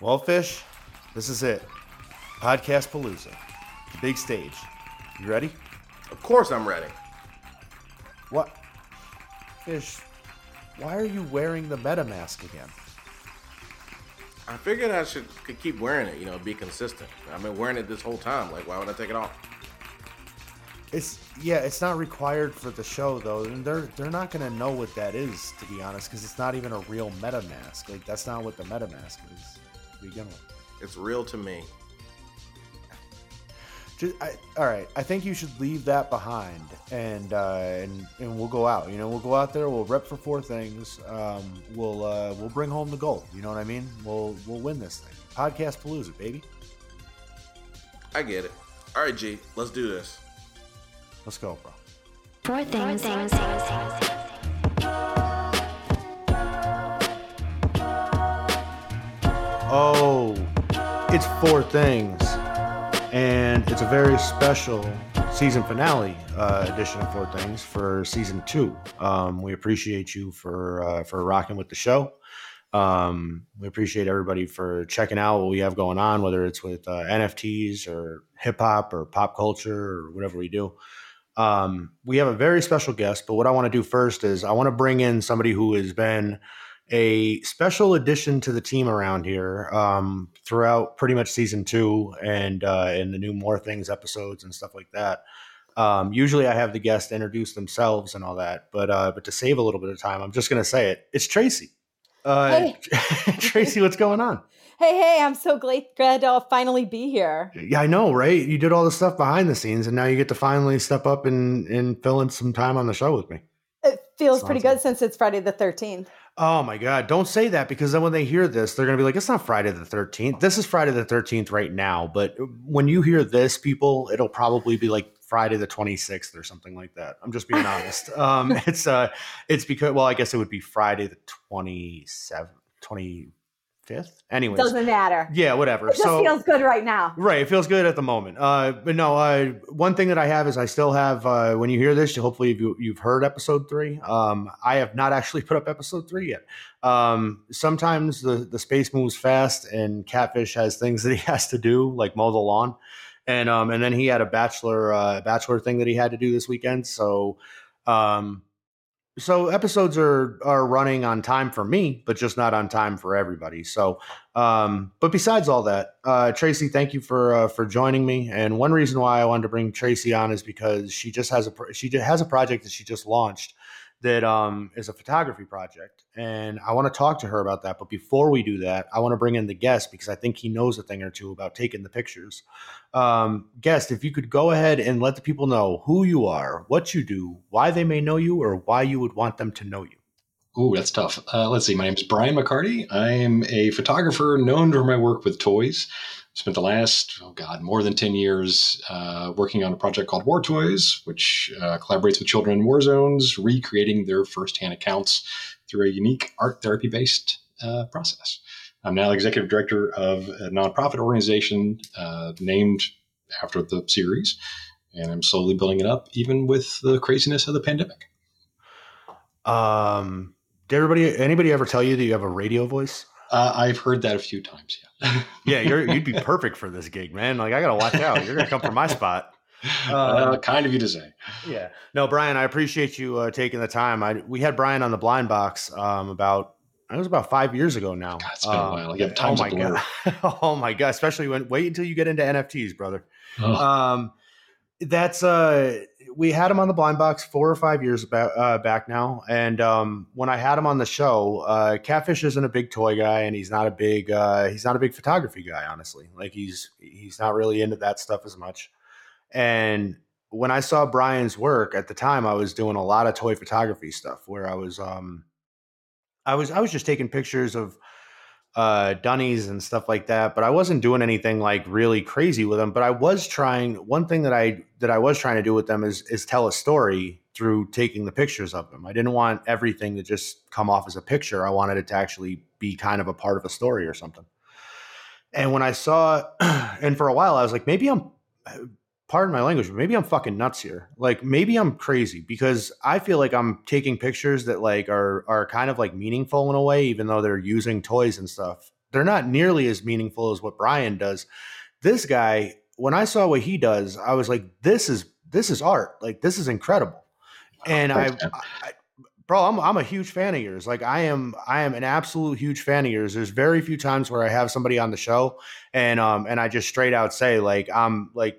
Well, Fish, this is it. Podcast Palooza. The big stage. You ready? Of course I'm ready. What? Fish, why are you wearing the MetaMask again? I figured I should could keep wearing it, you know, be consistent. I've been wearing it this whole time. Like, why would I take it off? It's yeah, it's not required for the show though, and they're they're not gonna know what that is to be honest, because it's not even a real MetaMask. Like that's not what the MetaMask is to begin with. It's real to me. Just, I, all right, I think you should leave that behind, and uh, and and we'll go out. You know, we'll go out there. We'll rep for four things. Um, we'll uh, we'll bring home the gold. You know what I mean? We'll we'll win this thing. Podcast Palooza, baby. I get it. All right, G, let's do this. Let's go, bro. Four things. things. Oh, it's four things, and it's a very special season finale uh, edition of Four Things for season two. Um, we appreciate you for uh, for rocking with the show. Um, we appreciate everybody for checking out what we have going on, whether it's with uh, NFTs or hip hop or pop culture or whatever we do. Um, we have a very special guest, but what I want to do first is I want to bring in somebody who has been a special addition to the team around here um, throughout pretty much season two and uh, in the new More Things episodes and stuff like that. Um, usually, I have the guests introduce themselves and all that, but uh, but to save a little bit of time, I'm just going to say it. It's Tracy. Uh, Hey. Tracy, what's going on? Hey, hey, I'm so glad, glad to finally be here. Yeah, I know, right? You did all the stuff behind the scenes, and now you get to finally step up and and fill in some time on the show with me. It feels Sounds pretty good. good since it's Friday the 13th. Oh my God. Don't say that because then when they hear this, they're going to be like, it's not Friday the 13th. This is Friday the 13th right now. But when you hear this, people, it'll probably be like Friday the 26th or something like that. I'm just being honest. Um, it's, uh, it's because, well, I guess it would be Friday the 27th, 25th. Anyways. Doesn't matter. yeah, whatever. It just so, feels good right now. Right, it feels good at the moment. Uh, but no, uh, one thing that I have is I still have. Uh, when you hear this, hopefully you, you've heard episode three. Um, I have not actually put up episode three yet. Um, sometimes the the space moves fast, and Catfish has things that he has to do, like mow the lawn, and um, and then he had a bachelor uh, bachelor thing that he had to do this weekend. So, um, so episodes are are running on time for me, but just not on time for everybody. So, um, but besides all that, uh, Tracy, thank you for uh, for joining me. And one reason why I wanted to bring Tracy on is because she just has a pro- she has a project that she just launched that um, is a photography project, and I want to talk to her about that. But before we do that, I want to bring in the guest because I think he knows a thing or two about taking the pictures. Um, guest, if you could go ahead and let the people know who you are, what you do, why they may know you, or why you would want them to know you. Ooh, that's tough. Uh, let's see. My name is Brian McCarty. I am a photographer known for my work with toys. Spent the last, oh God, more than 10 years uh, working on a project called War Toys, which uh, collaborates with children in war zones, recreating their firsthand accounts through a unique art therapy based uh, process. I'm now executive director of a nonprofit organization uh, named after the series, and I'm slowly building it up, even with the craziness of the pandemic. Um, did everybody, anybody ever tell you that you have a radio voice? Uh, I've heard that a few times. Yeah. Yeah, you're, you'd be perfect for this gig, man. Like, I gotta watch out. You're gonna come from my spot. uh, kind of you to say. Yeah. No, Brian, I appreciate you uh, taking the time. I we had Brian on the blind box um, about it was about five years ago now. God, it's been a Um, while. Yeah, time's oh my god. oh my god. Especially when wait until you get into NFTs, brother. Oh, Um, that's uh, we had him on the blind box four or five years back, uh, back now, and um, when I had him on the show, uh, Catfish isn't a big toy guy, and he's not a big uh, he's not a big photography guy. Honestly, like he's he's not really into that stuff as much. And when I saw Brian's work at the time, I was doing a lot of toy photography stuff where I was um, I was I was just taking pictures of uh dunnies and stuff like that but i wasn't doing anything like really crazy with them but i was trying one thing that i that i was trying to do with them is is tell a story through taking the pictures of them. I didn't want everything to just come off as a picture. I wanted it to actually be kind of a part of a story or something. And when i saw and for a while i was like maybe i'm pardon my language, but maybe I'm fucking nuts here. Like maybe I'm crazy because I feel like I'm taking pictures that like are are kind of like meaningful in a way, even though they're using toys and stuff. they're not nearly as meaningful as what Brian does. This guy, when I saw what he does, I was like, this is this is art. Like this is incredible. And I, I bro, I'm I'm a huge fan of yours. Like I am I am an absolute huge fan of yours. There's very few times where I have somebody on the show and um and I just straight out say like I'm like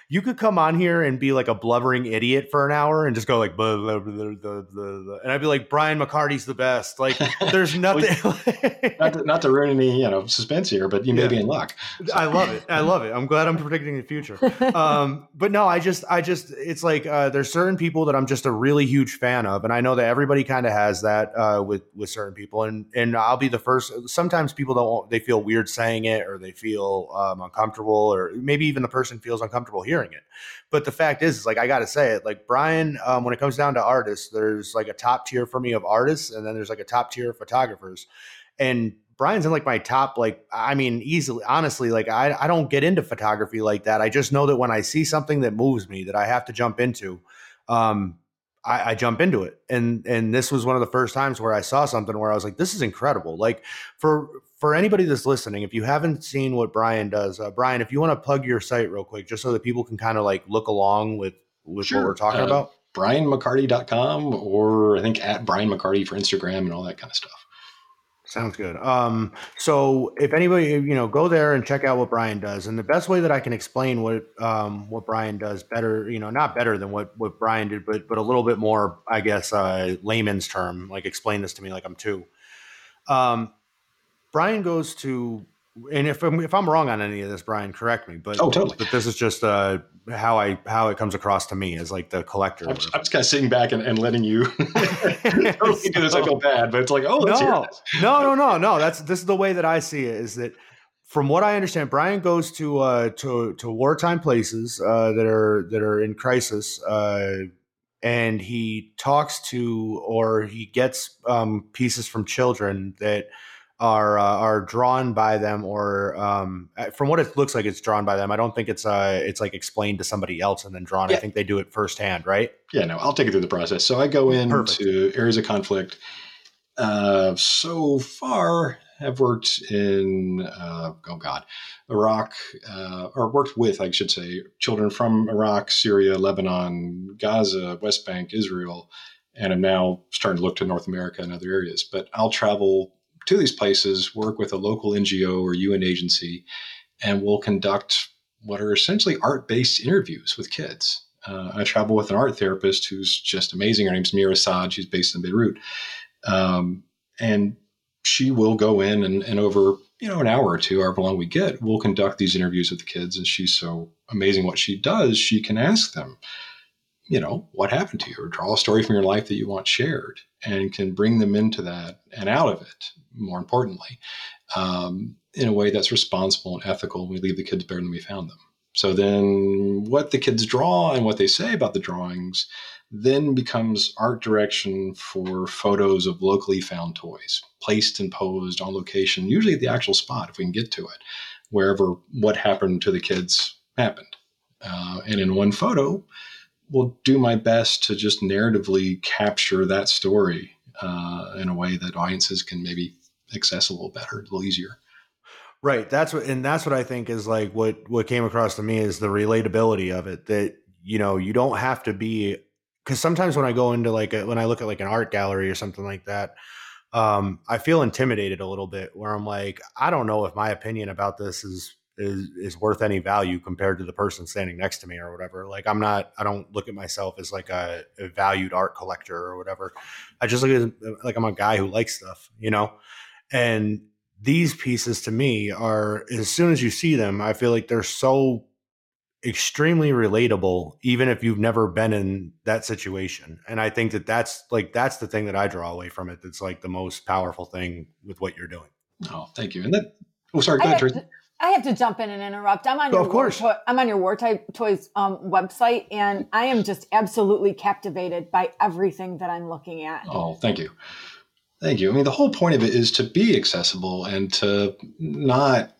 you could come on here and be like a blubbering idiot for an hour and just go like blah, blah, blah, and I'd be like Brian McCarty's the best. Like there's nothing not, to, not to ruin any you know suspense here, but you may Yeah. be in luck. I love it. I love it. I'm glad I'm predicting the future. Um, but no, I just, I just, it's like uh, there's certain people that I'm just a really huge fan of, and I know that everybody kind of has that uh, with with certain people, and and I'll be the first. Sometimes people don't, they feel weird saying it, or they feel um, uncomfortable, or maybe even the person feels uncomfortable hearing it. But the fact is, is like I got to say it. Like Brian, um, when it comes down to artists, there's like a top tier for me of artists, and then there's like a top tier of photographers, and Brian's in like my top, like, I mean, easily, honestly, like, I, I don't get into photography like that. I just know that when I see something that moves me that I have to jump into, um, I, I jump into it. And, and this was one of the first times where I saw something where I was like, this is incredible. Like, for, for anybody that's listening, if you haven't seen what Brian does, uh, Brian, if you want to plug your site real quick, just so that people can kind of like look along with, with Sure. what we're talking Uh, about. BrianMcCarty.com or I think at Brian McCarty for Instagram and all that kind of stuff. Sounds good. Um, so if anybody, you know, go there and check out what Brian does. And the best way that I can explain what um, what Brian does better, you know, not better than what what Brian did, but but a little bit more, I guess, uh, layman's term. Like explain this to me like I'm two. Um, Brian goes to, and if I'm, if I'm wrong on any of this, Brian, correct me. But Oh, totally. But this is just uh, how I how it comes across to me as like the collector. I'm just, I'm just kind of sitting back and, and letting you totally do this. I feel bad, but it's like, oh, no, this. no, no, no, no. That's this is the way that I see it. Is that from what I understand, Brian goes to uh, to to wartime places uh, that are that are in crisis, uh, and he talks to or he gets um, pieces from children that are uh, are drawn by them or um, uh, from what it looks like it's drawn by them. I don't think it's uh it's like explained to somebody else and then drawn. I think they do it firsthand, right? Yeah, no, I'll take you through the process. So I go into areas of conflict. Uh, so far, have worked in uh, oh god, Iraq, uh, or worked with, I should say, children from Iraq, Syria, Lebanon, Gaza, West Bank, Israel, and I'm now starting to look to North America and other areas. But I'll travel to these places, work with a local NGO or UN agency, and we'll conduct what are essentially art-based interviews with kids. Uh, I travel with an art therapist who's just amazing. Her name's Mira Saad. She's based in Beirut. Um, and she will go in and, and over, you know, an hour or two, however long we get, we'll conduct these interviews with the kids. And she's so amazing what she does. She can ask them, you know, what happened to you or draw a story from your life that you want shared and can bring them into that and out of it, more importantly, um, in a way that's responsible and ethical. We leave the kids better than we found them. So then what the kids draw and what they say about the drawings then becomes art direction for photos of locally found toys, placed and posed on location, usually at the actual spot if we can get to it, wherever what happened to the kids happened. Uh, and in one photo, will do my best to just narratively capture that story uh, in a way that audiences can maybe access a little better, a little easier. Right. That's what, and that's what I think is like what what came across to me is the relatability of it. That you know you don't have to be because sometimes when I go into like a, when I look at like an art gallery or something like that, um, I feel intimidated a little bit. Where I'm like, I don't know if my opinion about this is is is worth any value compared to the person standing next to me or whatever. Like I'm not. I don't look at myself as like a, a valued art collector or whatever. I just look at like I'm a guy who likes stuff, you know, and these pieces to me are as soon as you see them i feel like they're so extremely relatable even if you've never been in that situation and i think that that's like that's the thing that i draw away from it that's like the most powerful thing with what you're doing Oh, thank you. And that, oh, sorry, go I ahead, have, Tracy. to, I have to jump in and interrupt. I'm on your of course. War Toy, I'm on your War Toy, Toys um, website, and I am just absolutely captivated by everything that I'm looking at. Oh, thank you. Thank you. I mean, the whole point of it is to be accessible and to not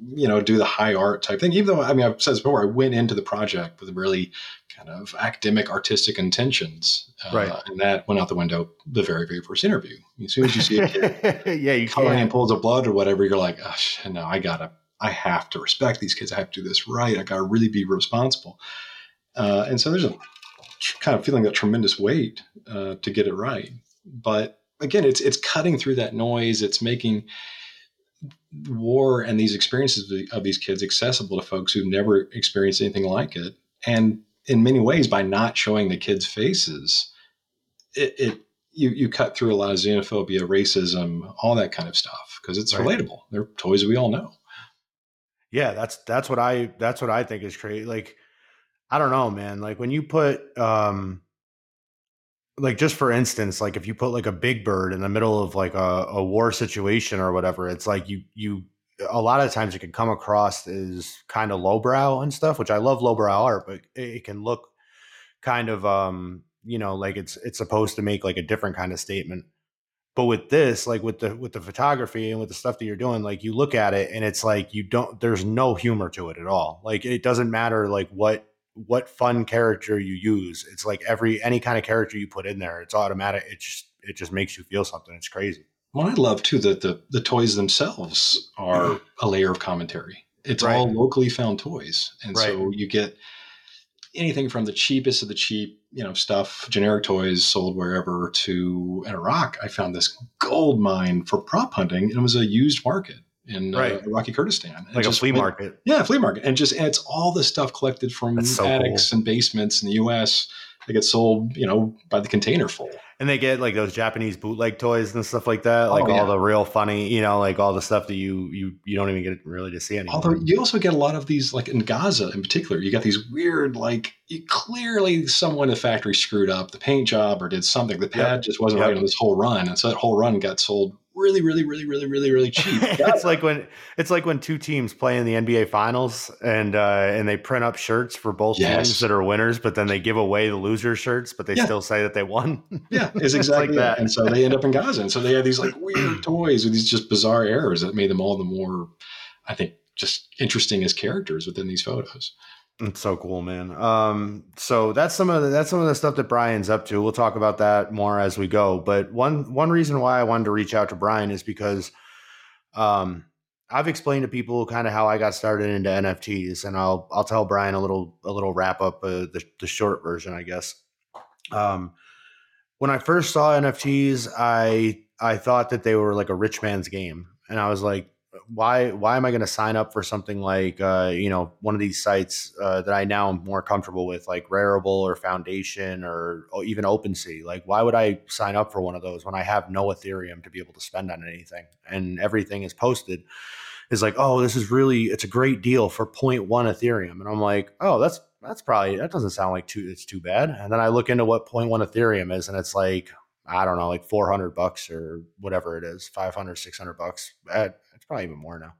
you know, do the high art type thing. Even though, I mean, I've said this before, I went into the project with really kind of academic, artistic intentions. Uh, Right. And that went out the window the very, very first interview. As soon as you see a kid yeah, you coloring in can't. pools of blood or whatever, you're like, oh, no, I gotta, I have to respect these kids. I have to do this right. I gotta really be responsible. Uh, and so there's a tr- kind of feeling that tremendous weight uh, to get it right. But again, it's it's cutting through that noise. It's making war and these experiences of, the- of these kids accessible to folks who've never experienced anything like it. And in many ways, by not showing the kids' faces, it, it you you cut through a lot of xenophobia, racism, all that kind of stuff because it's Right. relatable. They're toys we all know. Yeah, that's that's what I that's what I think is crazy. Like, I don't know, man. Like when you put um like just for instance, like if you put like a big bird in the middle of like a, a war situation or whatever, it's like you you a lot of times it can come across as kind of lowbrow and stuff, which I love lowbrow art, but it, it can look kind of um, you know, like it's it's supposed to make like a different kind of statement but with this like with the with the photography and with the stuff that you're doing like you look at it and it's like you don't there's no humor to it at all. Like it doesn't matter like what what fun character you use. It's like every any kind of character you put in there it's automatic it just it just makes you feel something. It's crazy. Well, I love too that the the toys themselves are mm-hmm. a layer of commentary. It's Right. all locally found toys, and so you get anything from the cheapest of the cheap, you know, stuff, generic toys sold wherever, to in Iraq. I found this gold mine for prop hunting, and it was a used market in Right. uh, Iraqi Kurdistan. And like a flea market Yeah, flea market, and just and it's all the stuff collected from so attics and basements in the U.S. that gets sold, you know, by the container full. And they get like those japanese bootleg toys and stuff like that Oh, like yeah. all the real funny you know like all the stuff that you you you don't even get really to see anymore Although you also get a lot of these, like in Gaza in particular, you got these weird, like you, clearly someone in the factory screwed up the paint job or did something. The pad just wasn't Yep. right on this whole run, and so that whole run got sold really, really, really, really, really, really cheap. it's like when it's like when two teams play in the NBA finals and uh, and they print up shirts for both Yes. teams that are winners, but then they give away the loser shirts, but they Yeah. still say that they won. yeah, it's It's exactly like that. that. And so they end up in Gaza, and so they have these like weird toys with these just bizarre errors that made them all the more, I think, just interesting as characters within these photos. It's so cool, man. Um, so that's some of the, that's some of the stuff that Brian's up to. We'll talk about that more as we go. But one one reason why I wanted to reach out to Brian is because um, I've explained to people kind of how I got started into NFTs, and I'll I'll tell Brian a little a little wrap up uh, the the short version, I guess. Um, when I first saw NFTs, I I thought that they were like a rich man's game, and I was like, why why am I going to sign up for something like uh, you know one of these sites uh, that I now am more comfortable with, like Rarible or Foundation or, even OpenSea? Like, why would I sign up for one of those when I have no Ethereum to be able to spend on anything, and everything is posted? Is like, oh, this is really it's a great deal for 0.1 Ethereum, and I'm like, oh, that's that's probably that doesn't sound like too it's too bad. And then I look into what 0.1 Ethereum is, and it's like I don't know, like 400 bucks or whatever it is, 500, 600 bucks. It's probably even more now.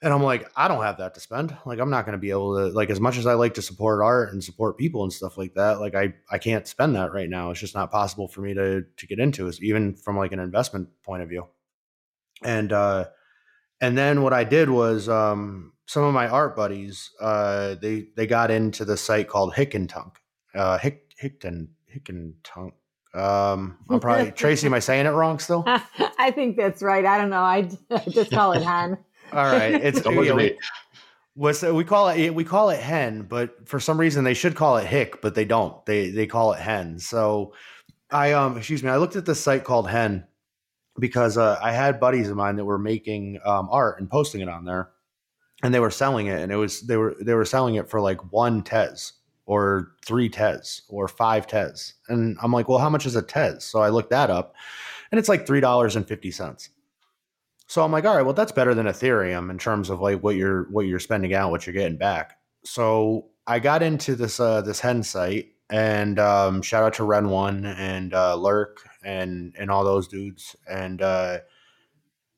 And I'm like, I don't have that to spend. Like, I'm not going to be able to, like, as much as I like to support art and support people and stuff like that, like, I, I can't spend that right now. It's just not possible for me to, to get into it, even from like an investment point of view. And, uh, and then what I did was, um, some of my art buddies, uh, they, they got into the site called Hick and Hickentunk, uh, Hick, Hickton, Hickentunk. Um, I'm probably Tracy. Am I saying it wrong still? I think that's right. I don't know. I, I just call it hen. All right, it's Don't look yeah, at we, what's we call it we call it hen, but for some reason they should call it hick, but they don't. They they call it hen. So I um excuse me, I looked at this site called hen because uh, I had buddies of mine that were making um, art and posting it on there, and they were selling it, and it was they were they were selling it for like one Tez or three Tez or five Tez, and I'm like, well, how much is a Tez? So I looked that up, and it's like three dollars and fifty cents. So I'm like, all right, well, that's better than Ethereum in terms of like what you're what you're spending out, what you're getting back. So I got into this uh, this hen site, and um, shout out to Ren One and uh, Lurk and and all those dudes, and uh,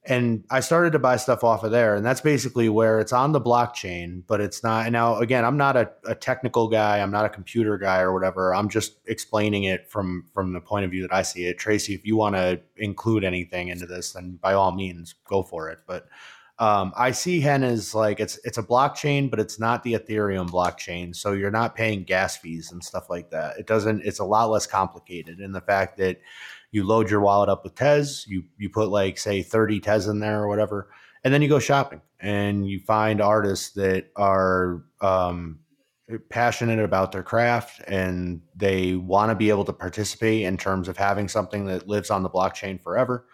and I started to buy stuff off of there, and that's basically where it's on the blockchain, but it's not. Now again, I'm not a, a technical guy, I'm not a computer guy or whatever. I'm just explaining it from from the point of view that I see it. Tracy, if you want to include anything into this, then by all means, go for it. But Um, I see Hen as like it's it's a blockchain, but it's not the Ethereum blockchain. So you're not paying gas fees and stuff like that. It doesn't. It's a lot less complicated in the fact that you load your wallet up with Tez. You you put like say 30 Tez in there or whatever, and then you go shopping and you find artists that are um, passionate about their craft and they want to be able to participate in terms of having something that lives on the blockchain forever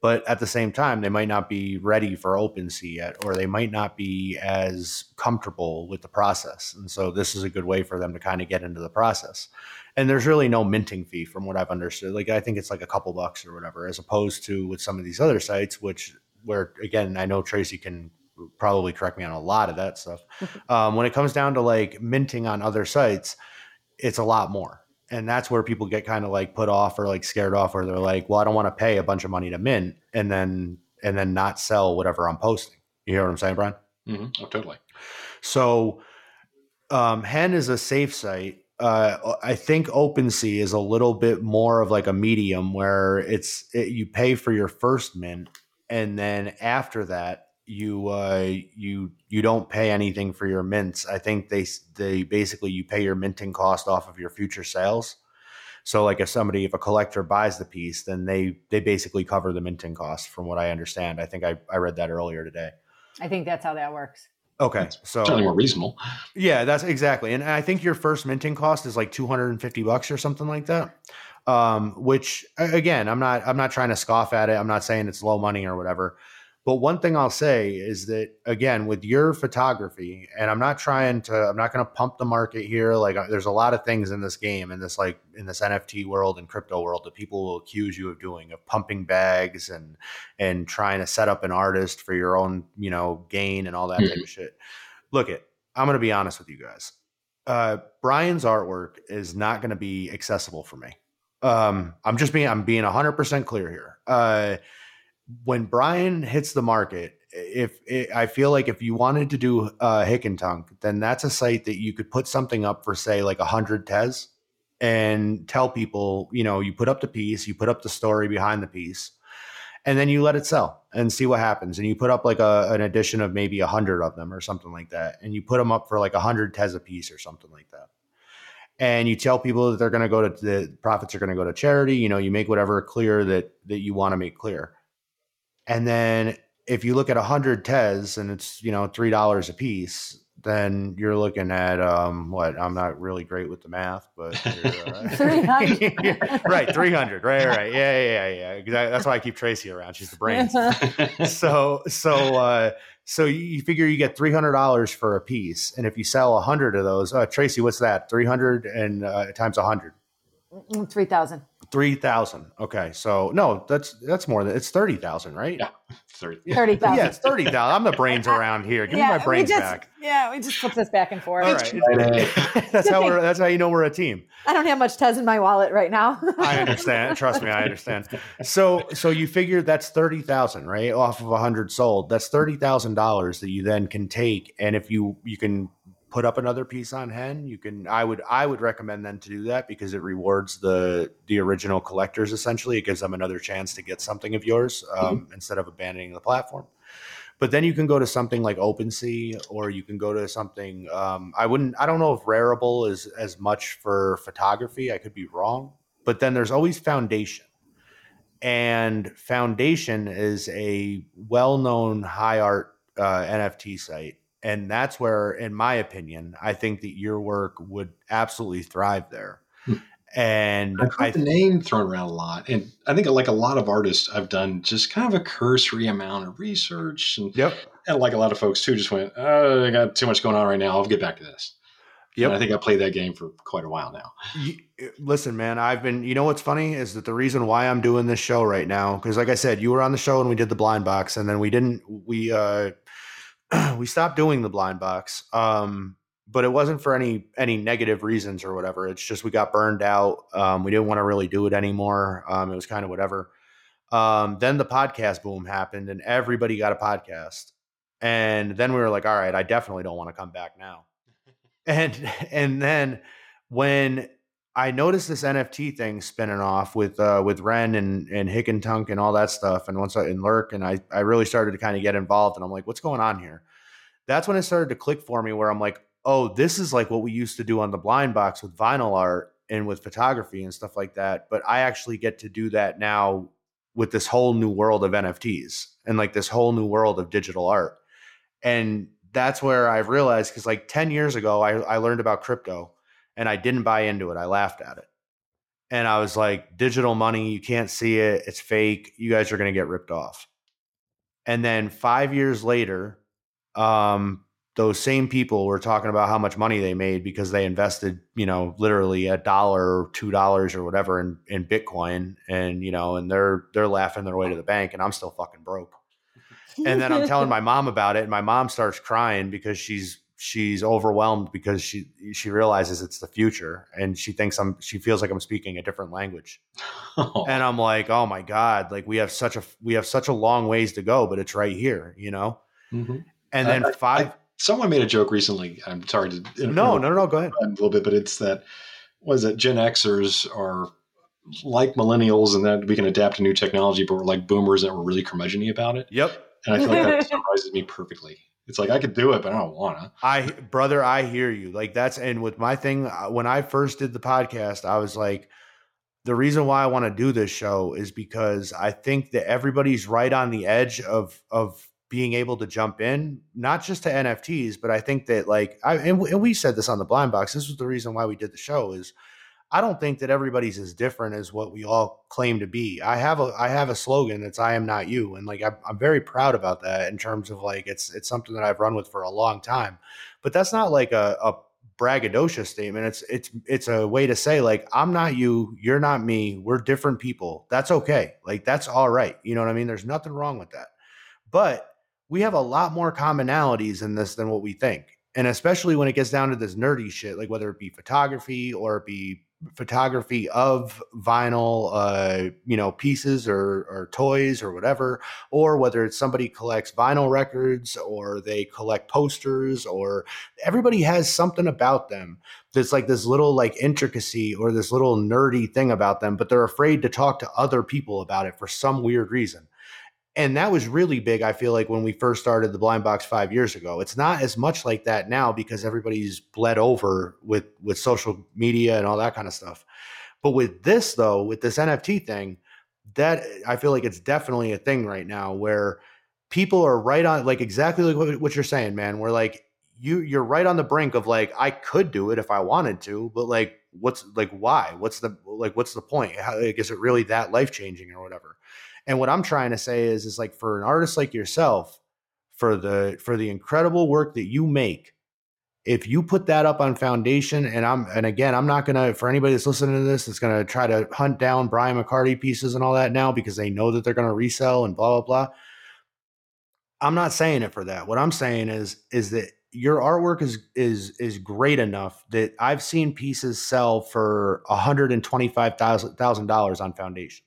but at the same time they might not be ready for OpenSea yet, or they might not be as comfortable with the process. And so this is a good way for them to kind of get into the process. And there's really no minting fee from what I've understood. Like I think it's like a couple bucks or whatever, as opposed to with some of these other sites, which where again I know Tracy can probably correct me on a lot of that stuff. um, when it comes down to like minting on other sites, it's a lot more and that's where people get kind of like put off or like scared off or they're like well i don't want to pay a bunch of money to mint and then and then not sell whatever i'm posting. You hear what i'm saying brian? Mm-hmm. oh totally. So um, hen is a safe site. Uh, I think OpenSea is a little bit more of like a medium where it's it, you pay for your first mint, and then after that you uh, you you don't pay anything for your mints. I think they they basically you pay your minting cost off of your future sales. So like if somebody if a collector buys the piece, then they they basically cover the minting cost from what I understand. I think I, I read that earlier today. I think that's how that works. Okay, so certainly more reasonable. Yeah, that's exactly. And I think your first minting cost is like 250 bucks or something like that. Um, which again, I'm not I'm not trying to scoff at it. I'm not saying it's low money or whatever but one thing I'll say is that again, with your photography, and I'm not trying to, I'm not going to pump the market here. Like, uh, there's a lot of things in this game, in this like in this NFT world and crypto world that people will accuse you of doing, of pumping bags and and trying to set up an artist for your own, you know, gain and all that mm-hmm. type of shit. Look, it. I'm going to be honest with you guys. Uh, Brian's artwork is not going to be accessible for me. Um, I'm just being, I'm being 100% clear here. Uh, when Brian hits the market, if it, I feel like if you wanted to do uh, Hickentunk, then that's a site that you could put something up for, say, like a hundred Tez, and tell people, you know, you put up the piece, you put up the story behind the piece, and then you let it sell and see what happens. And you put up like a, an edition of maybe a hundred of them or something like that, and you put them up for like a hundred Tez a piece or something like that. And you tell people that they're going to go to the profits are going to go to charity. You know, you make whatever clear that that you want to make clear and then if you look at 100 Tez and it's, you know, $3 a piece, then you're looking at um what I'm not really great with the math, but uh, 300. right, 300. Right, right. Yeah, yeah, yeah. yeah. That's why I keep Tracy around. She's the brains. so, so, uh, so you figure you get $300 for a piece. And if you sell 100 of those, uh, Tracy, what's that? 300 and uh, times 100. Mm, 3,000. Three thousand. Okay, so no, that's that's more than it's thirty thousand, right? Yeah, thirty. Thirty thousand. Yeah, it's thirty thousand. I'm the brains around here. Give yeah, me my brains just, back. Yeah, we just flip this back and forth. All right. that's how we're. That's how you know we're a team. I don't have much Tez in my wallet right now. I understand. Trust me, I understand. So, so you figure that's thirty thousand, right, off of a hundred sold. That's thirty thousand dollars that you then can take, and if you you can put up another piece on hen you can i would i would recommend them to do that because it rewards the the original collectors essentially it gives them another chance to get something of yours um, mm-hmm. instead of abandoning the platform but then you can go to something like OpenSea, or you can go to something. Um, I wouldn't. I don't know if Rarible is as much for photography. I could be wrong. But then there's always Foundation, and Foundation is a well-known high art uh, NFT site and that's where in my opinion i think that your work would absolutely thrive there. Hmm. and i've heard I, the name thrown around a lot and i think like a lot of artists i've done just kind of a cursory amount of research and, yep. and like a lot of folks too just went oh i got too much going on right now. I'll get back to this. Yeah i think i played that game for quite a while now. You, listen man i've been you know what's funny is that the reason why i'm doing this show right now because like i said you were on the show and we did the blind box and then we didn't we uh we stopped doing the blind box. Um, but it wasn't for any any negative reasons or whatever. It's just we got burned out. Um, we didn't want to really do it anymore. Um, it was kind of whatever. Um, then the podcast boom happened, and everybody got a podcast. And then we were like, all right, I definitely don't want to come back now. and and then when I noticed this NFT thing spinning off with uh, with Ren and and Hick and Tunk and all that stuff, and once I Lurk, and I I really started to kind of get involved, and I'm like, what's going on here? That's when it started to click for me, where I'm like, oh, this is like what we used to do on the blind box with vinyl art and with photography and stuff like that. But I actually get to do that now with this whole new world of NFTs and like this whole new world of digital art, and that's where I've realized because like 10 years ago, I, I learned about crypto and I didn't buy into it. I laughed at it. And I was like, digital money, you can't see it. It's fake. You guys are going to get ripped off. And then five years later, um, those same people were talking about how much money they made because they invested, you know, literally a dollar or two dollars or whatever in, in Bitcoin. And, you know, and they're they're laughing their way to the bank and I'm still fucking broke. And then I'm telling my mom about it, and my mom starts crying because she's she's overwhelmed because she she realizes it's the future and she thinks I'm she feels like I'm speaking a different language. Oh. And I'm like, "Oh my god, like we have such a we have such a long ways to go, but it's right here, you know?" Mhm. And then I- I- five Someone made a joke recently. I'm sorry to No, no, no, no, go ahead. a little bit, but it's that was it Gen Xers are like millennials and that we can adapt to new technology, but we're like boomers that were really curmudgeony about it. Yep. And I feel like that summarizes me perfectly. It's like I could do it, but I don't wanna. I brother, I hear you. Like that's and with my thing uh, when I first did the podcast, I was like the reason why I want to do this show is because I think that everybody's right on the edge of of being able to jump in, not just to NFTs, but I think that like I and, we- and we said this on the blind box. This was the reason why we did the show is I don't think that everybody's as different as what we all claim to be. I have a I have a slogan that's I am not you, and like I'm, I'm very proud about that in terms of like it's it's something that I've run with for a long time. But that's not like a, a braggadocious statement. It's it's it's a way to say like I'm not you, you're not me. We're different people. That's okay. Like that's all right. You know what I mean? There's nothing wrong with that. But we have a lot more commonalities in this than what we think. And especially when it gets down to this nerdy shit, like whether it be photography or it be photography of vinyl, uh, you know, pieces or, or toys or whatever, or whether it's somebody collects vinyl records or they collect posters or everybody has something about them. That's like this little like intricacy or this little nerdy thing about them, but they're afraid to talk to other people about it for some weird reason and that was really big i feel like when we first started the blind box five years ago. It's not as much like that now because everybody's bled over with with social media and all that kind of stuff. But with this though with this nft thing that i feel like it's definitely a thing right now where people are right on like exactly like what, what you're saying man we're like you you're right on the brink of like i could do it if i wanted to but like what's like why? What's the like what's the point? How, like is it really that life changing or whatever and what I'm trying to say is, is like for an artist like yourself, for the for the incredible work that you make, if you put that up on foundation, and I'm and again, I'm not gonna for anybody that's listening to this that's gonna try to hunt down Brian McCarty pieces and all that now because they know that they're gonna resell and blah blah blah. I'm not saying it for that. What I'm saying is is that your artwork is is is great enough that I've seen pieces sell for hundred and twenty five thousand dollars on foundation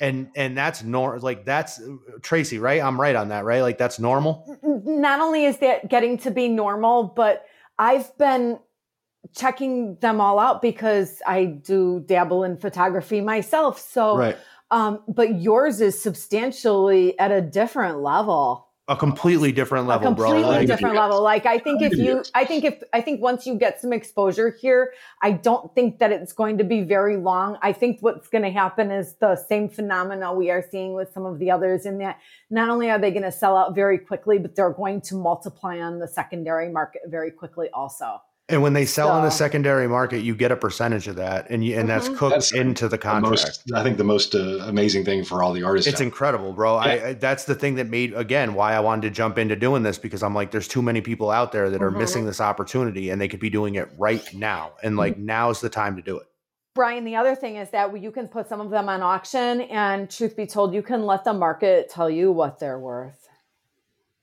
and and that's nor like that's Tracy, right? I'm right on that, right? Like that's normal. Not only is that getting to be normal, but I've been checking them all out because I do dabble in photography myself. So, Right. um, but yours is substantially at a different level. A completely different level, a completely bro. Like, different level. Like I think if you, I think if, I think once you get some exposure here, I don't think that it's going to be very long. I think what's going to happen is the same phenomena we are seeing with some of the others in that not only are they going to sell out very quickly, but they're going to multiply on the secondary market very quickly also. And when they sell in the secondary market, you get a percentage of that, and you, and that's Mhm. cooked That's into the The contract. most, I think the most uh, amazing thing for all the artists. It's incredible, bro. I, I that's the thing that made again why I wanted to jump into doing this because I'm like, there's too many people out there that are Mhm. missing this opportunity, and they could be doing it right now, and like now's the time to do it. Brian, the other thing is that you can put some of them on auction, and truth be told, you can let the market tell you what they're worth.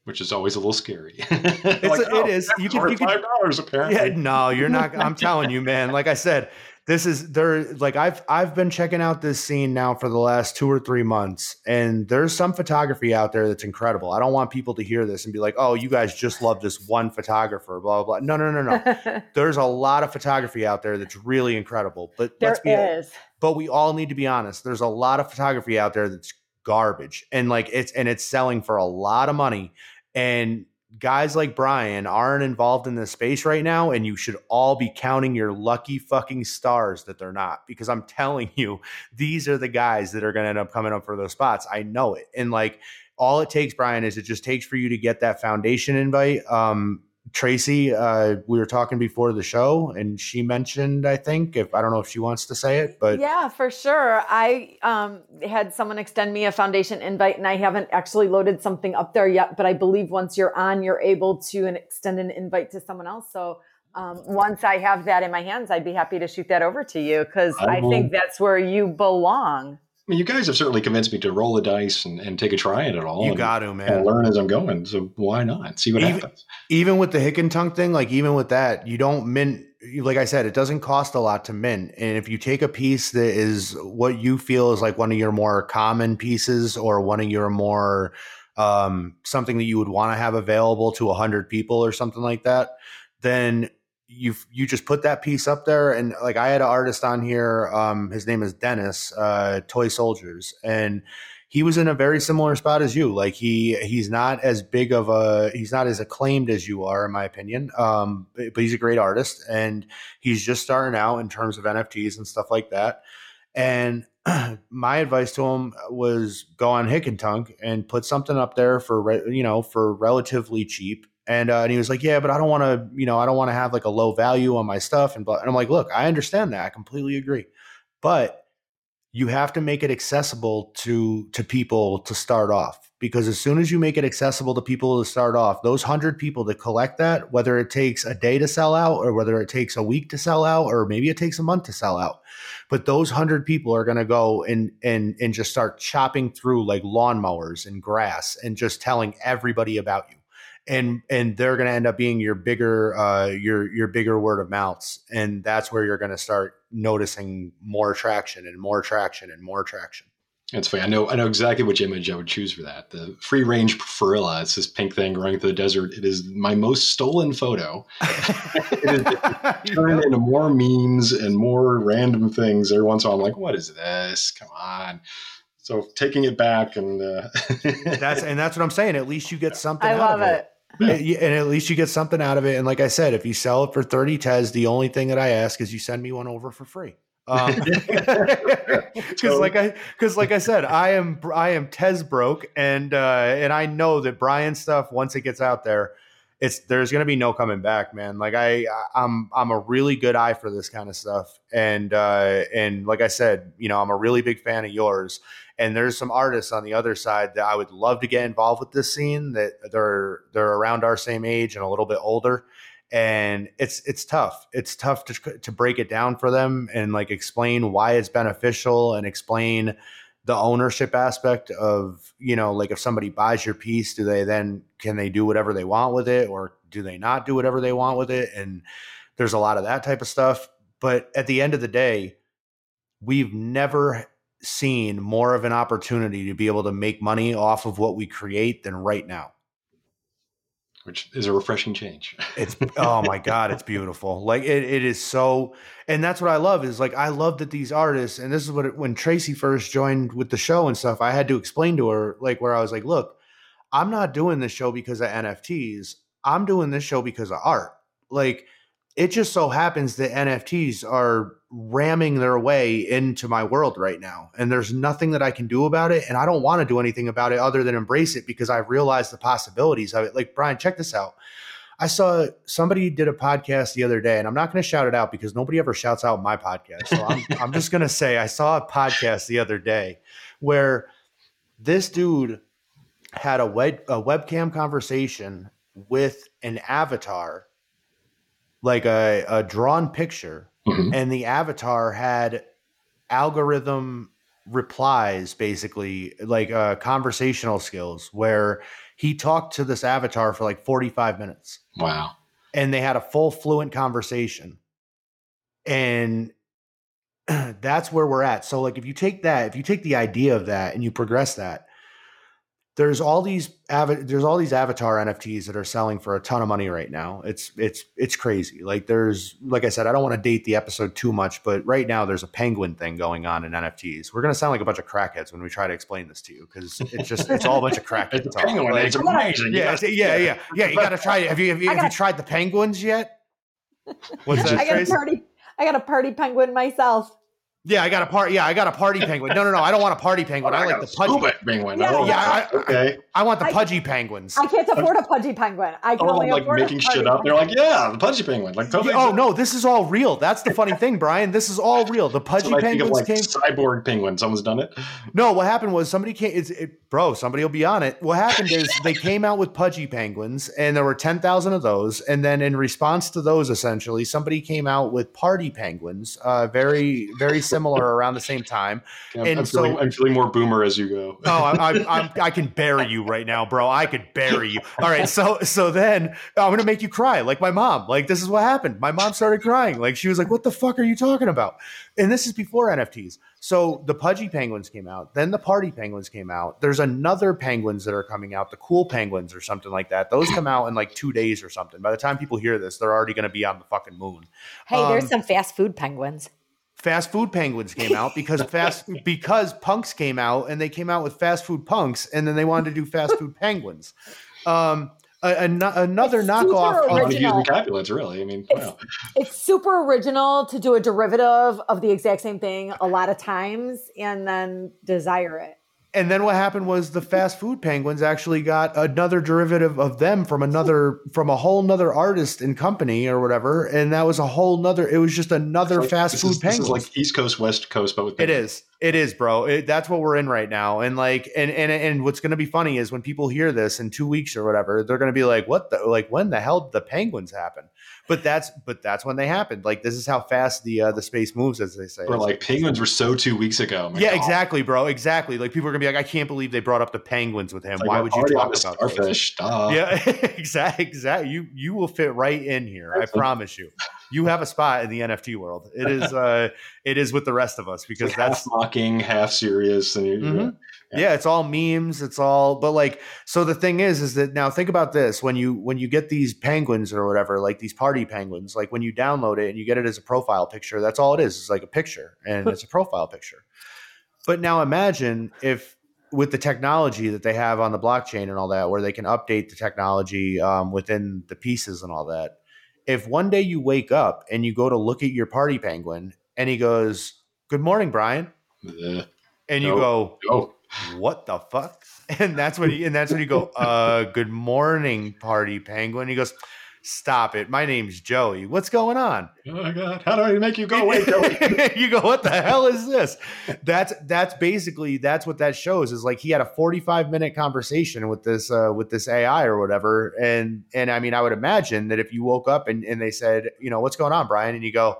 Which is always a little scary. It's- it oh, is. You can- you can- five dollars apparently. Yeah, no, you're not. I'm telling you, man. Like I said, this is there like I've I've been checking out this scene now for the last two or three months, and there's some photography out there that's incredible. I don't want people to hear this and be like, "Oh, you guys just love this one photographer." Blah blah. blah. No no no no. there's a lot of photography out there that's really incredible. But there let's be is. but we all need to be honest. There's a lot of photography out there that's garbage, and like it's and it's selling for a lot of money, and guys like Brian aren't involved in this space right now, and you should all be counting your lucky fucking stars that they're not. Because I'm telling you, these are the guys that are going to end up coming up for those spots. I know it. And like all it takes, Brian, is it just takes for you to get that foundation invite. Um, Tracy, uh, we were talking before the show, and she mentioned, I think, if I don't know if she wants to say it, but yeah, for sure. I um, had someone extend me a foundation invite, and I haven't actually loaded something up there yet. But I believe once you're on, you're able to extend an invite to someone else. So um, once I have that in my hands, I'd be happy to shoot that over to you because I, I think that's where you belong. I mean, you guys have certainly convinced me to roll the dice and, and take a try at it all. you and, got to, and man. learn as I'm going. So why not? See what Even- happens. even with the hick and tongue thing, like even with that, you don't mint. Like I said, it doesn't cost a lot to mint, and if you take a piece that is what you feel is like one of your more common pieces, or one of your more um, something that you would want to have available to a hundred people, or something like that, then you you just put that piece up there. And like I had an artist on here, um, his name is Dennis, uh, Toy Soldiers, and he was in a very similar spot as you. Like he he's not as big of a he's not as acclaimed as you are, in my opinion. Um, but, but he's a great artist, and he's just starting out in terms of NFTs and stuff like that. And my advice to him was go on Hick and Tunk and put something up there for you know for relatively cheap. And uh, and he was like, yeah, but I don't want to you know I don't want to have like a low value on my stuff. And, and I'm like, look, I understand that, I completely agree, but you have to make it accessible to to people to start off. Because as soon as you make it accessible to people to start off those 100 people that collect that whether it takes a day to sell out or whether it takes a week to sell out or maybe it takes a month to sell out but those 100 people are going to go and and and just start chopping through like lawnmowers and grass and just telling everybody about you and and they're going to end up being your bigger uh your your bigger word of mouths and that's where you're going to start noticing more traction and more traction and more traction That's funny. I know. I know exactly which image I would choose for that. The free range Farilla. It's this pink thing running through the desert. It is my most stolen photo. it is turned into more memes and more random things every once in a while. I'm like, what is this? Come on. So taking it back and uh, that's and that's what I'm saying. At least you get something. I out love of it. And and at least you get something out of it. And like I said, if you sell it for 30 Tez, the only thing that I ask is you send me one over for free. Um, because like I, because like I said, I am, I am Tez broke, and uh, and I know that Brian stuff once it gets out there, it's there's gonna be no coming back, man. Like I, I'm, I'm a really good eye for this kind of stuff, and uh, and like I said, you know, I'm a really big fan of yours. And there's some artists on the other side that I would love to get involved with this scene. That they're they're around our same age and a little bit older, and it's it's tough. It's tough to to break it down for them and like explain why it's beneficial and explain the ownership aspect of you know like if somebody buys your piece, do they then can they do whatever they want with it or do they not do whatever they want with it? And there's a lot of that type of stuff. But at the end of the day, we've never seen more of an opportunity to be able to make money off of what we create than right now. which is a refreshing change. It's oh my god, it's beautiful. Like it, it is so, and that's what I love is like I love that these artists, and this is what it, when Tracy first joined with the show and stuff, I had to explain to her like where I was like, look, I'm not doing this show because of NFTs. I'm doing this show because of art. Like it just so happens that NFTs are ramming their way into my world right now. And there's nothing that I can do about it. And I don't want to do anything about it other than embrace it because I've realized the possibilities of it. Like, Brian, check this out. I saw somebody did a podcast the other day, and I'm not going to shout it out because nobody ever shouts out my podcast. So I'm, I'm just going to say I saw a podcast the other day where this dude had a, web, a webcam conversation with an avatar, like a, a drawn picture, Mhm. and the avatar had algorithm replies basically like uh conversational skills where he talked to this avatar for like 45 minutes Wow. and they had a full fluent conversation and that's where we're at. So like if you take that, if you take the idea of that and you progress that, there's all these ava- there's all these avatar NFTs that are selling for a ton of money right now. It's it's it's crazy. Like there's like I said, I don't want to date the episode too much, but right now there's a penguin thing going on in NFTs. We're gonna sound like a bunch of crackheads when we try to explain this to you because it's just it's all a bunch of crackheads. It's a talk. penguin. Like, It's amazing. You yeah, yeah, yeah, yeah. You got to try it. Have you have you, have you gotta- tried the penguins yet? What's that? I got a Trace? party. I got a party penguin myself. Yeah, I got a part. Yeah, I got a party penguin. No, no, no. I don't want a party penguin. I like the pudgy. Scuba penguin. Yeah, Oh, yeah, I- okay. I want the I- pudgy penguins. I can't afford a pudgy penguin. I can Oh, only I'm like afford a making shit up. They're like, yeah, the pudgy penguin. Like, totally. Yeah, oh no, this is all real. That's the funny thing, Brian. This is all real. The That's pudgy what I think of penguins like came. cyborg penguin. Someone's done it. No, what happened was somebody came. It's, it, bro, somebody will be on it. What happened is they came out with pudgy penguins, and there were ten thousand of those. And then in response to those, essentially, somebody came out with party penguins, uh, very very similar around the same time. I'm, And I'm, feeling, so- I'm feeling more boomer as you go. Oh, I, I, I'm, I can bury you right now, bro. I could bury you. All right, so so then I'm gonna make you cry, like my mom. Like this is what happened. My mom started crying. Like she was like, "What the fuck are you talking about?" And this is before NFTs. So the pudgy penguins came out. Then the party penguins came out. There's another penguins that are coming out, the cool penguins or something like that. Those come out in like two days or something. By the time people hear this, they're already gonna be on the fucking moon. Hey, there's Um, some fast food penguins. Fast food penguins came out because fast because punks came out and they came out with fast food punks and then they wanted to do fast food penguins um a, a- another It's knockoff of, Not original. using Capulets, really. I mean, It's- wow. It's super original to do a derivative of the exact same thing a lot of times and then desire it. And then what happened was the fast food penguins actually got another derivative of them from another from a whole nother artist and company or whatever and that was a whole nother it was just another Like, fast food is, this penguin is like East Coast, West Coast, but with It penguins. is. It is, bro. It, that's what we're in right now. And like, and and and what's going to be funny is when people hear this in two weeks or whatever, they're going to be like, "What the? Like, when the hell did the penguins happen?" But that's but that's when they happened. Like, this is how fast the uh, the space moves, as they say. Or like penguins were so two weeks ago. My yeah, God. exactly, bro. Exactly. Like people are gonna be like, "I can't believe they brought up the penguins with him. Like, Why would you talk about those?" starfish? Duh. Yeah, exactly. Exactly. You you will fit right in here. I promise you. You have a spot in the NFT world. It is uh it is with the rest of us because like that's half mocking, half serious, and Mhm. Yeah. yeah. it's all memes it's all but like so the thing is is that now think about this when you when you get these penguins or whatever like these party penguins like when you download it and you get it as a profile picture that's all it is it's like a picture and it's a profile picture but now imagine if with the technology that they have on the blockchain and all that where they can update the technology um, within the pieces and all that if one day you wake up and you go to look at your party penguin and he goes good morning brian Uh, and you Nope. go oh, what the fuck? And that's when he and that's when you go, uh, good morning, party penguin. He goes, Stop it. My name's Joey. What's going on? oh my God! How do I make you go away, Joey? you go, what the hell is this? That's that's basically that's what that shows is like he had a 45 minute conversation with this uh with this AI or whatever. And and I mean I would imagine that if you woke up and, and they said, you know, what's going on, Brian? And you go,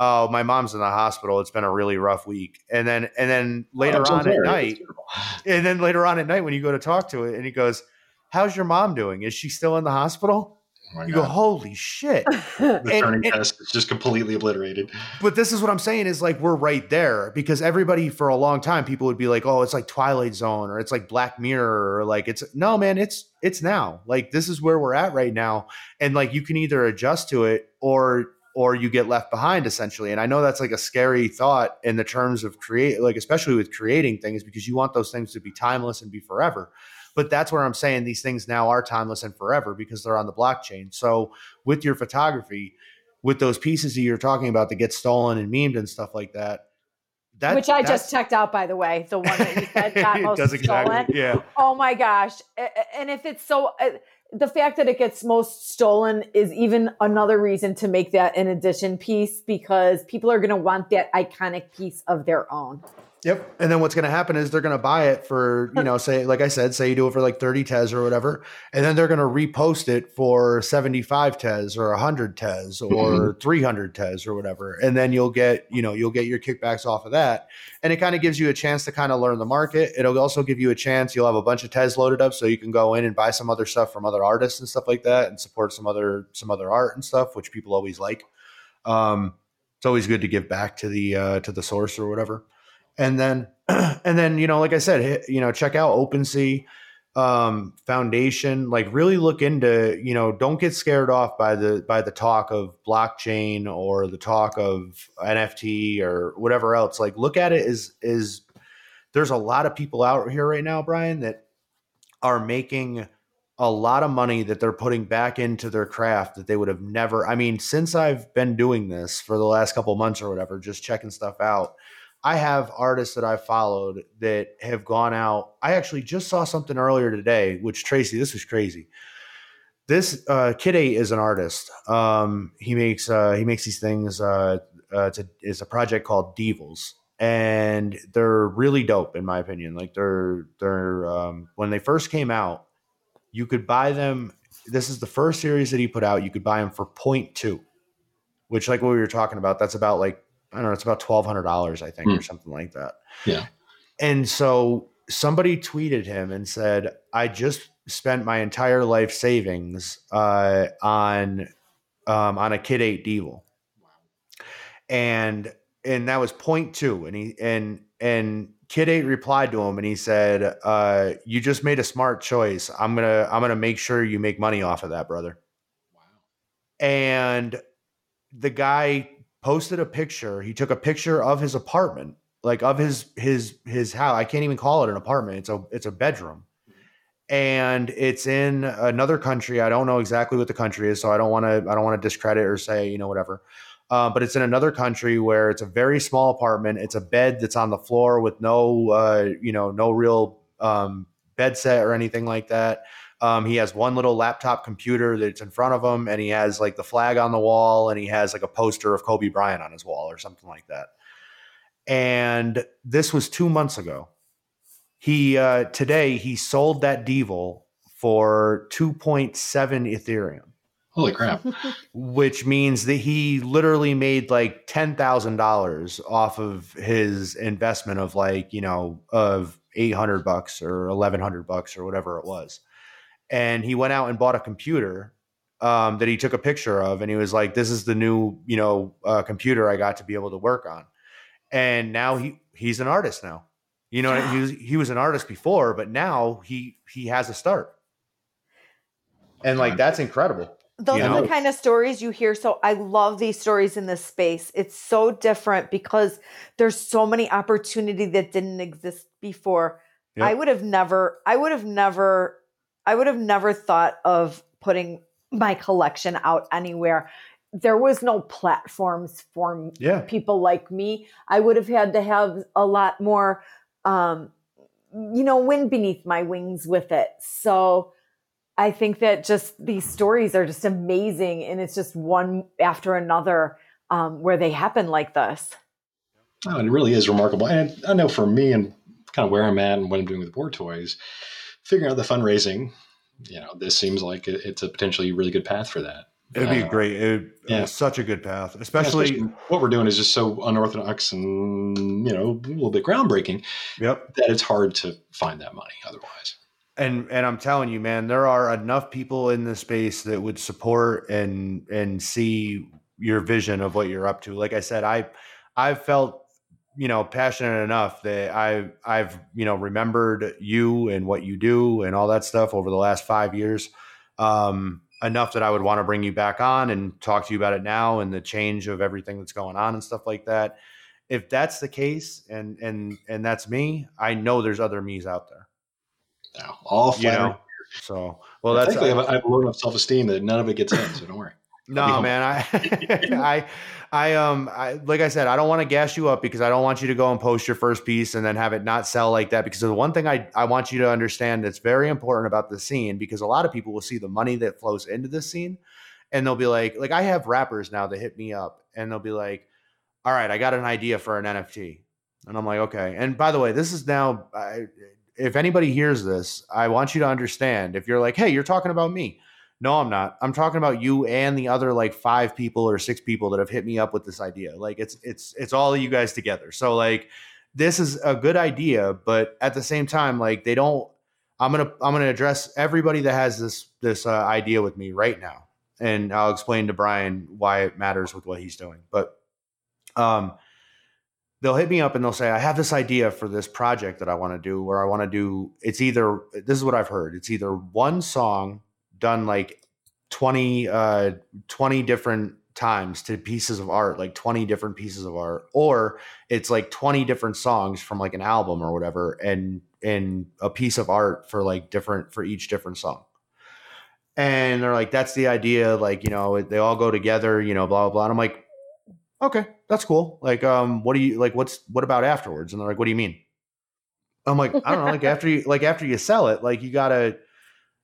Oh, my mom's in the hospital. It's been a really rough week. And then and then later I'm on at night, and then later on at night, when you go to talk to it, and he goes, "How's your mom doing? Is she still in the hospital?" Oh You go, "Holy shit!" the Turing test is just completely obliterated. but this is what I'm saying is like we're right there because everybody for a long time people would be like, "Oh, it's like Twilight Zone or it's like Black Mirror or like it's no man, it's it's now. Like this is where we're at right now, and like you can either adjust to it or or you get left behind essentially. And I know that's like a scary thought in the terms of create like especially with creating things because you want those things to be timeless and be forever. But that's where I'm saying these things now are timeless and forever because they're on the blockchain. So with your photography, with those pieces that you're talking about that get stolen and memed and stuff like that. That Which I just checked out, by the way. The one that you said got most does exactly. stolen. Yeah. Oh my gosh. And if it's so, uh, the fact that it gets most stolen is even another reason to make that an addition piece because people are going to want that iconic piece of their own. Yep. And then what's going to happen is they're going to buy it for, you know, say, like I said, say you do it for like 30 Tez or whatever. And then they're going to repost it for 75 Tez or 100 Tez or 300 Tez or whatever. And then you'll get, you know, you'll get your kickbacks off of that. And it kind of gives you a chance to kind of learn the market. It'll also give you a chance. You'll have a bunch of Tez loaded up so you can go in and buy some other stuff from other artists and stuff like that and support some other, some other art and stuff, which people always like. Um, it's always good to give back to the uh, to the source or whatever. And then and then you know, like I said, you know, check out OpenSea um, Foundation. Like really look into you know, don't get scared off by the by the talk of blockchain or the talk of NFT or whatever else. Like look at it as is there's a lot of people out here right now, Brian, that are making a lot of money that they're putting back into their craft that they would have never. I mean, since I've been doing this for the last couple months or whatever, just checking stuff out, I have artists that I've followed that have gone out. I actually just saw something earlier today, which Tracy, this was crazy. This uh, Kid Eight is an artist. Um, he makes uh, he makes these things. Uh, uh, it's a it's a project called Devils, and they're really dope in my opinion. Like they're they're um, when they first came out, you could buy them. This is the first series that he put out. You could buy them for 0.2, which like what we were talking about. That's about like I don't know. It's about twelve hundred dollars, I think, Hmm. or something like that. Yeah. And so somebody tweeted him and said, "I just spent my entire life savings uh, on um, on a Kid Eight Devil." and and that was point two and he and and kid eight replied to him and he said uh you just made a smart choice i'm gonna i'm gonna make sure you make money off of that brother Wow. and the guy posted a picture. He took a picture of his apartment like of his his his house. I can't even call it an apartment. It's a it's a bedroom. And it's in another country. I don't know exactly what the country is so i don't want to i don't want to discredit or say you know whatever. Uh, but it's in another country where it's a very small apartment. It's a bed that's on the floor with no, uh, you know, no real um, bed set or anything like that. Um, he has one little laptop computer that's in front of him, and he has like the flag on the wall, and he has like a poster of Kobe Bryant on his wall or something like that. And this was two months ago. He uh, today he sold that Devil for two point seven Ethereum Holy crap. which means that he literally made like ten thousand dollars off of his investment of like you know of eight hundred bucks or eleven hundred bucks or whatever it was, and he went out and bought a computer um, that he took a picture of, and he was like, "This is the new you know uh, computer I got to be able to work on," and now he he's an artist now. You know, he was he was an artist before, but now he he has a start, and like that's incredible. Those You are know? the kind of stories you hear. So I love these stories in this space. It's so different because there's so many opportunity that didn't exist before. Yep. I would have never, I would have never, I would have never thought of putting my collection out anywhere. There was no platforms for Yeah. people like me. I would have had to have a lot more, um, you know, wind beneath my wings with it. So I think that just these stories are just amazing, and it's just one after another um, where they happen like this. Oh, it really is remarkable. And I know for me and kind of where I'm at and what I'm doing with War Toys, figuring out the fundraising, you know, this seems like it's a potentially really good path for that. It'd be Uh, great. It, yeah. It's such a good path, Yeah, especially. what we're doing is just so unorthodox and you know a little bit groundbreaking Yep. that it's hard to find that money otherwise. And and I'm telling you, man, there are enough people in the space that would support and and see your vision of what you're up to. Like I said, I I've felt you know passionate enough that I I've you know remembered you and what you do and all that stuff over the last five years. Um, enough that I would want to bring you back on and talk to you about it now and the change of everything that's going on and stuff like that. If that's the case and and and that's me, I know there's other me's out there. Now, all You know. So well that's I have, a- I have a low enough self esteem that none of it gets in, so don't worry. No, man. I, I, I, um, I, like I said, I don't want to gas you up because I don't want you to go and post your first piece and then have it not sell like that. Because the one thing I, I want you to understand that's very important about the scene because a lot of people will see the money that flows into this scene, and they'll be like, like I have rappers now that hit me up and they'll be like, all right, I got an idea for an NFT, and I'm like, okay. And by the way, this is now, I, if anybody hears this, I want you to understand if you're like, hey, you're talking about me. No, I'm not. I'm talking about you and the other like five people or six people that have hit me up with this idea. Like it's it's it's all of you guys together. So like this is a good idea, but at the same time, like they don't. I'm gonna I'm gonna address everybody that has this this uh, idea with me right now, and I'll explain to Brian why it matters with what he's doing. But Um, they'll hit me up and they'll say, I have this idea for this project that I want to do where I want to do it's either this is what I've heard. It's either one song done like 20 uh 20 different times to pieces of art, like 20 different pieces of art, or it's like 20 different songs from like an album or whatever, and and a piece of art for like different for each different song. And they're like, that's the idea, like, you know, they all go together, you know, blah blah blah. And I'm like, okay, that's cool. Like, um, what do you like what's what about afterwards? And they're like, what do you mean? I'm like, I don't know, like after you like after you sell it, like you gotta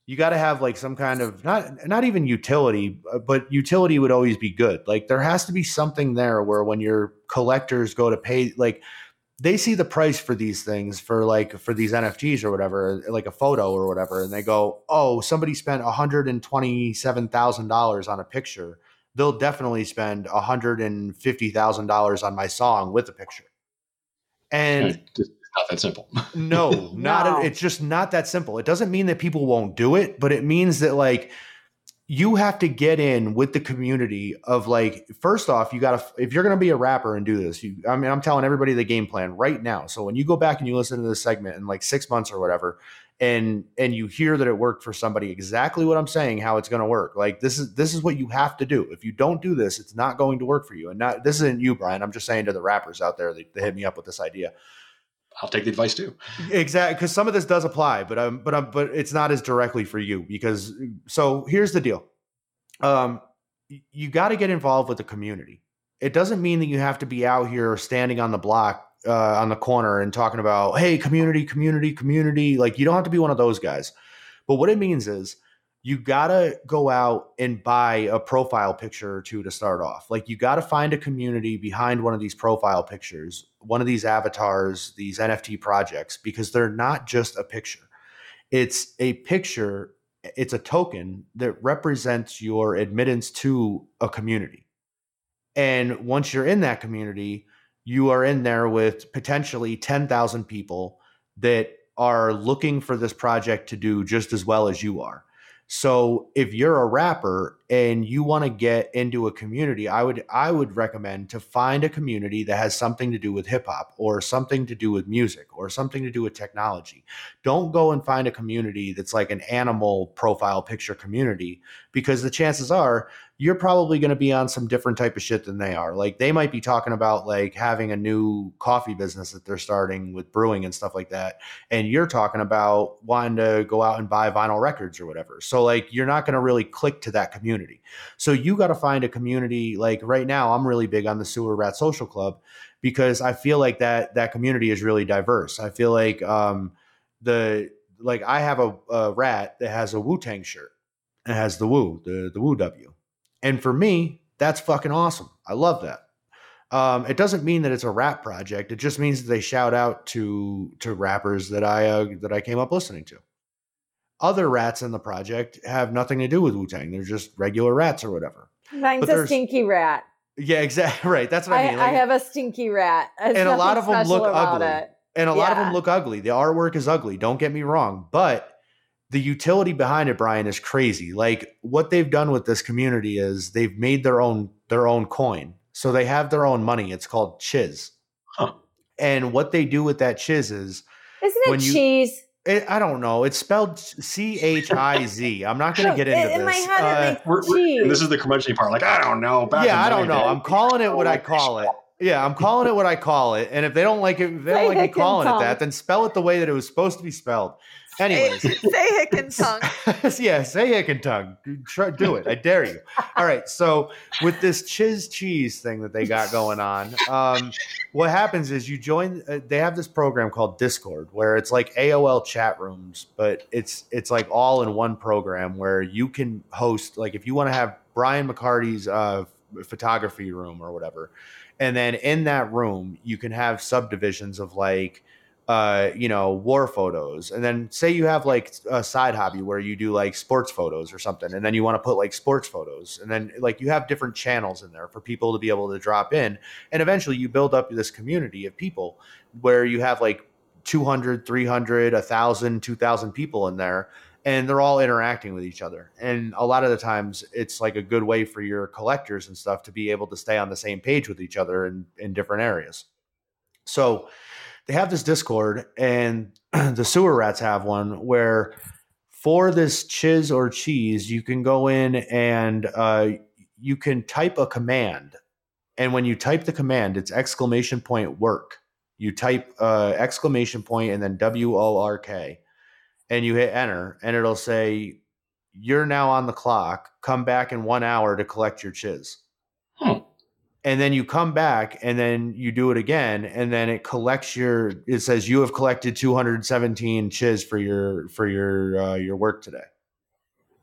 you got to have like some kind of not not even utility uh, but utility would always be good. Like there has to be something there where when your collectors go to pay like they see the price for these things for like for these nfts or whatever like a photo or whatever and they go oh somebody spent $127000 on a picture. They'll definitely spend $150000 on my song with a picture. And not that simple. no, not no. A, it's just not that simple. It doesn't mean that people won't do it, but it means that like you have to get in with the community of like first off you got to if you're going to be a rapper and do this you i mean i'm telling everybody the game plan right now so when you go back and you listen to this segment in like six months or whatever and and you hear that it worked for somebody exactly what i'm saying how it's going to work like this is this is what you have to do if you don't do this it's not going to work for you and not this isn't you brian i'm just saying to the rappers out there that, that hit me up with this idea I'll take the advice too. Exactly, because some of this does apply, but um, but um, but it's not as directly for you because. So here's the deal, um, you got to get involved with the community. It doesn't mean that you have to be out here standing on the block uh, on the corner and talking about, hey, community, community, community. Like you don't have to be one of those guys. But what it means is you gotta go out and buy a profile picture or two to start off. Like you gotta find a community behind one of these profile pictures, one of these avatars, these NFT projects, because they're not just a picture. It's a picture, it's a token that represents your admittance to a community. And once you're in that community, you are in there with potentially 10,000 people that are looking for this project to do just as well as you are so if you're a rapper and you want to get into a community, I would I would recommend to find a community that has something to do with hip hop or something to do with music or something to do with technology. Don't go and find a community that's like an animal profile picture community because the chances are you're probably going to be on some different type of shit than they are. Like they might be talking about like having a new coffee business that they're starting with brewing and stuff like that. And you're talking about wanting to go out and buy vinyl records or whatever. So like you're not going to really click to that community. So you got to find a community like right now I'm really big on the Sewer Rat Social Club because I feel like that that community is really diverse. I feel like um the like I have a, a rat that has a Wu Tang shirt. It has the Wu, the the Wu W and for me, that's fucking awesome. I love that. Um, it doesn't mean that it's a rap project. It just means that they shout out to to rappers that I uh, that I came up listening to. Other rats in the project have nothing to do with Wu Tang. They're just regular rats or whatever. Mine's a stinky rat. Yeah, exactly. Right. That's what I, I mean. Like, I have a stinky rat, There's and a lot of them look ugly. It. And a yeah. lot of them look ugly. The artwork is ugly. Don't get me wrong, but the utility behind it, Brian, is crazy. Like what they've done with this community is they've made their own their own coin. So they have their own money. It's called Chiz. Huh. And what they do with that Chiz is Isn't it you, cheese? It, I don't know. It's spelled C H I Z. I'm not going to get into in this. My head, uh, we're, we're, this is the curmudgeon part. Like I don't know. yeah, I don't know. Day. I'm calling it what I call it. Yeah, I'm calling it what I call it. And if they don't like it, if they don't like me calling it that, then spell it the way that it was supposed to be spelled. Anyways, say, say Hic et Nunc. yeah, say hick and tongue. Try, do it. I dare you. All right. So with this chiz cheese thing that they got going on, um, what happens is you join. Uh, they have this program called Discord where it's like AOL chat rooms, but it's it's like all in one program where you can host. Like if you want to have Brian McCarty's uh, photography room or whatever, and then in that room you can have subdivisions of like uh, you know, war photos. And then say you have like a side hobby where you do like sports photos or something, and then you want to put like sports photos. And then like you have different channels in there for people to be able to drop in. And eventually you build up this community of people where you have like 200, 300, 1,000, 2,000 people in there and they're all interacting with each other. And a lot of the times, it's like a good way for your collectors and stuff to be able to stay on the same page with each other in, in different areas. So they have this Discord, and the sewer rats have one where for this chiz or cheese, you can go in and uh, you can type a command. And when you type the command, it's exclamation point work. You type uh, exclamation point and then W O R K and you hit enter, and it'll say, You're now on the clock. Come back in one hour to collect your chiz. And then you come back and then you do it again, and then it collects your. It says you have collected 217 chiz for your for your uh, your work today,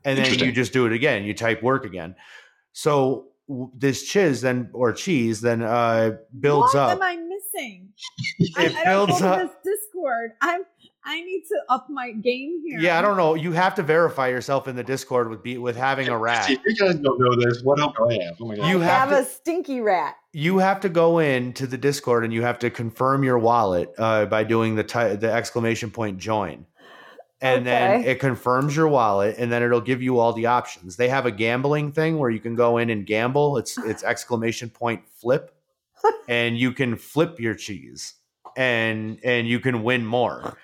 and then you just do it again. You type work again. So this chiz then or cheese then uh builds up. what up. am I missing? It I, I don't builds know up. this Discord. I'm. I need to up my game here. Yeah, I don't know. You have to verify yourself in the Discord with be with having a rat. See, you guys don't know this. What else do I have? Oh my god. You have have to- a stinky rat. you have to go in to the Discord and you have to confirm your wallet uh, by doing the ty- the exclamation point join, and then it confirms your wallet, and then it'll give you all the options. They have a gambling thing where you can go in and gamble. It's it's exclamation point flip, and you can flip your cheese, and and you can win more.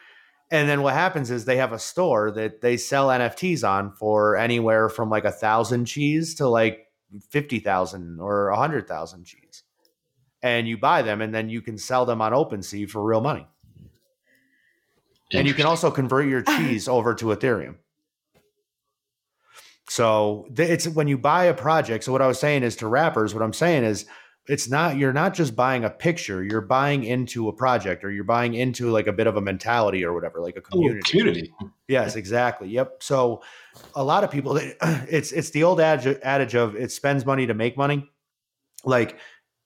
And then what happens is they have a store that they sell NFTs on for anywhere from like a thousand cheese to like fifty thousand or a hundred thousand cheese, and you buy them, and then you can sell them on OpenSea for real money. And you can also convert your cheese over to Ethereum. So it's when you buy a project. So what I was saying is to rappers, what I'm saying is it's not you're not just buying a picture, you're buying into a project or you're buying into like a bit of a mentality or whatever, like a Oh, community. community. Yes, exactly. Yep. So a lot of people, it's it's the old adage, adage of it spends money to make money, like,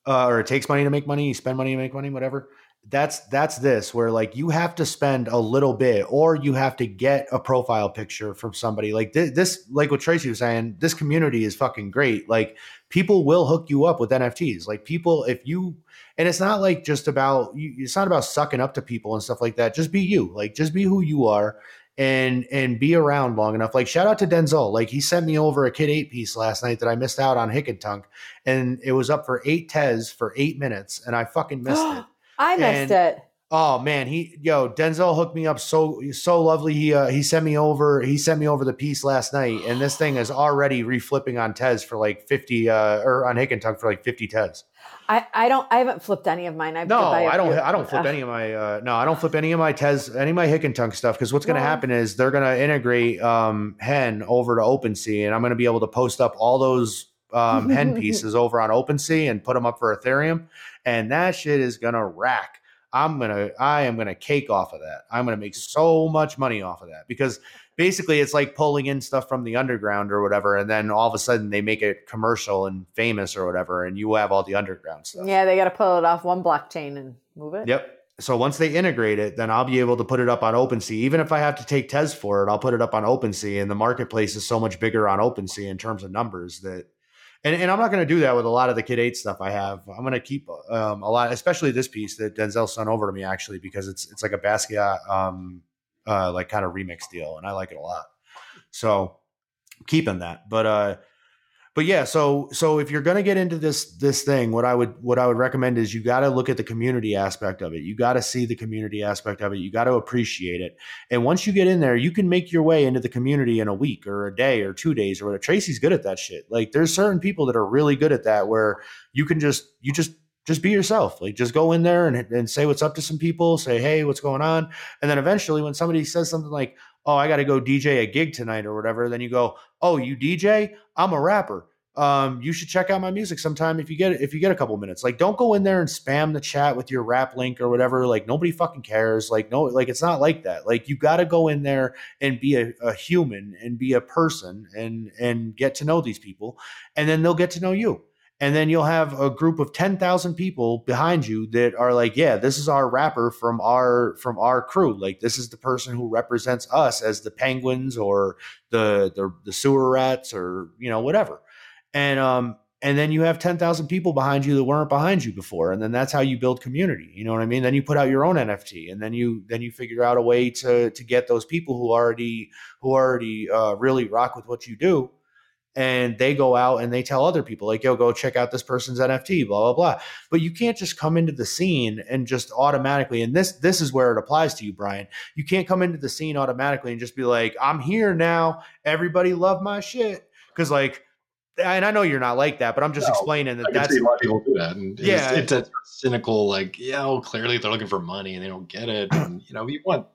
uh, or it takes money to make money. You spend money to make money, whatever. That's that's this where like you have to spend a little bit, or you have to get a profile picture from somebody. Like this, this like what Tracy was saying. This community is fucking great. Like people will hook you up with NFTs. Like people, if you and it's not like just about you it's not about sucking up to people and stuff like that just be you like just be who you are and and be around long enough like shout out to denzel like he sent me over a kid eight piece last night that i missed out on Hic et Nunc and tunk. And it was up for eight Tez for eight minutes and i fucking missed it I And- missed it. Oh man, he yo Denzel hooked me up so so lovely. He uh, he sent me over he sent me over the piece last night, and this thing is already reflipping on Tez for like fifty uh, or on Hic et Nunc for like fifty Tez. I, I don't I haven't flipped any of mine. I've No, to buy a I don't. I don't flip any of my. Uh, no, I don't flip any of my Tez, any of my Hic et Nunc stuff. Because what's going to No. happen is they're going to integrate um, Hen over to OpenSea, and I'm going to be able to post up all those um, Hen pieces over on OpenSea and put them up for Ethereum, and that shit is to rack. I'm gonna. I am gonna cake off of that. I'm gonna make so much money off of that because basically it's like pulling in stuff from the underground or whatever, and then all of a sudden they make it commercial and famous or whatever, and you have all the underground stuff. Yeah, they got to pull it off one blockchain and move it. Yep. So once they integrate it, then I'll be able to put it up on OpenSea. Even if I have to take Tez for it, I'll put it up on OpenSea. And the marketplace is so much bigger on OpenSea in terms of numbers that, and, and I'm not going to do that with a lot of the Kid 8 stuff I have. I'm going to keep um, a lot, especially this piece that Denzel sent over to me actually, because it's it's like a Basquiat, um, uh, like kind of remix deal, and I like it a lot. So keeping that, but uh, but yeah, so so if you're going to get into this this thing, what I would what I would recommend is you got to look at the community aspect of it. You got to see the community aspect of it. You got to appreciate it. And once you get in there, you can make your way into the community in a week or a day or two days or whatever. Tracy's good at that shit. Like there's certain people that are really good at that where you can just you just just be yourself. Like just go in there and, and say what's up to some people, say, hey, what's going on? And then eventually when somebody says something like, Oh, I gotta go DJ a gig tonight or whatever, then you go, Oh, you DJ? I'm a rapper. Um, you should check out my music sometime if you get if you get a couple minutes. Like, don't go in there and spam the chat with your rap link or whatever. Like, nobody fucking cares. Like, no, like it's not like that. Like, you got to go in there and be a, a human and be a person and and get to know these people, and then they'll get to know you. And then you'll have a group of ten thousand people behind you that are like, yeah, this is our rapper from our from our crew. Like, this is the person who represents us as the penguins or the the, the sewer rats or you know whatever. And um and then you have 10,000 people behind you that weren't behind you before. And then that's how you build community. You know what i mean? Then you put out your own nft and then you then you figure out a way to to get those people who already who already uh, really rock with what you do and they go out and they tell other people like yo go check out this person's nft blah blah blah. But you can't just come into the scene and just automatically and this this is where it applies to you brian. You can't come into the scene automatically and just be like i'm here now. Everybody love my shit. Because like and I know you're not like that, but I'm just No, explaining that that's see a lot of people do that, and Yeah. it's, it's a cynical, like, yeah, well, clearly they're looking for money and they don't get it, and you know, you want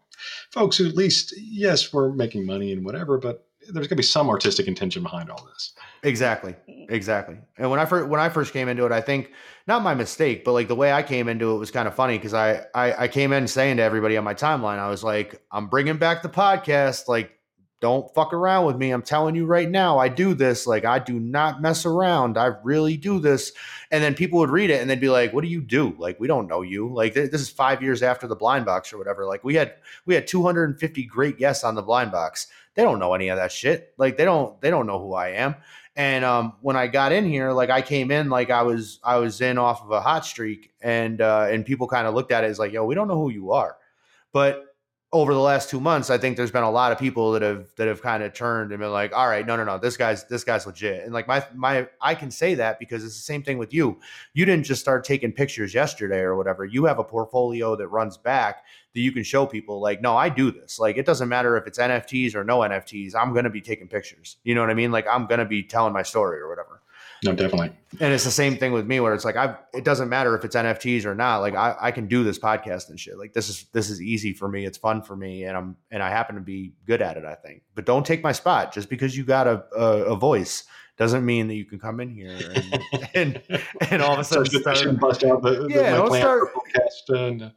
folks who at least, yes, we're making money and whatever, but there's going to be some artistic intention behind all this. exactly, exactly. And when I first when I first came into it, I think not my mistake, but like the way I came into it was kind of funny because I, I I came in saying to everybody on my timeline, I was like, I'm bringing back the podcast, like. Don't fuck around with me. I'm telling you right now, I do this. Like, I do not mess around. I really do this. And then people would read it and they'd be like, What do you do? Like, we don't know you. Like, th- this is five years after the blind box or whatever. Like, we had we had 250 great guests on the blind box. They don't know any of that shit. Like, they don't they don't know who I am. And um, when I got in here, like I came in like I was I was in off of a hot streak, and uh, and people kind of looked at it as like, yo, we don't know who you are. But over the last two months, I think there's been a lot of people that have that have kind of turned and been like, all right, no, no, no, this guy's this guy's legit. And like my my I can say that because it's the same thing with you. You didn't just start taking pictures yesterday or whatever. You have a portfolio that runs back that you can show people like, no, I do this. Like it doesn't matter if it's NFTs or no NFTs, I'm gonna be taking pictures. You know what I mean? Like I'm gonna be telling my story or whatever. No, definitely. And it's the same thing with me where it's like I it doesn't matter if it's NFTs or not. Like I, I can do this podcast and shit. Like this is this is easy for me. It's fun for me and I'm and I happen to be good at it, I think. But don't take my spot just because you got a a, a voice doesn't mean that you can come in here and and, and all of a sudden Start bust out the, the Yeah, my don't start- podcast and, uh,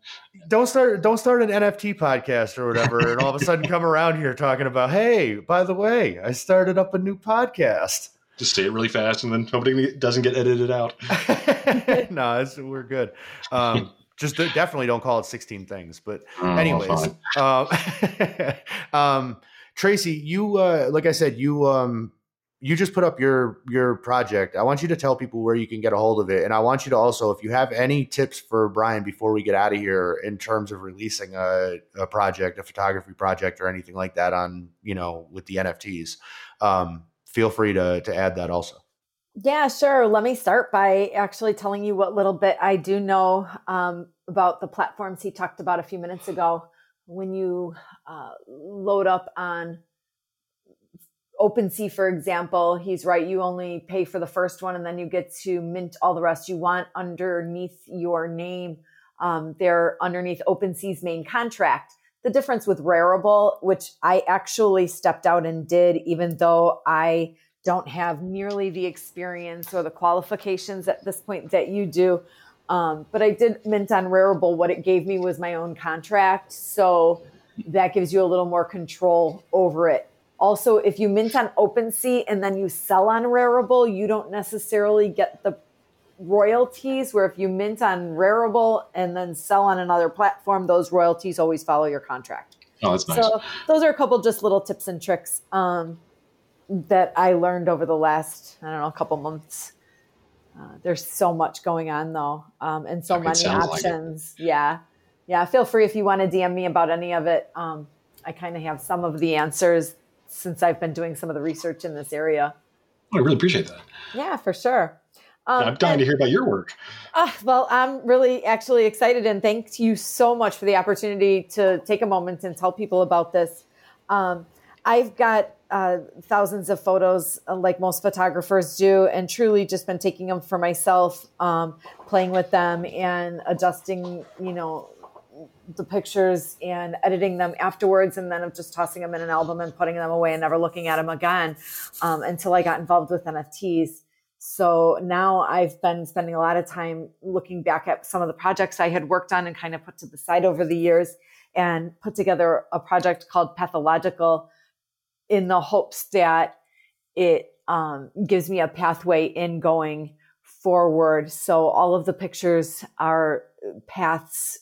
don't start don't start an NFT podcast or whatever and all of a sudden come around here talking about, hey, by the way, I started up a new podcast. just say it really fast, and then nobody doesn't get edited out. no, it's, we're good. Um, just definitely don't call it 16 things. But Oh, anyways, um, um, Tracy, you uh, like I said, you um, you just put up your your project. I want you to tell people where you can get a hold of it, and I want you to also, if you have any tips for Brian before we get out of here in terms of releasing a, a project, a photography project, or anything like that on you know with the NFTs, um, feel free to to add that also. Yeah, sure. Let me start by actually telling you what little bit I do know um, about the platforms he talked about a few minutes ago. When you uh, load up on OpenSea, for example, he's right. You only pay for the first one and then you get to mint all the rest you want underneath your name. Um, they're underneath OpenSea's main contract. The difference with Rarible, which I actually stepped out and did, even though I don't have nearly the experience or the qualifications at this point that you do. Um, but I did mint on Rarible. What it gave me was my own contract. So that gives you a little more control over it. Also, if you mint on OpenSea and then you sell on Rarible, you don't necessarily get the royalties. Where if you mint on Rarible and then sell on another platform, those royalties always follow your contract. Oh, that's nice. So those are a couple just little tips and tricks um, that I learned over the last I don't know a couple months. Uh, there's so much going on though, um, and so many sounds like options. yeah, yeah. Feel free if you want to DM me about any of it. Um, I kind of have some of the answers since I've been doing some of the research in this area. Oh, I really appreciate that. Yeah, for sure. Um, I'm dying and- to hear about your work. Ah, well, I'm really actually excited and thank you so much for the opportunity to take a moment and tell people about this. Um, I've got uh, thousands of photos, uh, like most photographers do, and truly just been taking them for myself, um, playing with them and adjusting, you know, the pictures and editing them afterwards, and then of just tossing them in an album and putting them away and never looking at them again um, until I got involved with NFTs. So now I've been spending a lot of time looking back at some of the projects I had worked on and kind of put to the side over the years and put together a project called Pathological in the hopes that it um, gives me a pathway in going forward. So all of the pictures are paths,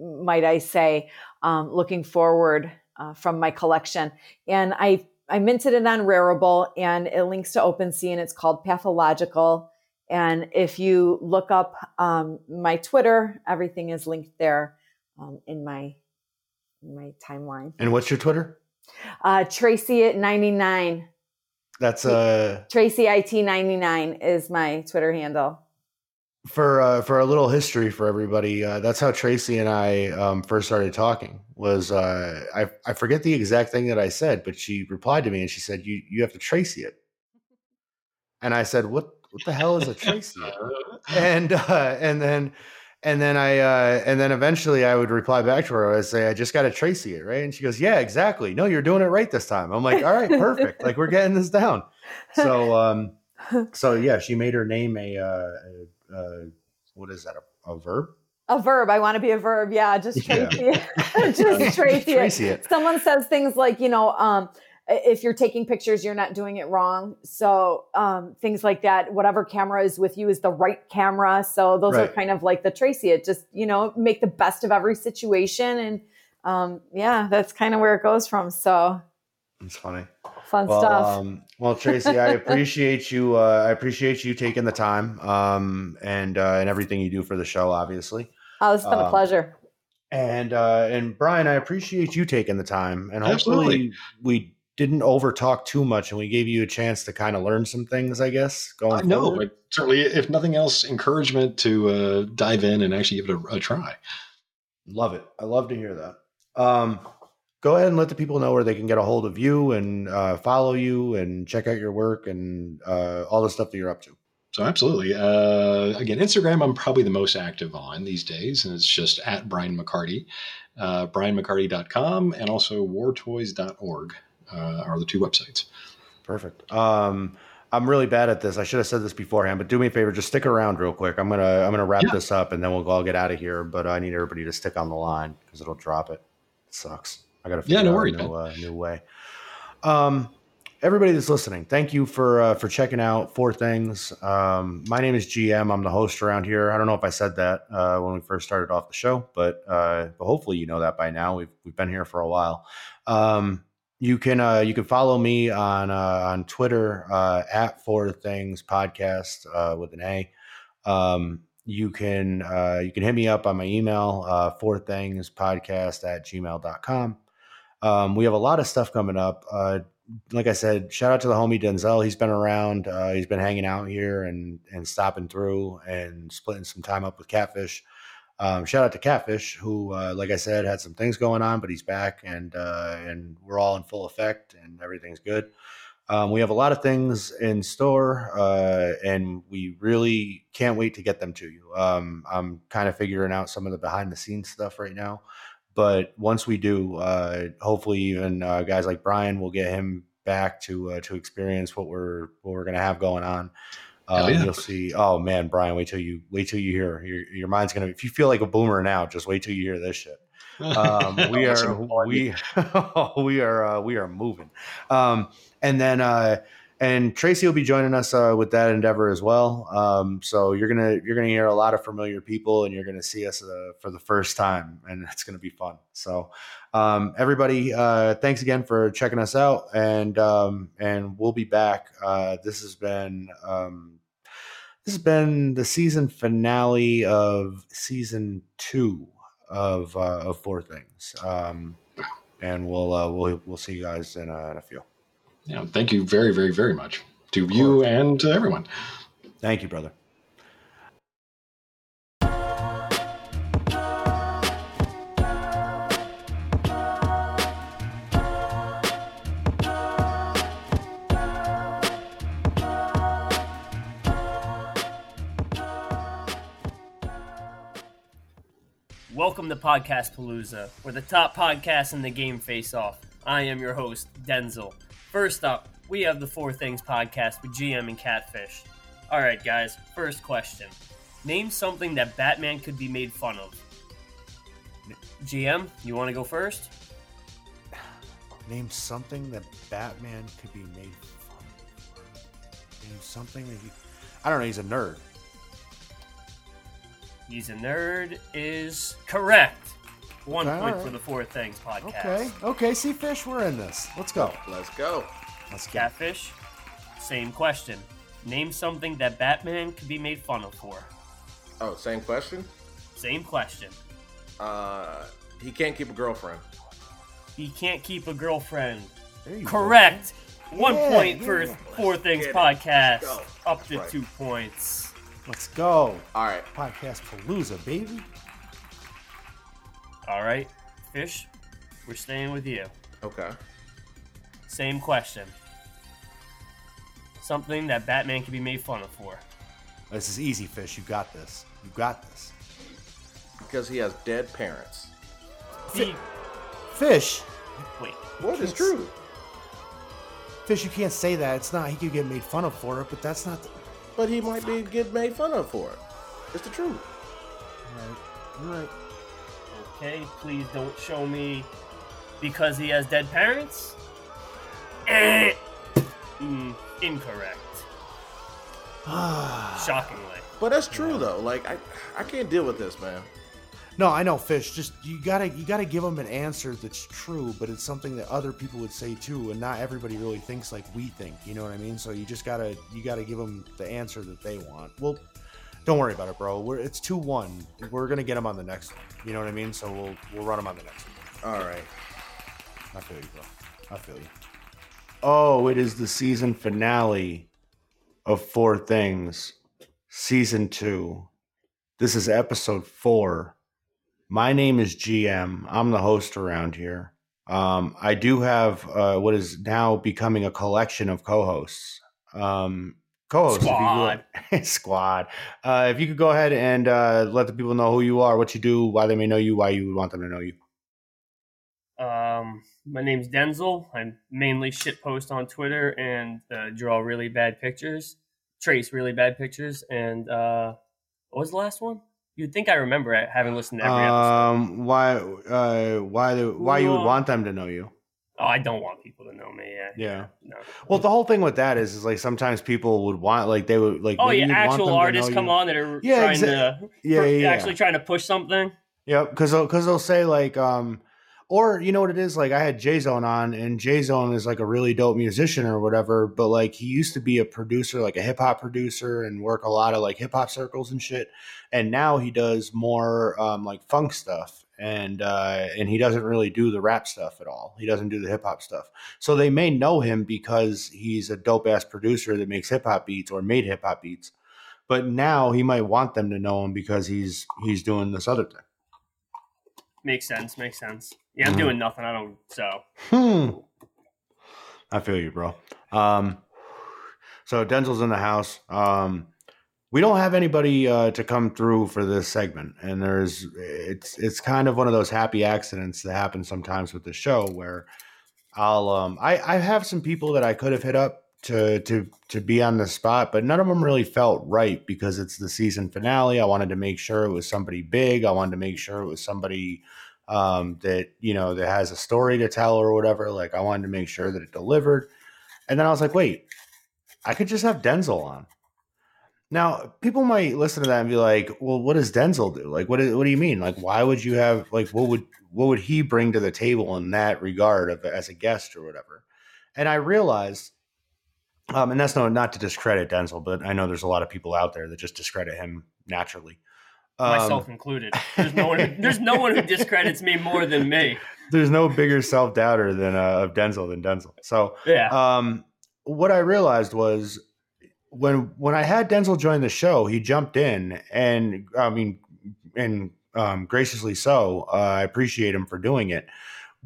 might I say, um, looking forward uh, from my collection. And I I minted it on Rarible and it links to OpenSea and it's called Pathological. And if you look up um, my Twitter, everything is linked there um, in my in my timeline. And what's your Twitter? Uh, Tracy at ninety nine. That's uh Tracy it ninety nine is my Twitter handle. For uh, for a little history for everybody, uh, that's how Tracy and I um, first started talking. Was uh, I I forget the exact thing that I said, but she replied to me and she said, "You you have to Tracy it." And I said, "What what the hell is a Tracy?" and uh, and then and then I uh, and then eventually I would reply back to her. I say, "I just got to Tracy it, right?" And she goes, "Yeah, exactly. No, you're doing it right this time." I'm like, "All right, perfect. like we're getting this down." So um, so yeah, she made her name a, uh, a, a what is that? A, a verb? A verb. I want to be a verb. Yeah, just Tracy. Yeah. just Tracy. Tracy it. Someone says things like, you know, um, if you're taking pictures, you're not doing it wrong. So um, things like that. Whatever camera is with you is the right camera. So those right. are kind of like the Tracy. It just you know make the best of every situation, and um, yeah, that's kind of where it goes from. So it's funny, fun well, stuff. Um, well, Tracy, I appreciate you. Uh, I appreciate you taking the time um, and uh, and everything you do for the show. Obviously, oh, it's been a um, pleasure. And uh, and Brian, I appreciate you taking the time, and hopefully Absolutely. we didn't over talk too much and we gave you a chance to kind of learn some things, I guess. Going uh, no, but certainly, if nothing else, encouragement to uh, dive in and actually give it a, a, try. Love it. I love to hear that. Um, go ahead and let the people know where they can get a hold of you and uh, follow you and check out your work and uh, all the stuff that you're up to. So absolutely. Uh, again, Instagram, I'm probably the most active on these days, and it's just at Brian McCarty, uh, brianmccarty.com, and also wartoys.org uh, are the two websites. Perfect. Um, I'm really bad at this. I should have said this beforehand, but do me a favor, just stick around real quick. I'm gonna I'm gonna wrap yeah. this up and then we'll all get out of here. But I need everybody to stick on the line because it'll drop it. It sucks. I gotta figure yeah, no out worries, a new, uh, new way. Um, everybody that's listening, thank you for uh, for checking out Four Things. Um, my name is GM. I'm the host around here. I don't know if I said that uh, when we first started off the show, but uh, but hopefully you know that by now. We've we've been here for a while. Um, you can uh, you can follow me on uh, on Twitter uh, at Four Things Podcast uh, with an A. Um, you can uh, you can hit me up on my email uh, Four Things Podcast at gmail.com. Um, we have a lot of stuff coming up. Uh, like I said, shout out to the homie Denzel. He's been around. Uh, he's been hanging out here and and stopping through and splitting some time up with Catfish. Um, shout out to Catfish, who, uh, like I said, had some things going on, but he's back and uh, and we're all in full effect and everything's good. Um, we have a lot of things in store, uh, and we really can't wait to get them to you. Um, I'm kind of figuring out some of the behind the scenes stuff right now, but once we do, uh, hopefully, even uh, guys like Brian will get him back to uh, to experience what we're what we're gonna have going on. Uh, yeah. You'll see. Oh man, Brian, wait till you wait till you hear. Your, your mind's gonna. If you feel like a boomer now, just wait till you hear this shit. Um, we are we we are uh, we are moving. Um, and then uh, and Tracy will be joining us uh, with that endeavor as well. Um, so you're gonna you're gonna hear a lot of familiar people, and you're gonna see us uh, for the first time, and it's gonna be fun. So um, everybody, uh, thanks again for checking us out, and um, and we'll be back. Uh, this has been um, this has been the season finale of season two of uh, of Four Things, um, and we'll uh, we'll we'll see you guys in a, in a few. Yeah, thank you very very very much to you and to everyone. Thank you, brother. Welcome to Podcast Palooza, where the top podcasts in the game face off. I am your host, Denzel. First up, we have the Four Things podcast with GM and Catfish. Alright, guys, first question. Name something that Batman could be made fun of. GM, you want to go first? Name something that Batman could be made fun of. Name something that he. I don't know, he's a nerd. He's a nerd is correct. One okay, point right. for the Four Things podcast. Okay, okay. See, fish, we're in this. Let's go. Let's go. Let's go. Catfish, same question. Name something that Batman could be made fun of for. Oh, same question. Same question. Uh, he can't keep a girlfriend. He can't keep a girlfriend. There you go. Correct. One Yeah, point yeah. for Four Things Get it. podcast. Up to Right. two points. Let's go. All right. Podcast Palooza, baby. All right, Fish, we're staying with you. Okay. Same question. Something that Batman can be made fun of for. This is easy, Fish. You got this. You got this. Because he has dead parents. He, Fish. wait, What is true? Fish, you can't say that. It's not. He could get made fun of for it, but that's not. The, But he might be get made fun of for it. It's the truth. You're right. Okay, please don't show me because he has dead parents? Eh. Mm, incorrect. Shockingly. But that's true though. Like I, I can't deal with this, man. No, I know, Fish. Just you gotta you gotta give them an answer that's true, but it's something that other people would say too, and not everybody really thinks like we think. You know what I mean? So you just gotta you gotta give them the answer that they want. Well, don't worry about it, bro. We're it's two one. We're gonna get him on the next one. You know what I mean? So we'll we'll run him on the next one. All right. I feel you, bro. I feel you. Oh, it is the season finale of Four Things, season two. This is episode four. My name is GM. I'm the host around here. Um, I do have uh, what is now becoming a collection of co-hosts. Um, co-hosts, if you could- squad. Uh, if you could go ahead and uh, let the people know who you are, what you do, why they may know you, why you would want them to know you. Um, my name's Denzel. I mainly shitpost on Twitter and uh, draw really bad pictures, trace really bad pictures. And uh, what was the last one? You'd think I remember it, having listened to every episode. Um, why, uh, why, the, why you would want them to know you? Oh, I don't want people to know me. Yeah. Yeah. No. Well, the whole thing with that is, is like sometimes people would want, like they would, like. Oh yeah, actual artists come you. on that are Yeah, trying exa- to Yeah, yeah, yeah. actually trying to push something. Yep, because because they'll say like, um, or you know what it is like. I had J Zone on, and J Zone is like a really dope musician or whatever. But like, he used to be a producer, like a hip hop producer, and work a lot of like hip hop circles and shit. And now he does more um, like funk stuff, and uh, and he doesn't really do the rap stuff at all. He doesn't do the hip hop stuff. So they may know him because he's a dope ass producer that makes hip hop beats or made hip hop beats. But now he might want them to know him because he's he's doing this other thing. Makes sense. Makes sense. Yeah, I'm Mhm. doing nothing. I don't. So Hmm. I feel you, bro. Um, so Denzel's in the house. Um, we don't have anybody uh, to come through for this segment, and there's it's it's kind of one of those happy accidents that happen sometimes with the show where I'll um I I have some people that I could have hit up to to to be on the spot, but none of them really felt right because it's the season finale. I wanted to make sure it was somebody big. I wanted to make sure it was somebody um, that you know that has a story to tell or whatever. Like I wanted to make sure that it delivered, and then I was like, wait, I could just have Denzel on. Now, people might listen to that and be like, "Well, what does Denzel do? Like, what? is- What do you mean? Like, why would you have like what would what would he bring to the table in that regard of as a guest or whatever?" And I realized, um, and that's no not to discredit Denzel, but I know there's a lot of people out there that just discredit him naturally, Um, myself included. There's no one. Who, there's no one who discredits me more than me. there's no bigger self doubter than uh, of Denzel than Denzel. So Yeah. um, what I realized was when when I had Denzel join the show, he jumped in, and I mean, and um, graciously so. Uh, I appreciate him for doing it.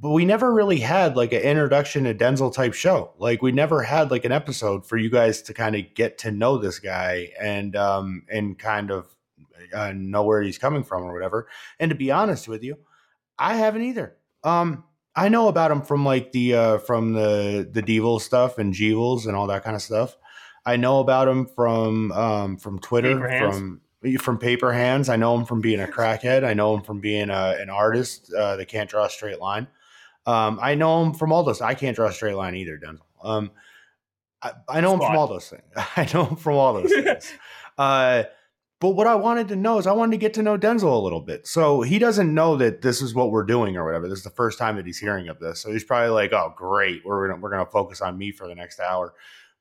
But we never really had like an introduction to Denzel type show. Like we never had like an episode for you guys to kind of get to know this guy and um and kind of uh, know where he's coming from or whatever. And to be honest with you, I haven't either. Um, I know about him from like the uh from the the Devil stuff and Jevils and all that kind of stuff. I know about him from um from Twitter from from Paper Hands. I know him from being a crackhead. I know him from being a, an artist uh, that can't draw a straight line. Um, I know him from all those. I can't draw a straight line either, Denzel. Um, I, I know him from all those things. I know him from all those things. Uh, but what I wanted to know is I wanted to get to know Denzel a little bit. So he doesn't know that this is what we're doing or whatever. This is the first time that he's hearing of this. So he's probably like, "Oh, great. We're gonna, we're going to focus on me for the next hour."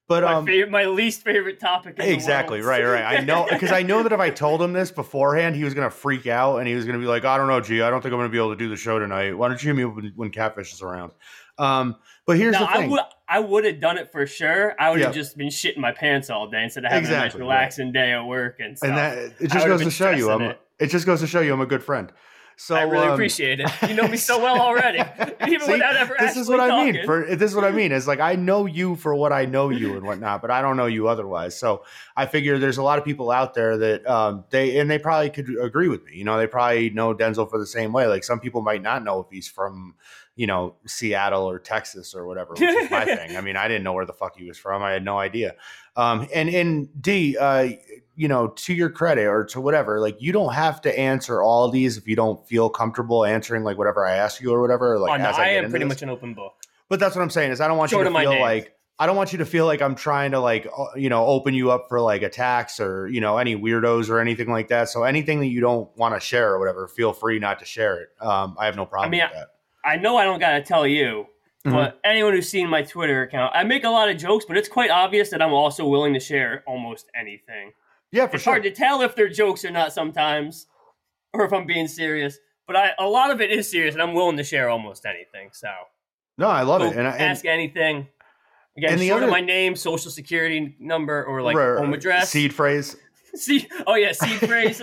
But my, um, favorite, my least favorite topic. Exactly right, right. I know because I know that if I told him this beforehand, he was gonna freak out and he was gonna be like, "I don't know, G, I don't think I'm gonna be able to do the show tonight. Why don't you hit me when, when Catfish is around?" Um, but here's No, the I thing. would I would have done it for sure. I would have Yeah. just been shitting my pants all day instead of having Exactly, a nice relaxing day at work and stuff. and that it just goes to show you, I'm. It. it. just goes to show you, I'm a good friend. So I really um, appreciate it. You know me so well already, even See, without ever this is what I mean. For this is what I mean. Is like I know you for what I know you and whatnot, but I don't know you otherwise. So I figure there's a lot of people out there that um, they and they probably could agree with me. You know, they probably know Denzel for the same way. Like some people might not know if he's from you know Seattle or Texas or whatever, which is my thing. I mean, I didn't know where the fuck he was from. I had no idea. Um, and and D, uh, you know, to your credit or to whatever, like you don't have to answer all these if you don't feel comfortable answering like whatever I ask you or whatever. Like Oh, no, as I, I am pretty this. much an open book. But that's what I'm saying is I don't want Short you to feel like I don't want you to feel like I'm trying to like you know open you up for like attacks or you know any weirdos or anything like that. So anything that you don't want to share or whatever, feel free not to share it. Um, I have no problem mean, with that. I know I don't gotta tell you, Mhm. but anyone who's seen my Twitter account, I make a lot of jokes, but it's quite obvious that I'm also willing to share almost anything. Yeah, for it's sure. hard to tell if they're jokes or not sometimes, or if I'm being serious. But I, a lot of it is serious, and I'm willing to share almost anything. So no, I love So it. And, I, and ask anything. Again, and the other- of my name, social security number, or like Right, home address. seed phrase. See, oh yeah, seed phrase.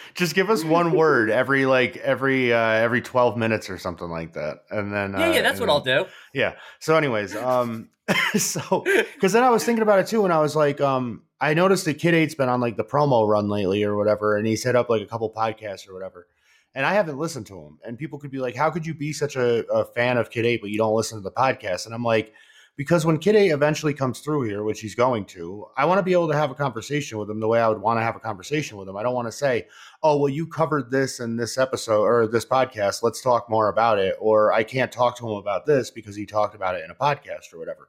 Just give us one word every like every uh every 12 minutes or something like that. And then yeah, uh, yeah, that's what I'll do. Yeah. So anyways, um so cuz then I was thinking about it too and I was like um I noticed that Kid 8's been on like the promo run lately or whatever and he set up like a couple podcasts or whatever. And I haven't listened to him. And people could be like, "How could you be such a, a fan of Kid 8 but you don't listen to the podcast?" And I'm like, because when Kid 8 eventually comes through here, which he's going to, I want to be able to have a conversation with him the way I would want to have a conversation with him. I don't want to say, "Oh, well, you covered this in this episode or this podcast. Let's talk more about it." Or I can't talk to him about this because he talked about it in a podcast or whatever.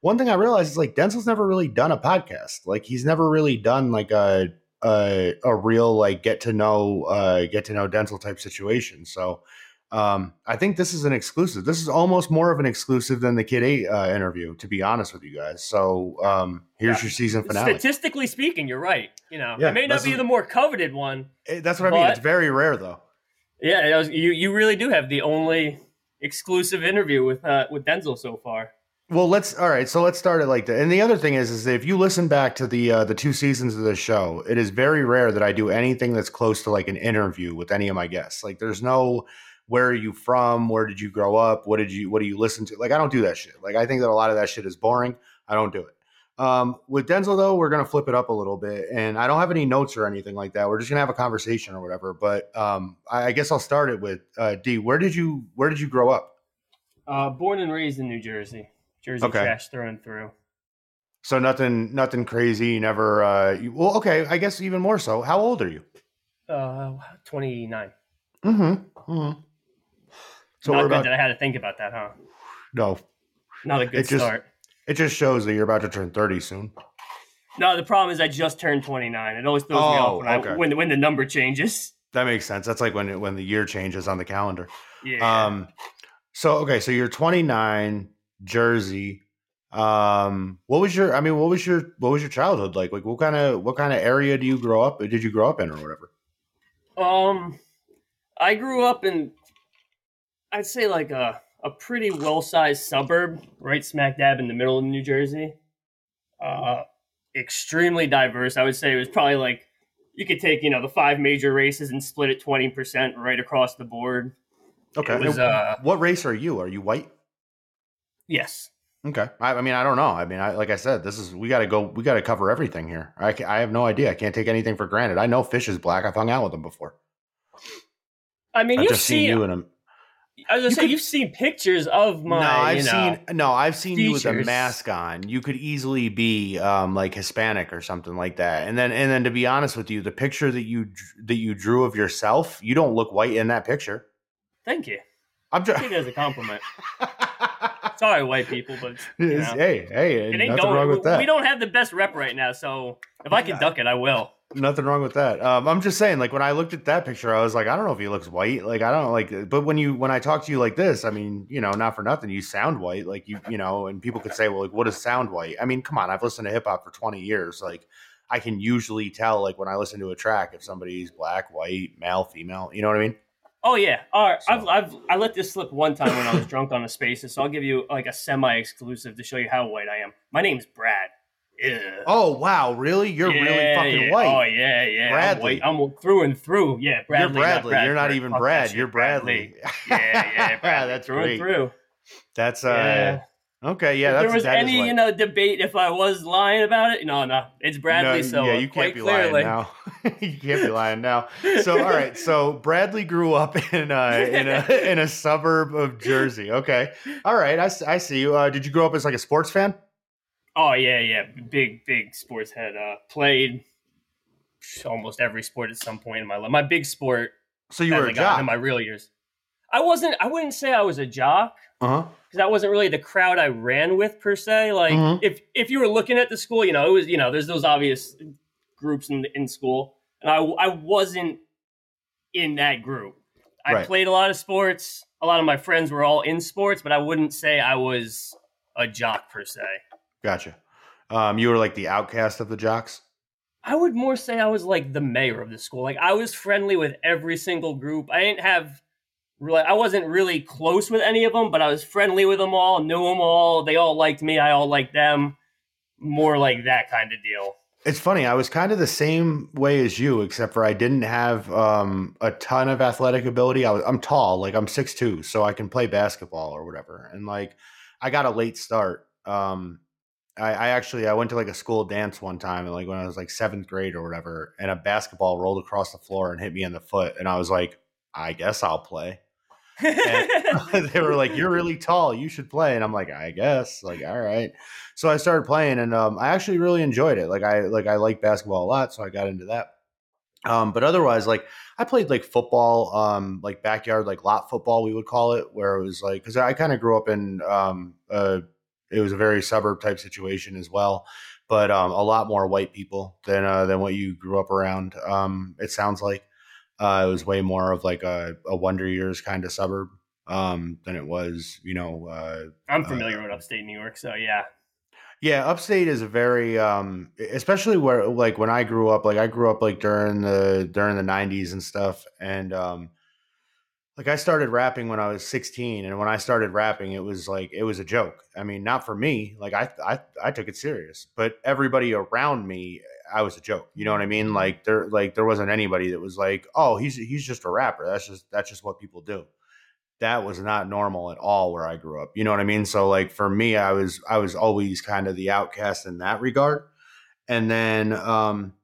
One thing I realized is like Denzel's never really done a podcast. Like he's never really done like a a, a real like get to know uh get to know Denzel type situation. So um, I think this is an exclusive. This is almost more of an exclusive than the Kid Eight uh, interview, to be honest with you guys. So um, here's Yeah. your season finale. Statistically speaking, you're right. You know, Yeah, it may not be is- the more coveted one. Eh, That's what I mean. It's very rare, though. Yeah, was, you you really do have the only exclusive interview with uh, with Denzel so far. Well, let's all right. So let's start it like that. And the other thing is, is if you listen back to the uh, the two seasons of the show, it is very rare that I do anything that's close to like an interview with any of my guests. Like, there's no where are you from? Where did you grow up? What did you what do you listen to? Like, I don't do that shit. Like, I think that a lot of that shit is boring. I don't do it. Um, with Denzel though, we're gonna flip it up a little bit, and I don't have any notes or anything like that. We're just gonna have a conversation or whatever. But um, I, I guess I'll start it with uh, D. Where did you Where did you grow up? Uh, born and raised in New Jersey, Jersey Okay. trash through and through. So nothing, nothing crazy. You never. Uh, you, well, okay. I guess even more so. How old are you? Uh, twenty nine. Mm-hmm. mm-hmm. So Not good about that I had to think about that, huh? no. Not a good It just- start. It just shows that you're about to turn thirty soon. No, the problem is I just turned twenty nine. It always throws me Oh, off when, okay. I, when when the number changes. That makes sense. That's like when it, when the year changes on the calendar. Yeah. Um. So okay. So you're 29, Jersey. Um. What was your? I mean, what was your? What was your childhood like? Like, what kind of what kind of area do you grow up? Did you grow up in or whatever? Um, I grew up in, I'd say like a a pretty well sized suburb, right smack dab in the middle of New Jersey. Uh, extremely diverse. I would say it was probably like you could take you know the five major races and split it twenty percent right across the board. Okay. Was, uh, what race are you? Are you white? Yes. Okay. I, I mean, I don't know. I mean, I, like I said, this is we got to go. We got to cover everything here. I, I have no idea. I can't take anything for granted. I know Fish is black. I've hung out with him before. I mean, I've you've just seen you in him. I was gonna you say could- you've seen pictures of my. no, I've you know, seen no, I've seen you with a mask on. You could easily be um, like Hispanic or something like that. And then, and then to be honest with you, the picture that you that you drew of yourself, you don't look white in that picture. Thank you. I'm Take just. it as a compliment. Sorry, white people, but you know, hey, hey, it ain't nothing going. wrong with that. We don't have the best rep right now, so if I can duck it, I will. Nothing wrong with that. Um, I'm just saying, like when I looked at that picture, I was like, I don't know if he looks white. Like I don't like, but when you when I talk to you like this, I mean, you know, not for nothing, you sound white. Like you, you know, and people could say, well, like what does sound white? I mean, come on, I've listened to hip hop for 20 years. Like I can usually tell, like when I listen to a track, if somebody's black, white, male, female. You know what I mean? Oh yeah. All right. So- I've, I've I let this slip one time when I was drunk on a spaces, so I'll give you like a semi-exclusive to show you how white I am. My name's Brad. Yeah. Oh wow, really? You're really fucking yeah. white. Oh yeah, yeah. Bradley. I'm. I'm through and through. Yeah, Bradley. you're Bradley. Not You're not Bradford. even Brad. shit, You're Bradley. Yeah, yeah, Bradley. That's through great. and through. That's uh, Yeah. okay. Yeah, if that's there was any, you know, debate if I was lying about it, no, no, it's Bradley. No, so yeah, uh, you can't be clearly. lying now. you can't be lying now. So, all right. So, Bradley grew up in a in a in a suburb of Jersey. Okay. All right. I see you. Uh, did you grow up as like a sports fan? Oh yeah, yeah, big, big sports head. Uh, played almost every sport at some point in my life. My big sport So you were a jock. into my real years. I wasn't. I wouldn't say I was a jock Uh huh. because that wasn't really the crowd I ran with per se. Like Mhm. if if you were looking at the school, you know, it was you know, there's those obvious groups in in school, and I I wasn't in that group. I Right. played a lot of sports. A lot of my friends were all in sports, but I wouldn't say I was a jock per se. Gotcha. Um, you were like the outcast of the jocks. I would more say I was like the mayor of the school. Like I was friendly with every single group. I didn't have really, I wasn't really close with any of them, but I was friendly with them all, knew them all. They all liked me. I all liked them. More like that kind of deal. It's funny. I was kind of the same way as you, except for I didn't have um, a ton of athletic ability. I was, I'm tall, like I'm 6'2", so I can play basketball or whatever. And like, I got a late start. Um, I, I actually I went to like a school dance one time, and like when I was like seventh grade or whatever, and a basketball rolled across the floor and hit me in the foot, and I was like, I guess I'll play. And they were like, "You're really tall. You should play." And I'm like, "I guess." Like, all right. So I started playing, and um, I actually really enjoyed it. Like, I like I like basketball a lot, so I got into that. Um, but otherwise, like I played like football, um, like backyard, like lot football, we would call it, where it was like because I kind of grew up in um, uh, it was a very suburb type situation as well, but um, a lot more white people than uh, than what you grew up around. Um, it sounds like uh, it was way more of like a, a Wonder Years kind of suburb um, than it was, you know. Uh, I'm familiar with upstate New York, so yeah. yeah, upstate is a very, um, especially where like when I grew up, like I grew up like during the during the '90s and stuff, and um, like I started rapping when I was 16, and when I started rapping, it was like it was a joke. I mean, not for me, like I I I took it serious, but everybody around me, I was a joke. You know what I mean? Like there like there wasn't anybody that was like, oh, he's he's just a rapper. That's just that's just what people do that was not normal at all where I grew up. You know what I mean? So like for me, I was I was always kind of the outcast in that regard. And then um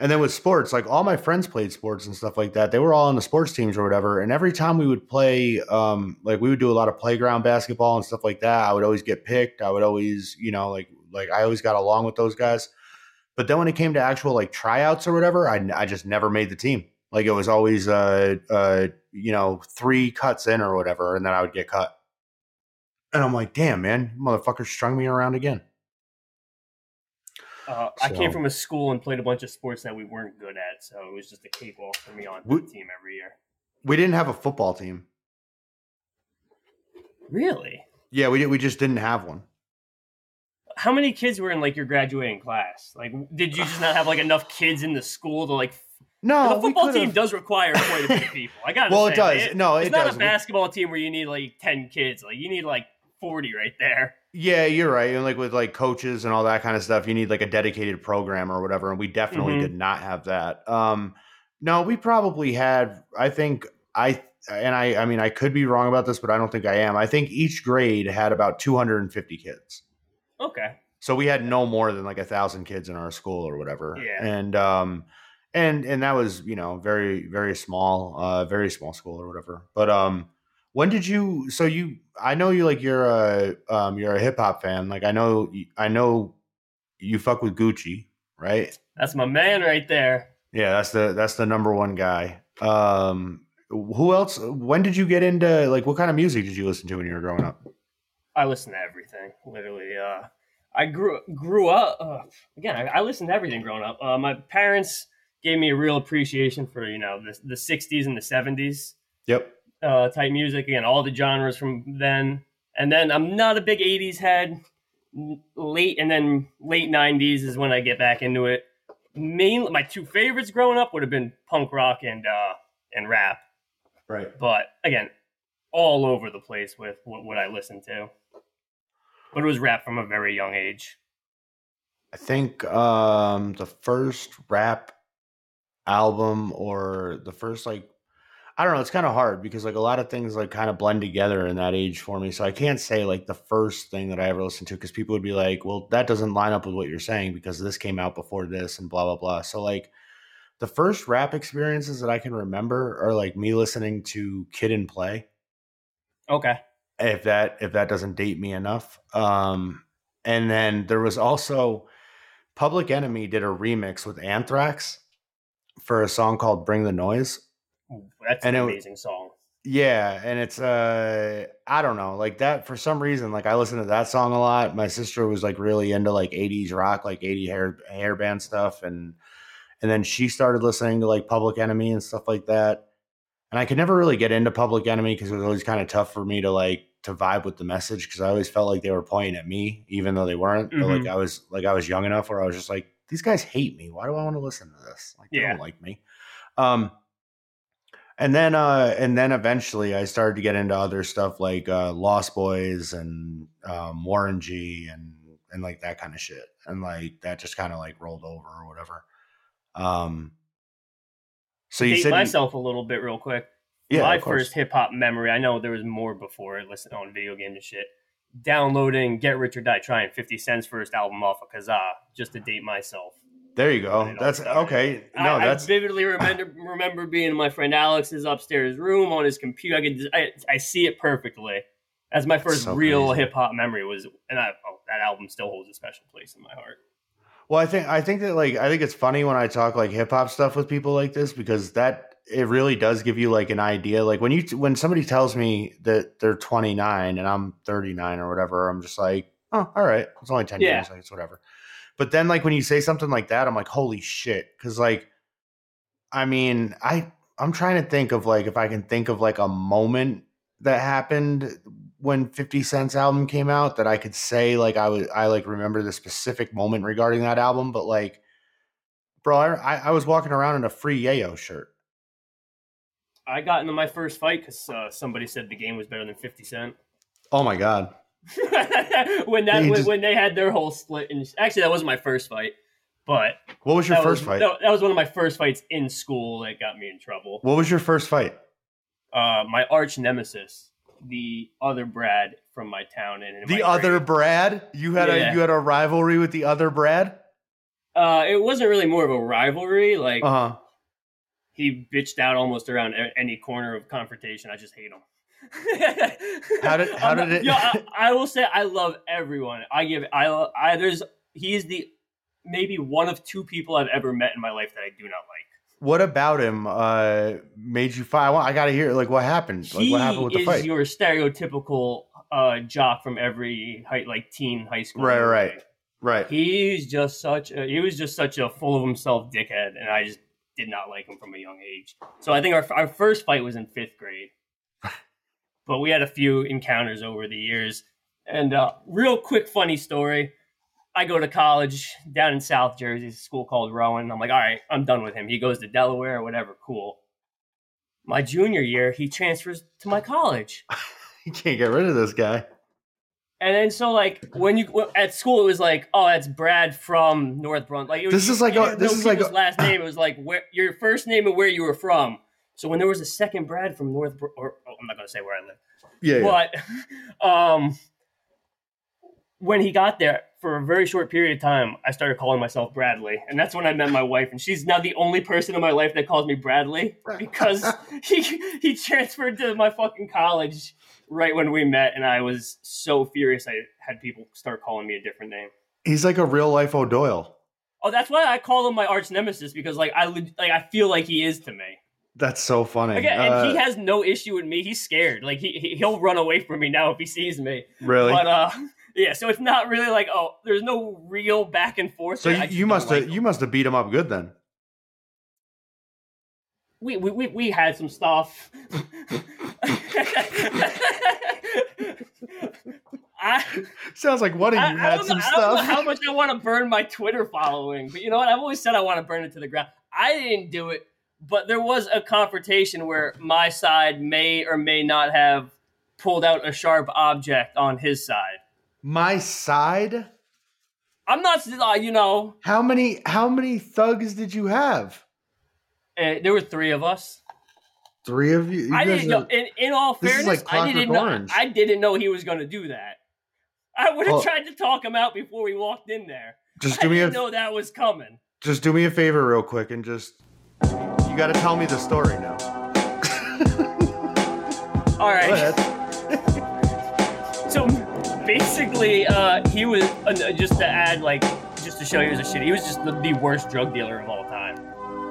and then with sports, like all my friends played sports and stuff like that. They were all on the sports teams or whatever. And every time we would play, um, like we would do a lot of playground basketball and stuff like that. I would always get picked. I would always, you know, like like I always got along with those guys. But then when it came to actual like tryouts or whatever, I, I just never made the team. Like it was always uh uh you know three cuts in or whatever, and then I would get cut. And I'm like, damn man, motherfucker strung me around again. Uh, I came from a school and played a bunch of sports that we weren't good at, so it was just a cakewalk for me on We- the team every year. We didn't have a football team. Really? Yeah, we did, we just didn't have one. How many kids were in like your graduating class? Like, did you just not have like enough kids in the school to like? No, the football team does require quite a few people. I got. Well, it does. No, it's it not does. a basketball team where you need like ten kids. Like you need like forty right there. Yeah, you're right. And like with like coaches and all that kind of stuff, you need like a dedicated program or whatever. And we definitely Mhm. did not have that. Um, no, we probably had. I think I and I. I mean, I could be wrong about this, but I don't think I am. I think each grade had about 250 kids. Okay. So we had no more than like a thousand kids in our school or whatever. Yeah. And um and and that was, you know, very, very small, uh very small school or whatever. But um when did you so you I know you like you're a um you're a hip hop fan. Like I know I know you fuck with Gucci, right? That's my man right there. Yeah, that's the that's the number one guy. Um who else when did you get into like what kind of music did you listen to when you were growing up? I listen to everything, literally. Uh, I grew grew up uh, again. I, I listened to everything growing up. Uh, my parents gave me a real appreciation for you know the the '60s and the '70s Yep. Uh, type music. Again, all the genres from then. And then I'm not a big '80s head. Late and then late '90s is when I get back into it. Mainly, my two favorites growing up would have been punk rock and uh, and rap. Right. But again, all over the place with what, what I listened to. But it was rap from a very young age. I think um the first rap album or the first like I don't know, it's kind of hard because like a lot of things like kind of blend together in that age for me. So I can't say like the first thing that I ever listened to because people would be like, "Well, that doesn't line up with what you're saying because this came out before this and blah blah blah." So like the first rap experiences that I can remember are like me listening to Kid and Play Okay. if that if that doesn't date me enough. Um, and then there was also Public Enemy did a remix with Anthrax for a song called "Bring the Noise." Ooh, that's And an it- amazing song. Yeah, and it's uh I don't know, like that for some reason like I listen to that song a lot. My sister was like really into like 80s rock, like 80 hair hair band stuff and and then she started listening to like Public Enemy and stuff like that. And I could never really get into Public Enemy because it was always kind of tough for me to like to vibe with the message because I always felt like they were pointing at me even though they weren't. But like I was like I was young enough where I was just like these guys hate me. Why do I want to listen to this? Like they don't like me. Um and then uh and then eventually I started to get into other stuff like uh Lost Boyz and um Warren G and and like that kind of shit. And like that just kind of like rolled over or whatever. Um so you Date said you- myself a little bit real quick. yeah, My first hip hop memory, I know there was more before I listened on video games and shit. Downloading Get Rich or Die Trying 50 Cent's first album off of Kazaa just to date myself. There you go. When it all That's okay. No, I, that's I vividly remember remember being in my friend Alex's upstairs room on his computer. I could I, I see it perfectly. As my first So real hip hop memory was, and I, oh, that album still holds a special place in my heart. Well, I think I think that like I think it's funny when I talk like hip hop stuff with people like this because that it really does give you like an idea. Like when you when somebody tells me that they're 29 and I'm 39 or whatever, I'm just like, oh, all right, it's only 10 Yeah. years, like it's whatever. But then like when you say something like that, I'm like, holy shit, because like, I mean, I I'm trying to think of like if I can think of like a moment that happened when 50 Cent's album came out that I could say like I was I like remember the specific moment regarding that album, but like bro, I, I was walking around in a free Yayo shirt. I got into my first fight because uh, somebody said the game was better than 50 Cent. Oh my god. when that when, just- when they had their whole split, and actually that wasn't my first fight, but What was your first was, fight? That, that was one of my first fights in school that got me in trouble. What was your first fight? Uh, my arch nemesis, the other Brad from my town, and The other grade. Brad? You had Yeah. a you had a rivalry with the other Brad? Uh, it wasn't really more of a rivalry. Like Uh-huh. he bitched out almost around any corner of confrontation. I just hate him. How did- how did it- Yo, I, I will say I love everyone. I give I I there's he is the maybe one of two people I've ever met in my life that I do not like. What about him uh made you fight? I, want- I gotta hear like what happened. Like he what happened with the is fight? your stereotypical uh, jock from every high, like teen high school. Right, movie. right. right. He's just such a he was just such a full of himself dickhead, and I just did not like him from a young age. So I think our our first fight was in fifth grade, but we had a few encounters over the years. And uh, real quick, funny story. I go to college down in South Jersey, a school called Rowan. I'm like, all right, I'm done with him. He goes to Delaware or whatever. Cool. My junior year, he transfers to my college. You can't get rid of this guy. And then so like when you at school, it was like, oh, that's Brad from North Brunswick. Like it was, This is like a- this is like a- last name. It was like where your first name and where you were from. So when there was a second Brad from North, or oh, I'm not gonna say where I live, Yeah. but um, when he got there for a very short period of time, I started calling myself Bradley, and that's when I met my wife, and she's now the only person in my life that calls me Bradley because he he transferred to my fucking college right when we met, and I was so furious I had people start calling me a different name. He's like a real life O'Doyle. Oh, that's why I call him my arch nemesis because like I like I feel like he is to me. That's so funny. Again, and Uh, he has no issue with me. He's scared. Like he he- he'll run away from me now if he sees me. really? But uh, yeah. So it's not really like oh, there's no real back and forth. so you, you must like have him. you must have beat him up good then. we we we, we had some stuff. I, Sounds like one of you I, had some I don't know stuff. how much I want to burn my Twitter following, but you know what? I've always said I want to burn it to the ground. I didn't do it, but there was a confrontation where my side may or may not have pulled out a sharp object on his side. My side. I'm not, uh, you know, How many? How many thugs did you have? uh, there were three of us. Three of you. you I didn't know. are- In, in all fairness, like I didn't know. Orange. I didn't know he was going to do that. I would have Well- tried to talk him out before we walked in there. just I do me a didn't know that was coming. just do me a favor real quick and just got to tell me the story now. All right. Go ahead. So basically, uh, he was uh, just to add, like, just to show you he was a shit. He was just the, the worst drug dealer of all time.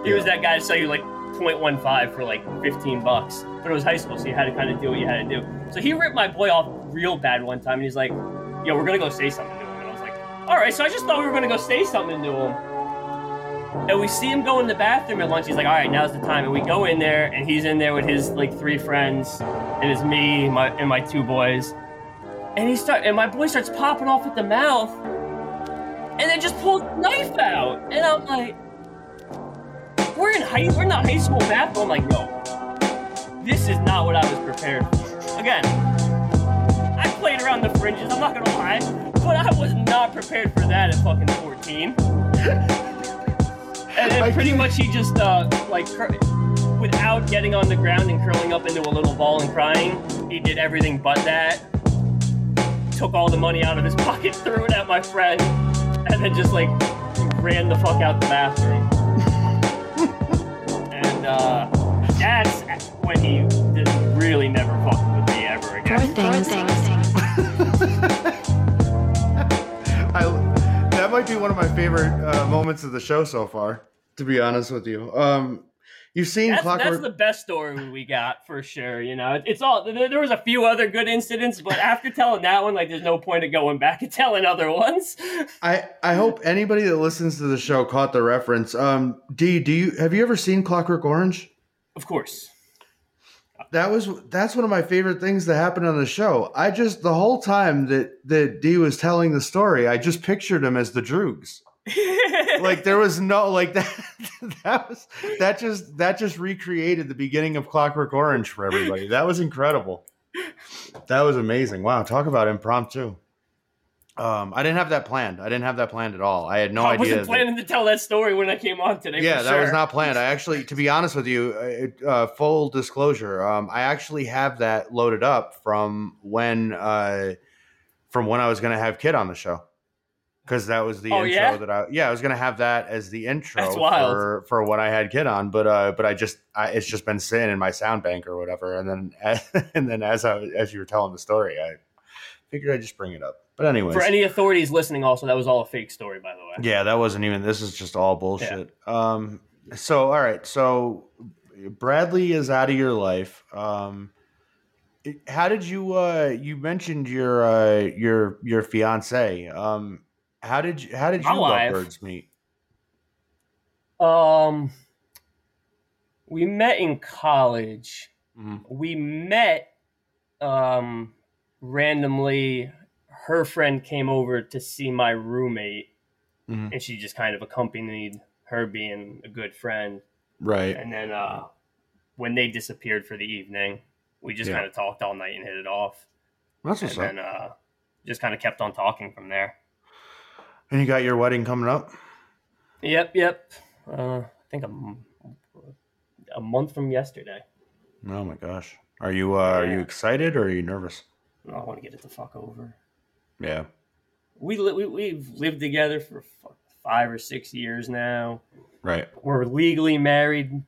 He was that guy to sell you like 0.15 for like 15 bucks. But it was high school, so you had to kind of do what you had to do. So he ripped my boy off real bad one time, and he's like, "Yo, we're gonna go say something to him." And I was like, "All right." So I just thought we were gonna go say something to him. And we see him go in the bathroom at lunch. He's like, "All right, now's the time." And we go in there, and he's in there with his like three friends, and it's me, my and my two boys. And he start and my boy starts popping off at the mouth, and then just pulls knife out. And I'm like, "We're in high, we're in the high school bathroom." I'm like, "No, this is not what I was prepared for." Again, I played around the fringes. I'm not gonna lie, but I was not prepared for that at fucking 14. And then pretty much he just uh like cur- without getting on the ground and curling up into a little ball and crying, he did everything but that. Took all the money out of his pocket, threw it at my friend, and then just like ran the fuck out the bathroom. and uh that's when he just really never fucked with me ever Four again. things. I, that might be one of my favorite uh, moments of the show so far. To be honest with you, um, you've seen That's, Clockwork. that's the best story we got for sure. You know, it's all there, was a few other good incidents, but after telling that one, like, there's no point of going back and telling other ones. I I hope anybody that listens to the show caught the reference. Um, D, do you have you ever seen Clockwork Orange? Of course. That was that's one of my favorite things that happened on the show. I just the whole time that that D was telling the story, I just pictured him as the Droogs. Like there was no like that. That was that just that just recreated the beginning of Clockwork Orange for everybody. That was incredible. That was amazing. Wow, talk about impromptu. Um, I didn't have that planned. I didn't have that planned at all. I had no I idea. I wasn't that- planning to tell that story when I came on today. yeah, that was not planned. I actually, to be honest with you, uh, uh, full disclosure, um, I actually have that loaded up from when, uh, from when I was going to have Kid on the show, because that was the Oh, intro yeah? that I, yeah, I was going to have that as the intro for for when I had Kid on, but uh, but I just, I, it's just been sitting in my sound bank or whatever, and then and then as I as you were telling the story, I figured I'd just bring it up. But anyways, For any authorities listening, also, that was all a fake story, by the way. yeah, that wasn't even. This is just all bullshit. Um. So all right. So Bradley is out of your life. Um. it- How did you? Uh. You mentioned your. Uh. Your. Your fiance. Um. How did you? How did you My wife. lovebirds meet? Um, we met in college. Mhm. We met um randomly. Her friend came over to see my roommate, Mhm. and she just kind of accompanied her, being a good friend. Right. And then uh, when they disappeared for the evening, we just Yeah. kind of talked all night and hit it off, That's and what's then uh, just kind of kept on talking from there. And you got your wedding coming up. Yep, yep. Uh, I think a, a month from yesterday. Oh my gosh. Are you? Uh, Are you excited or are you nervous? Oh, I want to get it the fuck over. Yeah. We, li- we we've lived together for f- five or six years now. Right. We're legally married.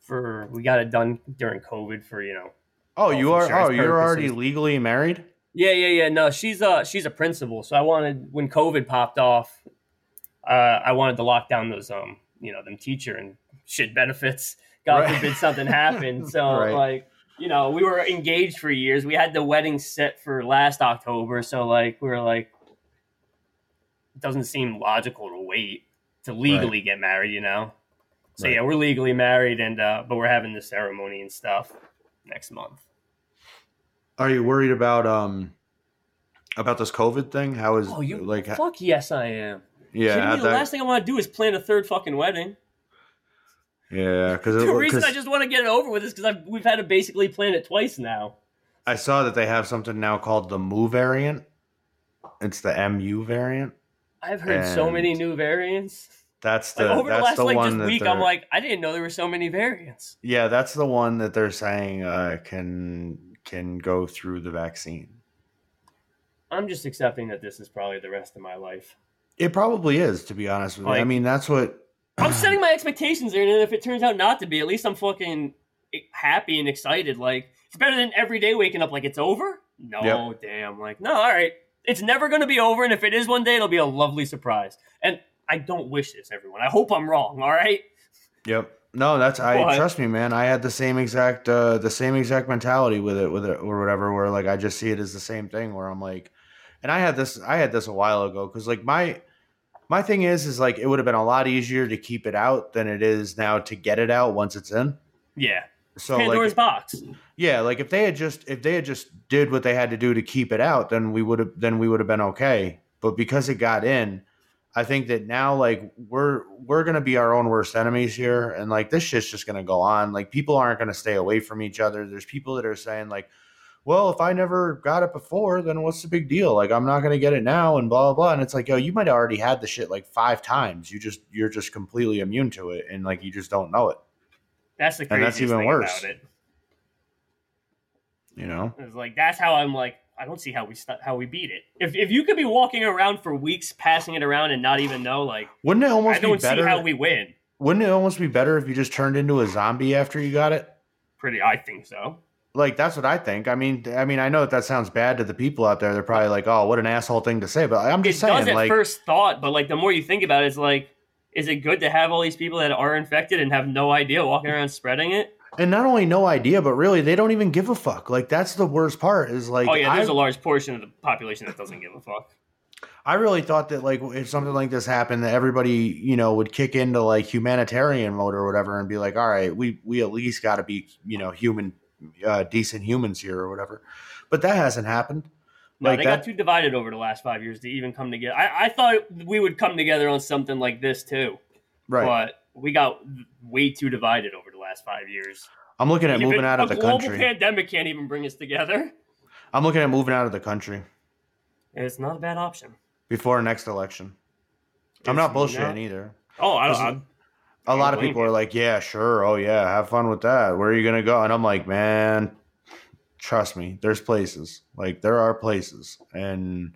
For we got it done during COVID for you know. Oh, you are. Oh, you're already legally married. Yeah, yeah, yeah. No, she's a she's a principal. So I wanted when COVID popped off, uh, I wanted to lock down those um you know them teacher and shit benefits. God Right. forbid something happened. So Right. like you know we were engaged for years. We had the wedding set for last October. So like we were like, it doesn't seem logical to wait to legally get married. You know. So Right. yeah, we're legally married, and uh, but we're having the ceremony and stuff next month. Are you worried about um about this COVID thing? How is Oh, you like fuck yes, I am. yeah The that- last thing I want to do is plan a third fucking wedding. Yeah because The reason I just want to get it over with is because we've had to basically plan it twice now. I saw that they have something now called the Mu variant. It's the MU variant. I've heard so many new variants. That's Like the over the last the like just week, I'm like, I didn't know there were so many variants. yeah, that's the one that they're saying uh, can can go through the vaccine. I'm just accepting that this is probably the rest of my life. It probably is, to be honest with you. I mean, that's what I'm setting my expectations there, and if it turns out not to be, at least I'm fucking happy and excited. Like it's better than every day waking up like it's over. No, Yep. damn. Like no, all right. It's never going to be over, and if it is one day, it'll be a lovely surprise. And I don't wish this, everyone. I hope I'm wrong. All right. Yep. No, that's I What? trust me, man. I had the same exact uh the same exact mentality with it with it or whatever where like I just see it as the same thing where I'm like and I had this I had this a while ago cuz like my my thing is is like it would have been a lot easier to keep it out than it is now to get it out once it's in. Yeah. So Pandora's like box. yeah, like if they had just if they had just did what they had to do to keep it out, then we would have then we would have been okay. But because it got in, I think that now like we're we're gonna be our own worst enemies here, and like this shit's just gonna go on. Like people aren't gonna stay away from each other. There's people that are saying like, well, if I never got it before, then what's the big deal? Like I'm not gonna get it now, and blah blah blah. And it's like, yo, you might have already had the shit like five times. You just you're just completely immune to it, and like you just don't know it. That's the And craziest that's even thing worse. about it. You know. It's like that's how I'm like. I don't see how we st- how we beat it. If if you could be walking around for weeks, passing it around, and not even know, like Wouldn't it almost I don't be better? see how we win. Wouldn't it almost be better if you just turned into a zombie after you got it? Pretty, I think so. Like that's what I think. I mean, I mean, I know that that sounds bad to the people out there. They're probably like, "Oh, what an asshole thing to say." But I'm It just saying, does at like, first thought, but like the more you think about it, it's like, is it good to have all these people that are infected and have no idea walking around spreading it? and not only no idea, but really they don't even give a fuck. Like that's the worst part. Is like, oh yeah, there's I, a large portion of the population that doesn't give a fuck. I really thought that like if something like this happened, that everybody you know would kick into like humanitarian mode or whatever, and be like, "All right, we we at least got to be you know human, uh, decent humans here or whatever." But that hasn't happened. No, Like they that- got too divided over the last five years to even come together. I, I thought we would come together on something like this too, Right. but we got way too divided over the last five years. I'm looking at Even moving out of the global country. pandemic can't even bring us together. I'm looking at moving out of the country. It's not a bad option. before next election. I'm not bullshitting not- either. Oh, I don't. This is- I'm, A lot of people are like, "Yeah, sure. Oh yeah, have fun with that. Where are you gonna go?" And I'm like, "Man, trust me. There's places. Like there are places, and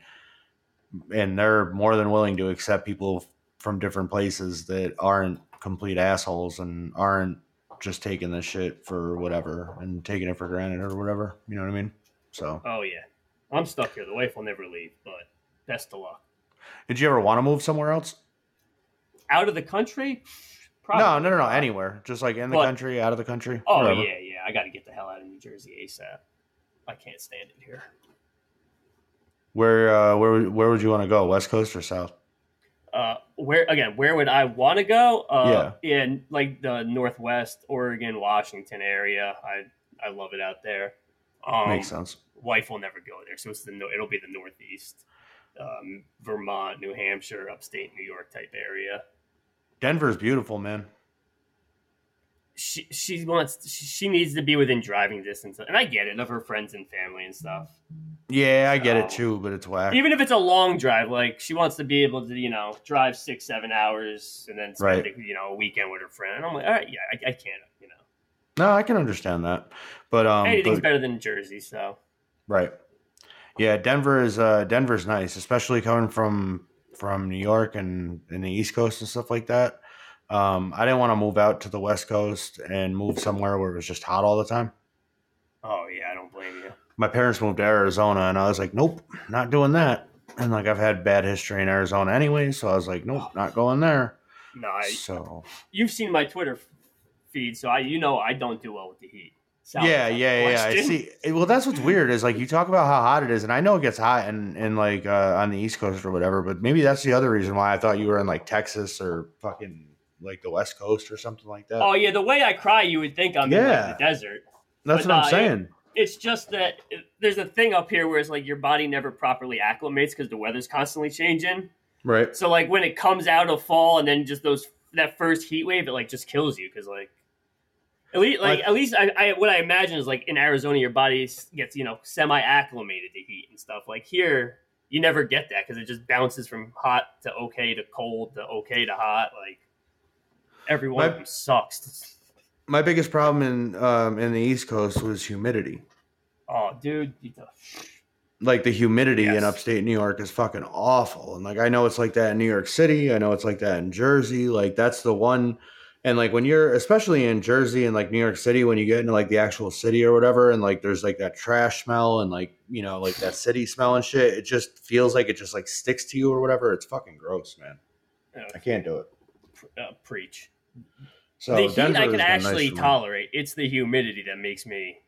and they're more than willing to accept people from different places that aren't complete assholes and aren't just taking this shit for whatever and taking it for granted or whatever. You know what I mean? So, oh yeah, I'm stuck here. The wife will never leave, but best of luck. did you ever want to move somewhere else? Out of the country? No, no, no, no. Anywhere, just like in the But- country, out of the country. Oh wherever. yeah, yeah. I got to get the hell out of New Jersey asap. I can't stand it here. Where uh, where where would you want to go? West Coast or South? Uh, where again? Where would I want to go? Uh, Yeah. in like the Northwest, Oregon, Washington area. I I love it out there. Um, Makes sense. Wife will never go there, so it's the it'll be the Northeast, um, Vermont, New Hampshire, upstate New York type area. Denver's beautiful, man. She she wants she, needs to be within driving distance, and I get it of her friends and family and stuff. Yeah, I get it too, but it's whack. even if it's a long drive, like she wants to be able to, you know, drive six, seven hours and then spend, Right. you know, a weekend with her friend. And I'm like, all right, yeah, I, I can't, you know, no, I can understand that, but um, anything's but- better than Jersey. So right. Yeah, Denver is uh, Denver's nice, especially coming from from New York and and the East Coast and stuff like that. Um, I didn't want to move out to the West Coast and move somewhere where it was just hot all the time. oh yeah, I don't blame you. My parents moved to Arizona, and I was like, nope, not doing that. And like I've had bad history in Arizona anyway, so I was like, nope, not going there. No, I, So you've seen my Twitter feed, so I, you know, I don't do well with the heat. Yeah, yeah, yeah. I see. Eh, Well, that's what's weird is like you talk about how hot it is, and I know it gets hot in, in like uh, on the East Coast or whatever, but maybe that's the other reason why I thought you were in like Texas or fucking like the West Coast or something like that. Oh yeah, the way I cry, you would think I'm in like, the desert. That's but what I'm nah, saying. It's just that it- there's a thing up here where it's like your body never properly acclimates because the weather's constantly changing. Right. So like when it comes out of fall and then just those that first heat wave, it like just kills you because like at least like at least I, I what I imagine is like in Arizona your body gets you know semi acclimated to heat and stuff. Like here you never get that because it just bounces from hot to okay to cold to okay to hot. Like everyone of My- them sucks. My biggest problem in um, in the East Coast was humidity. Oh, dude, Like the humidity Yes. in upstate New York is fucking awful. And like I know it's like that in New York City. I know it's like that in Jersey. Like that's the one. And like when you're, especially in Jersey and like New York City, when you get into like the actual city or whatever, and like there's like that trash smell and like you know like that city smell and shit, it just feels like it just like sticks to you or whatever. It's fucking gross, man. I can't do it. uh, preach. So the heat Denver I can been nice actually tolerate. It's the humidity that makes me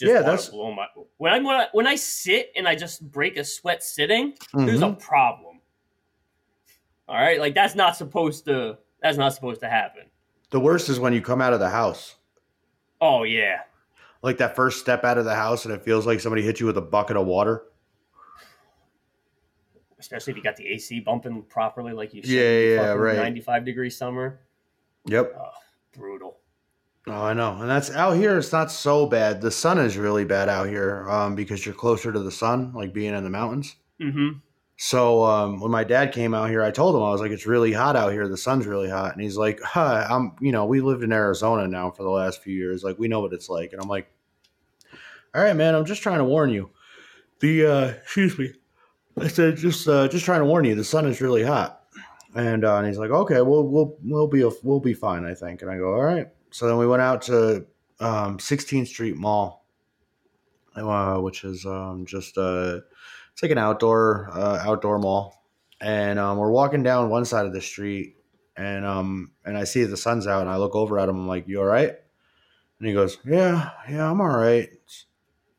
just Yeah, that's- blow my when I when I, when I sit and I just break a sweat sitting. There's a Mhm. problem. All right, like that's not supposed to. That's not supposed to happen. The worst is when you come out of the house. Oh yeah, like that first step out of the house and it feels like somebody hit you with a bucket of water. especially if you got the AC bumping properly, like you should. Yeah, in yeah, right. Ninety-five degree summer. Yep. Oh, brutal. Oh, I know. And that's out here. It's not so bad. The sun is really bad out here um, because you're closer to the sun, like being in the mountains. Mm-hmm. So um, when my dad came out here, I told him I was like, "It's really hot out here. The sun's really hot." And he's like, "Huh, I'm, you know, we lived in Arizona now for the last few years. Like, we know what it's like." And I'm like, "All right, man. I'm just trying to warn you. The uh, excuse me." I said, "Just, uh, just trying to warn you. The sun is really hot." And, uh, and he's like, "Okay, we'll we'll we'll be we'll be fine, I think." And I go, "All right." So then we went out to um, 16th Street Mall, uh, which is um, just uh, it's like an outdoor uh, outdoor mall, and um, we're walking down one side of the street, and um, and I see the sun's out, and I look over at him. I'm like, "You all right?" And he goes, "Yeah, yeah, I'm all right. It's,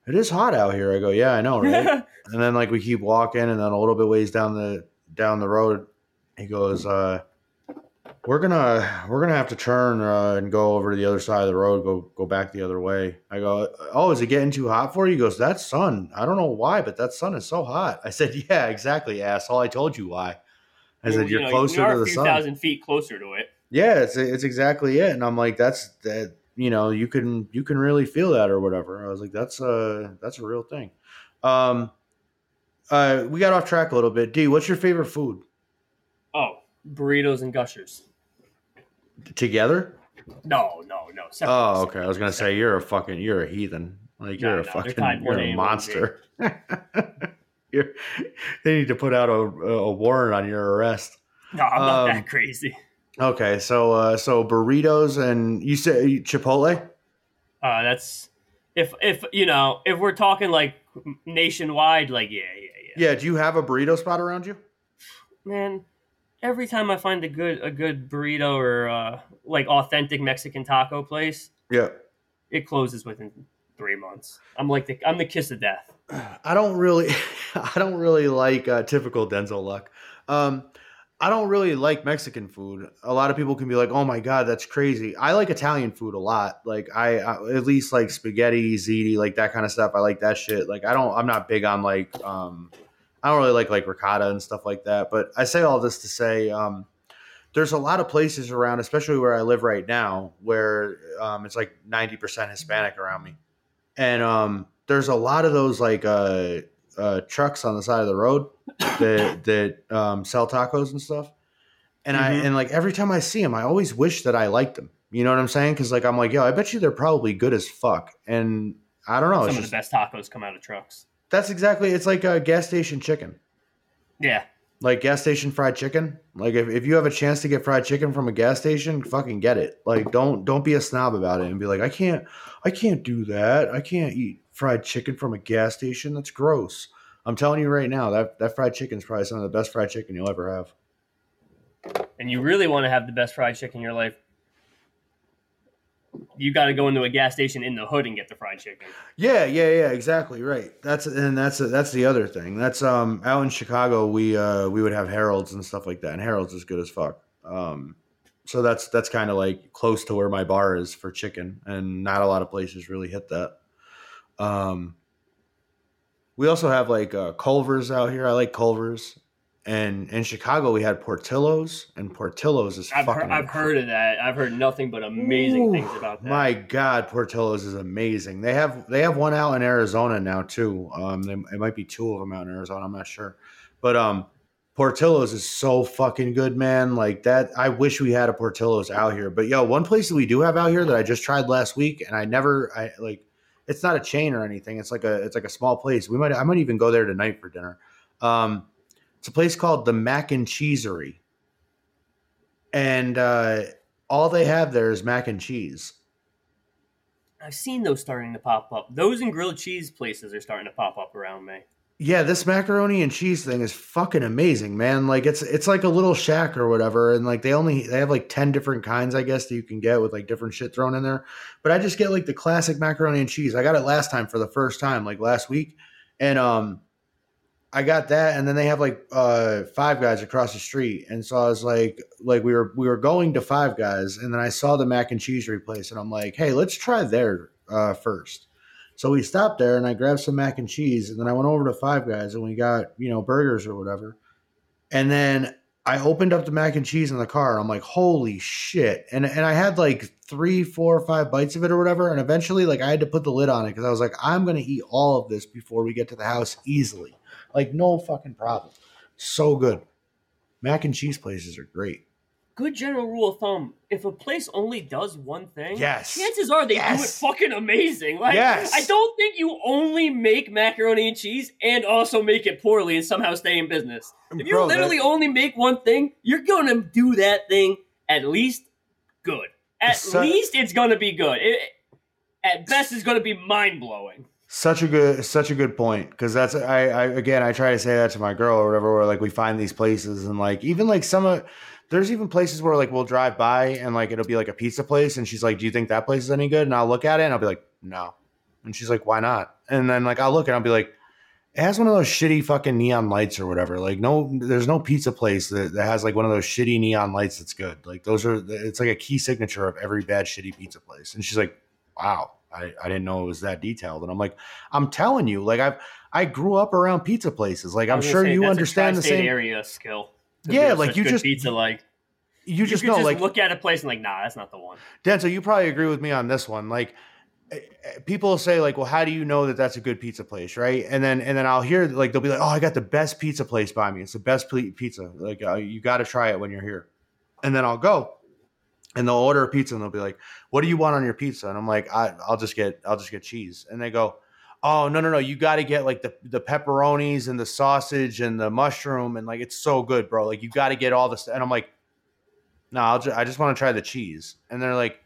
it is hot out here." I go, "Yeah, I know, right?" and then like we keep walking, and then a little bit ways down the down the road, he goes, uh, "We're gonna we're gonna have to turn uh, and go over to the other side of the road, go go back the other way." I go, "Oh, is it getting too hot for you?" He goes, "That sun. I don't know why, but that sun is so hot." I said, "Yeah, exactly, asshole. I told you why." I said, You "You're know, closer you are to the sun." thousand feet closer to it. Yeah, it's it's exactly it. And I'm like, that's that. You know, you can you can really feel that or whatever. I was like, that's a that's a real thing. Um, uh, we got off track a little bit. D, what's your favorite food? Oh, burritos and gushers. Together? No, no, no. separate, Oh, okay. separate, I was gonna say you're a fucking you're a heathen. Like No, you're no, a they're fucking you're A a and one B. monster. you're, they need to put out a, a warrant on your arrest. No, I'm not Um, that crazy. Okay, so uh, so burritos and you say Chipotle? Uh, that's if if you know if we're talking like nationwide, like yeah, yeah, yeah. Yeah. Do you have a burrito spot around you? Man, every time I find a good a good burrito or uh, like authentic Mexican taco place, Yeah. it closes within three months. I'm like the I'm the kiss of death. I don't really, I don't really like uh, typical Denzel luck. Um, I don't really like Mexican food. A lot of people can be like, "Oh my god, that's crazy." I like Italian food a lot. Like I, I at least like spaghetti, ziti, like that kind of stuff. I like that shit. Like I don't, I'm not big on like, um, I don't really like like ricotta and stuff like that. But I say all this to say, um, there's a lot of places around, especially where I live right now, where um, it's like 90% Hispanic around me, and um, there's a lot of those like uh, uh, trucks on the side of the road that that um, sell tacos and stuff. And I Mhm. and like every time I see them, I always wish that I liked them. You know what I'm saying? Because like I'm like, yo, I bet you they're probably good as fuck. And I don't know. Some of just, the best tacos come out of trucks. That's exactly. It's like a gas station chicken, Yeah, like gas station fried chicken. Like if, if you have a chance to get fried chicken from a gas station, fucking get it. Like don't don't be a snob about it and be like, I can't I can't do that. I can't eat fried chicken from a gas station. That's gross. I'm telling you right now, that that fried chicken is probably some of the best fried chicken you'll ever have. and you really want to have the best fried chicken in your life. You got to go into a gas station in the hood and get the fried chicken. Yeah, yeah, yeah, exactly right. That's and that's that's the other thing. That's um out in Chicago we uh we would have Harold's and stuff like that, and Harold's is good as fuck. Um, so that's that's kind of like close to where my bar is for chicken, and not a lot of places really hit that. Um, we also have like uh, Culver's out here. I like Culver's, and in Chicago we had Portillo's, and Portillo's is I've, fucking. heard, I've heard of that. I've heard nothing but amazing Ooh, things about that. My God, Portillo's is amazing. They have they have one out in Arizona now too. Um, they, it might be two of them out in Arizona. I'm not sure, but um, Portillo's is so fucking good, man. Like that. I wish we had a Portillo's out here. But yo, one place that we do have out here that I just tried last week, and I never, I like. It's not a chain or anything. It's like a it's like a small place. We might I might even go there tonight for dinner. Um, it's a place called the Mac and Cheesery, and uh, all they have there is mac and cheese. I've seen those starting to pop up. Those and grilled cheese places are starting to pop up around me. Yeah, this macaroni and cheese thing is fucking amazing, man. Like it's it's like a little shack or whatever, and like they only they have like ten different kinds, I guess, that you can get with like different shit thrown in there. But I just get like the classic macaroni and cheese. I got it last time for the first time, like last week, and um, I got that, and then they have like uh Five Guys across the street, and so I was like, like we were we were going to Five Guys, and then I saw the mac and cheese replace, and I'm like, hey, let's try there uh, first. So we stopped there and I grabbed some mac and cheese and then I went over to Five Guys and we got, you know, burgers or whatever. And then I opened up the mac and cheese in the car. And I'm like, holy shit. And and I had like three, four or five bites of it or whatever. And eventually like I had to put the lid on it because I was like, I'm gonna eat all of this before we get to the house easily. Like no fucking problem. So good. Mac and cheese places are great. Good general rule of thumb: if a place only does one thing, Yes. chances are they do it fucking amazing. Like, Yes. I don't think you only make macaroni and cheese and also make it poorly and somehow stay in business. If you Bro, literally that- only make one thing, you're gonna do that thing at least good. At So- least it's gonna be good. It, at best, it's gonna be mind blowing. Such a good, such a good point because that's I, I again I try to say that to my girl or whatever where like we find these places and like even like some of there's even places where like we'll drive by and like it'll be like a pizza place and she's like, "Do you think that place is any good?" And I'll look at it and I'll be like, "No," and she's like, "Why not?" And then like I'll look and I'll be like, "It has one of those shitty fucking neon lights or whatever." Like no, there's no pizza place that, that has like one of those shitty neon lights that's good. Like those are it's like a key signature of every bad shitty pizza place. And she's like, "Wow." I, I didn't know it was that detailed. And I'm like, I'm telling you, like I've I grew up around pizza places. Like I'm sure say, you understand the same. area skill. Yeah, like, you just- pizza like You just you know, just like look at a place and like, nah, that's not the one. Denzel, you probably agree with me on this one. Like eh, eh, people say, like, well, how do you know that that's a good pizza place, right? And then and then I'll hear like they'll be like, oh, I got the best pizza place by me. It's the best pizza. Like uh, you got to try it when you're here. And then I'll go. And they'll order a pizza and they'll be like, "What do you want on your pizza?" And I'm like, I, "I'll just get, I'll just get cheese." And they go, "Oh no, no, no! You got to get like the the pepperonis and the sausage and the mushroom and like it's so good, bro. Like you got to get all this." And I'm like, "No, I'll just, I just want to try the cheese." And they're like,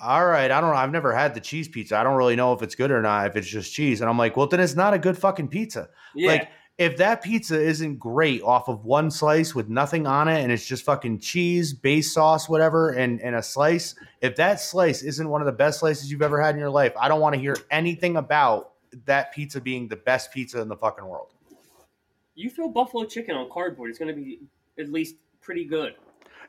"All right, I don't know. I've never had the cheese pizza. I don't really know if it's good or not. If it's just cheese." And I'm like, "Well, then it's not a good fucking pizza." Yeah. Like if that pizza isn't great off of one slice with nothing on it and it's just fucking cheese, base sauce, whatever, and, and a slice, if that slice isn't one of the best slices you've ever had in your life, I don't want to hear anything about that pizza being the best pizza in the fucking world. you throw buffalo chicken on cardboard, it's going to be at least pretty good.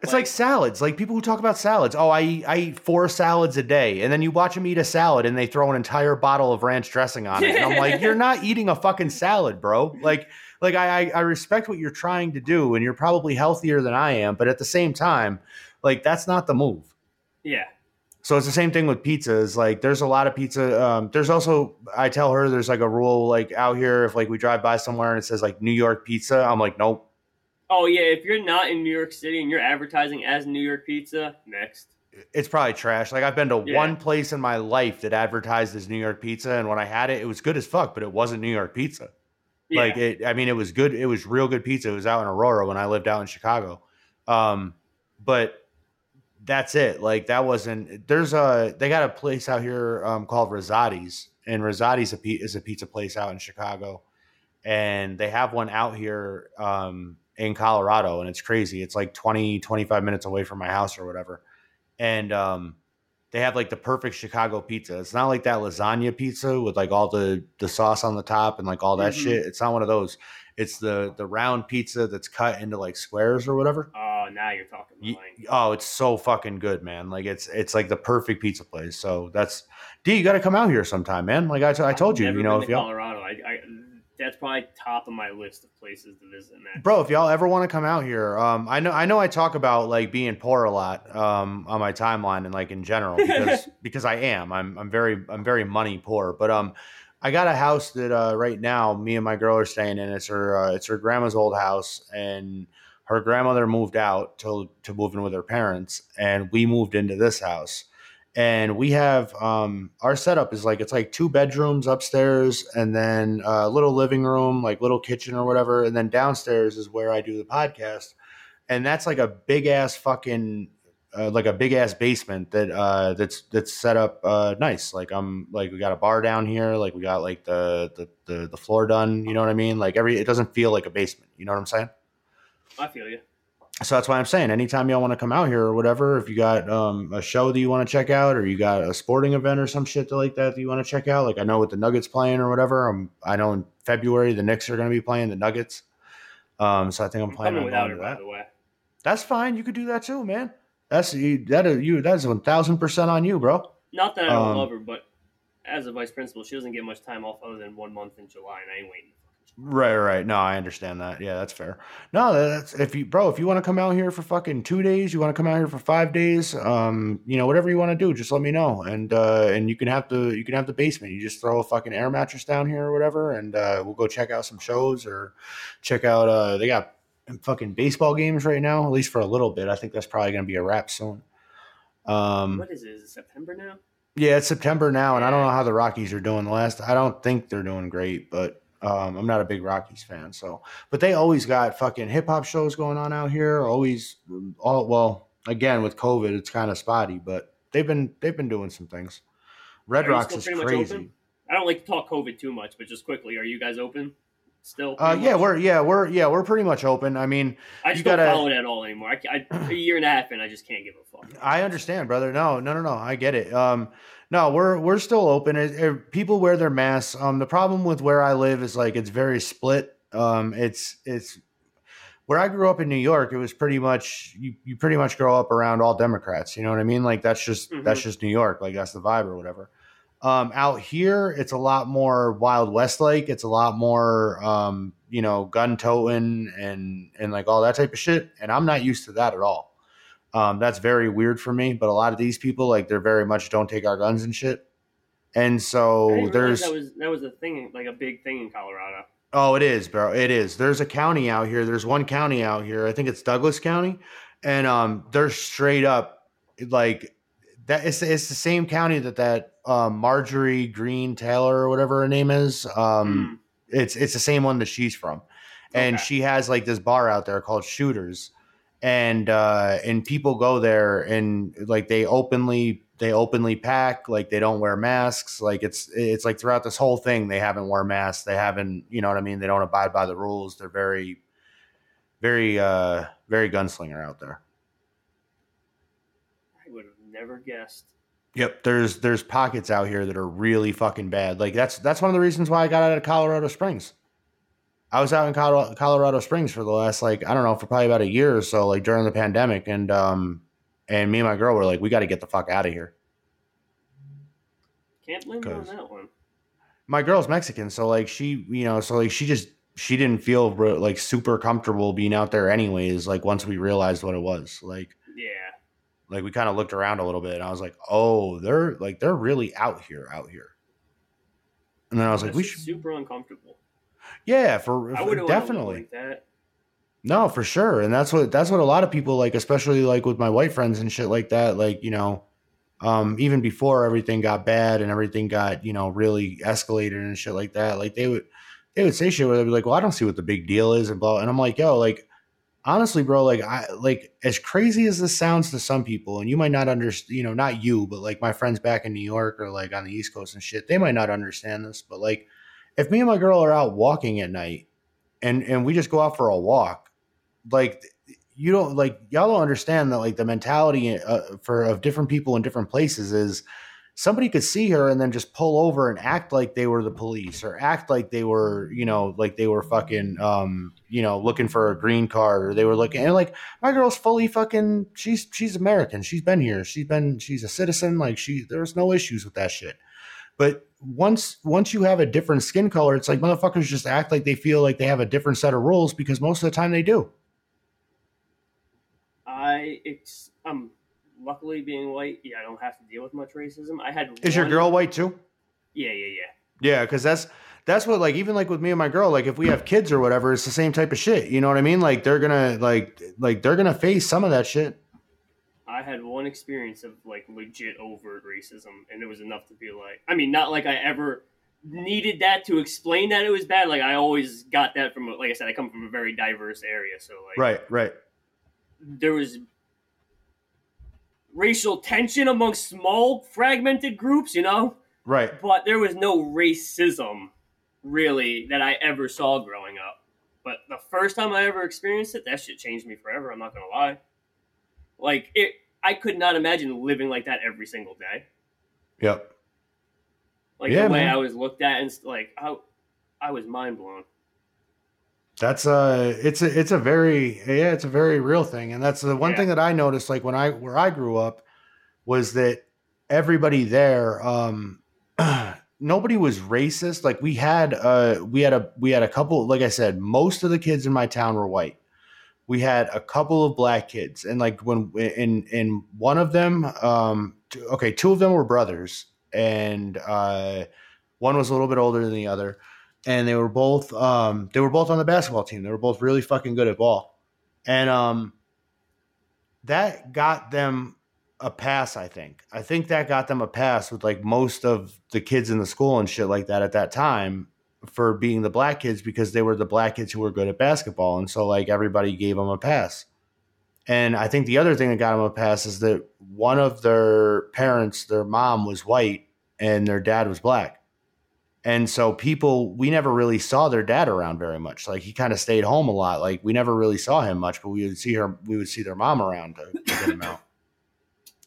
It's like, salads. Like people who talk about salads. Oh, I eat, I eat four salads a day, and then you watch them eat a salad, and they throw an entire bottle of ranch dressing on it. And I'm like, you're not eating a fucking salad, bro. Like, like I, I I respect what you're trying to do, and you're probably healthier than I am, but at the same time, like that's not the move. yeah. So it's the same thing with pizzas. Like there's a lot of pizza. Um, there's also I tell her there's like a rule like out here if like we drive by somewhere and it says like New York pizza, I'm like nope. Oh yeah, if you're not in New York City and you're advertising as New York Pizza, next. it's probably trash. Like I've been to Yeah. one place in my life that advertised as New York pizza, and when I had it, it was good as fuck, but it wasn't New York pizza. Yeah. Like it, I mean, it was good. It was real good pizza. It was out in Aurora when I lived out in Chicago. Um, but that's it. Like that wasn't. There's a they got a place out here um, called Rosati's, and Rosati's a, is a pizza place out in Chicago, and they have one out here um, in Colorado, and it's crazy. It's like 20, 25 minutes away from my house or whatever, and um, they have like the perfect Chicago pizza. It's not like that lasagna pizza with like all the the sauce on the top and like all that Mhm. shit. It's not one of those. It's the the round pizza that's cut into like squares or whatever. Oh, now you're talking mine. Oh, it's so fucking good, man. Like it's it's like the perfect pizza place. So that's D. You got to come out here sometime, man. Like I, t- I told you, you know, if y'all, Colorado, I, I that's probably top of my list of places to visit. Man. bro, if y'all ever want to come out here, um, I know I know I talk about like being poor a lot, um, on my timeline and like in general because because I am. I'm I'm very I'm very money poor, but um. I got a house that uh, right now me and my girl are staying in. It's her uh, it's her grandma's old house, and her grandmother moved out to to move in with her parents, and we moved into this house. And we have um, our setup is like it's like two bedrooms upstairs, and then a little living room, like little kitchen or whatever, and then downstairs is where I do the podcast, and that's like a big ass fucking uh, like a big ass basement that uh that's that's set up uh nice. Like i'm like we got a bar down here like we got like the the the, the floor done you know what i mean? Like every it doesn't feel like a basement you know what i'm saying? I feel you. So that's why i'm saying anytime y'all want to come out here or whatever if you got um a show that you want to check out or you got a sporting event or some shit like that that you want to check out like i know with the nuggets playing or whatever um i know in february the knicks are going to be playing the nuggets um so i think i'm I'm on without her, to by that the way. that's fine you could do that too man that's you that is you that's one thousand percent on you bro Not that I don't Um, love her, but as a vice principal, she doesn't get much time off other than one month in July, and I ain't waiting. Right, right. No, I understand that. Yeah, that's fair. No, that's if you, bro, if you want to come out here for fucking two days, you want to come out here for five days, um, you know, whatever you want to do, just let me know, and uh, and you can have the you can have the basement. You just throw a fucking air mattress down here or whatever, and uh, we'll go check out some shows or check out. Uh, they got fucking baseball games right now, at least for a little bit. I think that's probably gonna be a wrap soon. Um, What is it? Is it September now? yeah, it's September now, and I don't know how the Rockies are doing. The last, I don't think they're doing great, but um, I'm not a big Rockies fan. So, but they always got fucking hip hop shows going on out here. Always, all well, again with COVID, it's kind of spotty, but they've been they've been doing some things. Red Are Rocks is crazy. I don't like to talk COVID too much, but just quickly, are you guys open still? Uh, yeah, much? we're yeah we're yeah we're pretty much open. I mean, I just gotta- don't follow it at all anymore. I, I, a year and a half and I just can't give a fuck. I understand, brother. No, no, no, no. I get it. Um, no, we're we're still open. It, it- people wear their masks. Um, the problem with where I live is like it's very split. Um, it's it's where I grew up in New York. It was pretty much you, you pretty much grow up around all Democrats. You know what I mean? Like that's just Mhm. that's just New York. Like that's the vibe or whatever. Um, out here, it's a lot more Wild West like. It's a lot more, um, you know, gun toting and and like all that type of shit. And I'm not used to that at all. Um, that's very weird for me. But a lot of these people, like, they're very much don't take our guns and shit. And so there's that was that was a thing, like a big thing in Colorado. Oh, it is, bro. It is. There's a county out here. There's one county out here. I think it's Douglas County, and um, they're straight up like that. It's it's the same county that that um, Marjorie Green Taylor or whatever her name is. Um, it's it's the same one that she's from, and Okay. she has like this bar out there called Shooters, and uh, and people go there and like they openly they openly pack like they don't wear masks like it's it's like throughout this whole thing they haven't worn masks they haven't you know what I mean they don't abide by the rules they're very very uh very gunslinger out there. I would have never guessed. Yep, there's there's pockets out here that are really fucking bad. Like that's that's one of the reasons why I got out of Colorado Springs. I was out in Colorado, Colorado Springs for the last like I don't know for probably about a year or so, like during the pandemic, and um and me and my girl were like, we got to get the fuck out of here. Can't blame you on that one. My girl's Mexican, so like she, you know, so like she just she didn't feel re- like super comfortable being out there anyways. Like once we realized what it was, like Yeah. like we kind of looked around a little bit, and I was like, oh, they're like they're really out here, out here. And then I was like, That's we should, super uncomfortable. Yeah, for, for- definitely. like. No, for sure. And that's what that's what a lot of people like, especially like with my white friends and shit like that. Like, you know, um, even before everything got bad and everything got, you know, really escalated and shit like that, like they would they would say shit where they'd be like, Well, I don't see what the big deal is and blah and I'm like, yo, like honestly, bro, like I like as crazy as this sounds to some people, and you might not understand, you know, not you, but like my friends back in New York or like on the East Coast and shit, they might not understand this, but like if me and my girl are out walking at night and and we just go out for a walk like you don't like y'all don't understand that like the mentality uh, for of different people in different places is somebody could see her and then just pull over and act like they were the police or act like they were, you know, like they were fucking, um, you know, looking for a green card or they were looking and like my girl's fully fucking, she's, she's American. She's been here. She's been, she's a citizen. Like she, there's no issues with that shit. But once, once you have a different skin color, it's like motherfuckers just act like they feel like they have a different set of rules because most of the time they do. I, ex- um, luckily being white, yeah, I don't have to deal with much racism. I had Is your girl white too? Yeah, yeah, yeah. Yeah, because that's that's what like even like with me and my girl, like if we have kids or whatever, it's the same type of shit. You know what I mean? Like they're gonna like like they're gonna face some of that shit. I had one experience of like legit overt racism, and it was enough to be like, I mean, not like I ever needed that to explain that it was bad. Like I always got that from, like I said, I come from a very diverse area, so like, Right, right. there was racial tension among small fragmented groups, you know, Right. but there was no racism really that I ever saw growing up. But the first time I ever experienced it, that shit changed me forever. I'm not gonna lie. Like it, I could not imagine living like that every single day. Yep. Like Yeah, the way man. I was looked at, and like I, I was mind blown. That's a it's a it's a very yeah, it's a very real thing. And that's the one Yeah. thing that I noticed like when I where I grew up was that everybody there um nobody was racist. Like we had uh we had a we had a couple like I said, most of the kids in my town were white. We had a couple of black kids and like when in in one of them um okay, two of them were brothers and uh one was a little bit older than the other and they were both um they were both on the basketball team. They were both really fucking good at ball. And um that got them a pass, I think. I think that got them a pass with like most of the kids in the school and shit like that at that time for being the black kids because they were the black kids who were good at basketball. And so like everybody gave them a pass. And I think the other thing that got them a pass is that one of their parents, their mom was white and their dad was black. And so people, we never really saw their dad around very much. Like he kind of stayed home a lot. Like we never really saw him much, but we would see her, we would see their mom around to, to get him out.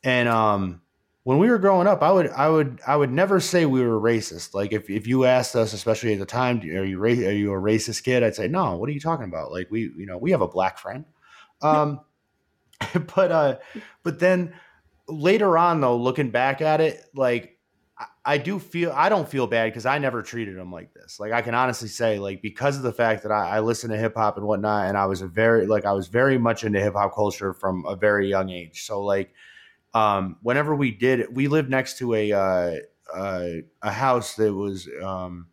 And um, when we were growing up, I would, I would, I would never say we were racist. Like if, if you asked us, especially at the time, are you ra- are you a racist kid? I'd say no. What are you talking about? Like we, you know, we have a black friend. Um, but uh, but then later on though, looking back at it, like I- I do feel I don't feel bad because I never treated him like this. Like I can honestly say, like because of the fact that I, I listen to hip hop and whatnot, and I was a very like I was very much into hip hop culture from a very young age. So like, um, whenever we did, we lived next to a uh, uh, a house that was um,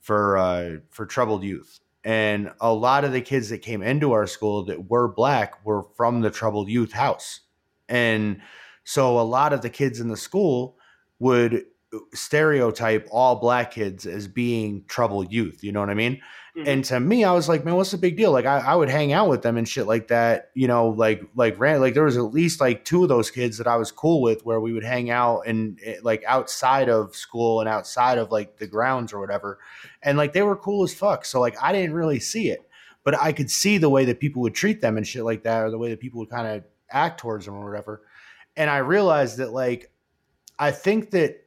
for uh, for troubled youth, and a lot of the kids that came into our school that were black were from the troubled youth house, and so a lot of the kids in the school would stereotype all black kids as being troubled youth. You know what I mean? Mhm. And to me, I was like, man, what's the big deal? Like, I, I would hang out with them and shit like that. You know, like like ran like there was at least like two of those kids that I was cool with, where we would hang out and eh, like outside of school and outside of like the grounds or whatever, and like they were cool as fuck. So like I didn't really see it, but I could see the way that people would treat them and shit like that, or the way that people would kind of act towards them or whatever. And I realized that like I think that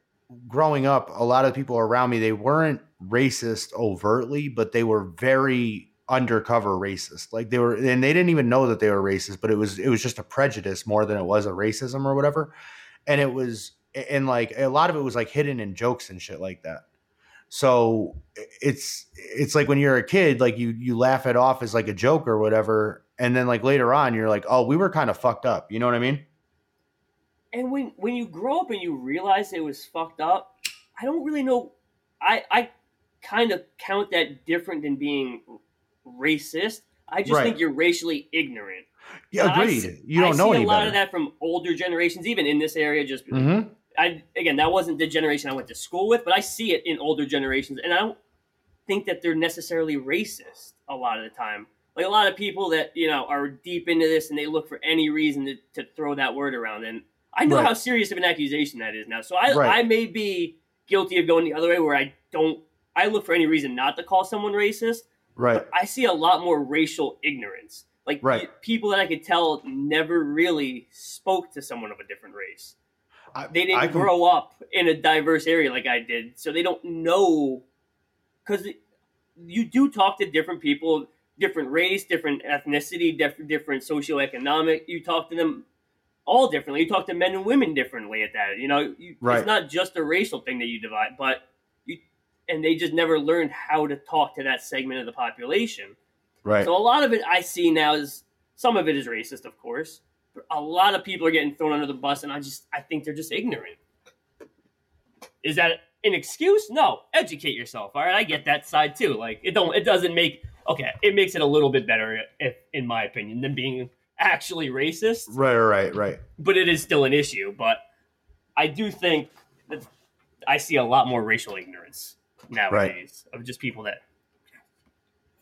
growing up, a lot of people around me, they weren't racist overtly, but they were very undercover racist. Like they were, and they didn't even know that they were racist, but it was, it was just a prejudice more than it was a racism or whatever. And it was, and like a lot of it was like hidden in jokes and shit like that. So it's, it's like when you're a kid, like you, you laugh it off as like a joke or whatever. And then like later on, you're like, oh, we were kind of fucked up. You know what I mean? And when when you grow up and you realize it was fucked up, I don't really know. I I kind of count that different than being racist. I just Right. think you're racially ignorant. Yeah, I agreed. see- you don't I know see a lot better. of that from older generations, even in this area. Just Mhm. I again, that wasn't the generation I went to school with, but I see it in older generations, and I don't think that they're necessarily racist a lot of the time. Like a lot of people that you know are deep into this, and they look for any reason to, to throw that word around. And I know Right. how serious of an accusation that is now, so I Right. I may be guilty of going the other way, where I don't. I look for any reason not to call someone racist. Right. I see a lot more racial ignorance. Like Right. people that I could tell never really spoke to someone of a different race. I- they didn't com- grow up in a diverse area like I did, so they don't know. Because you do talk to different people, different race, different ethnicity, different different socioeconomic. You talk to them all differently. You talk to men and women differently at that. You know, you, Right. it's not just a racial thing that you divide, but and they just never learned how to talk to that segment of the population. right. So a lot of it I see now is some of it is racist, of course. But a lot of people are getting thrown under the bus, and I just I think they're just ignorant. Is that an excuse? No. Educate yourself. All right, I get that side too. Like it don't it doesn't make okay. It makes it a little bit better, if in my opinion, than being actually racist. right, right, right. But it is still an issue. But I do think that I see a lot more racial ignorance nowadays of just people that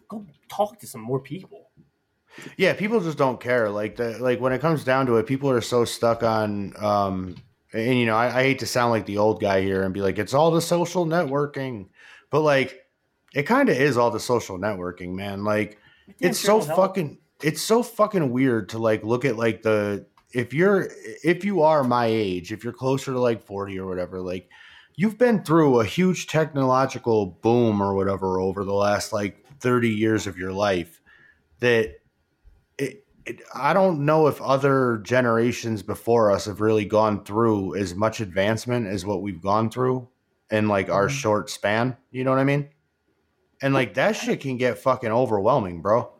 go talk to some more people. Yeah, people just don't care. Like the like when it comes down to it, people are so stuck on um and you know, I, I hate to sound like the old guy here and be like, it's all the social networking. But like it kind of is all the social networking, man. Like Yeah, it's sure, so help. fucking it's so fucking weird to like look at like the if you're if you are my age, if you're closer to like 40 or whatever, like you've been through a huge technological boom or whatever over the last like 30 years of your life that it, it, I don't know if other generations before us have really gone through as much advancement as what we've gone through in like our mm-hmm. short span. You know what I mean? And like that shit can get fucking overwhelming, bro.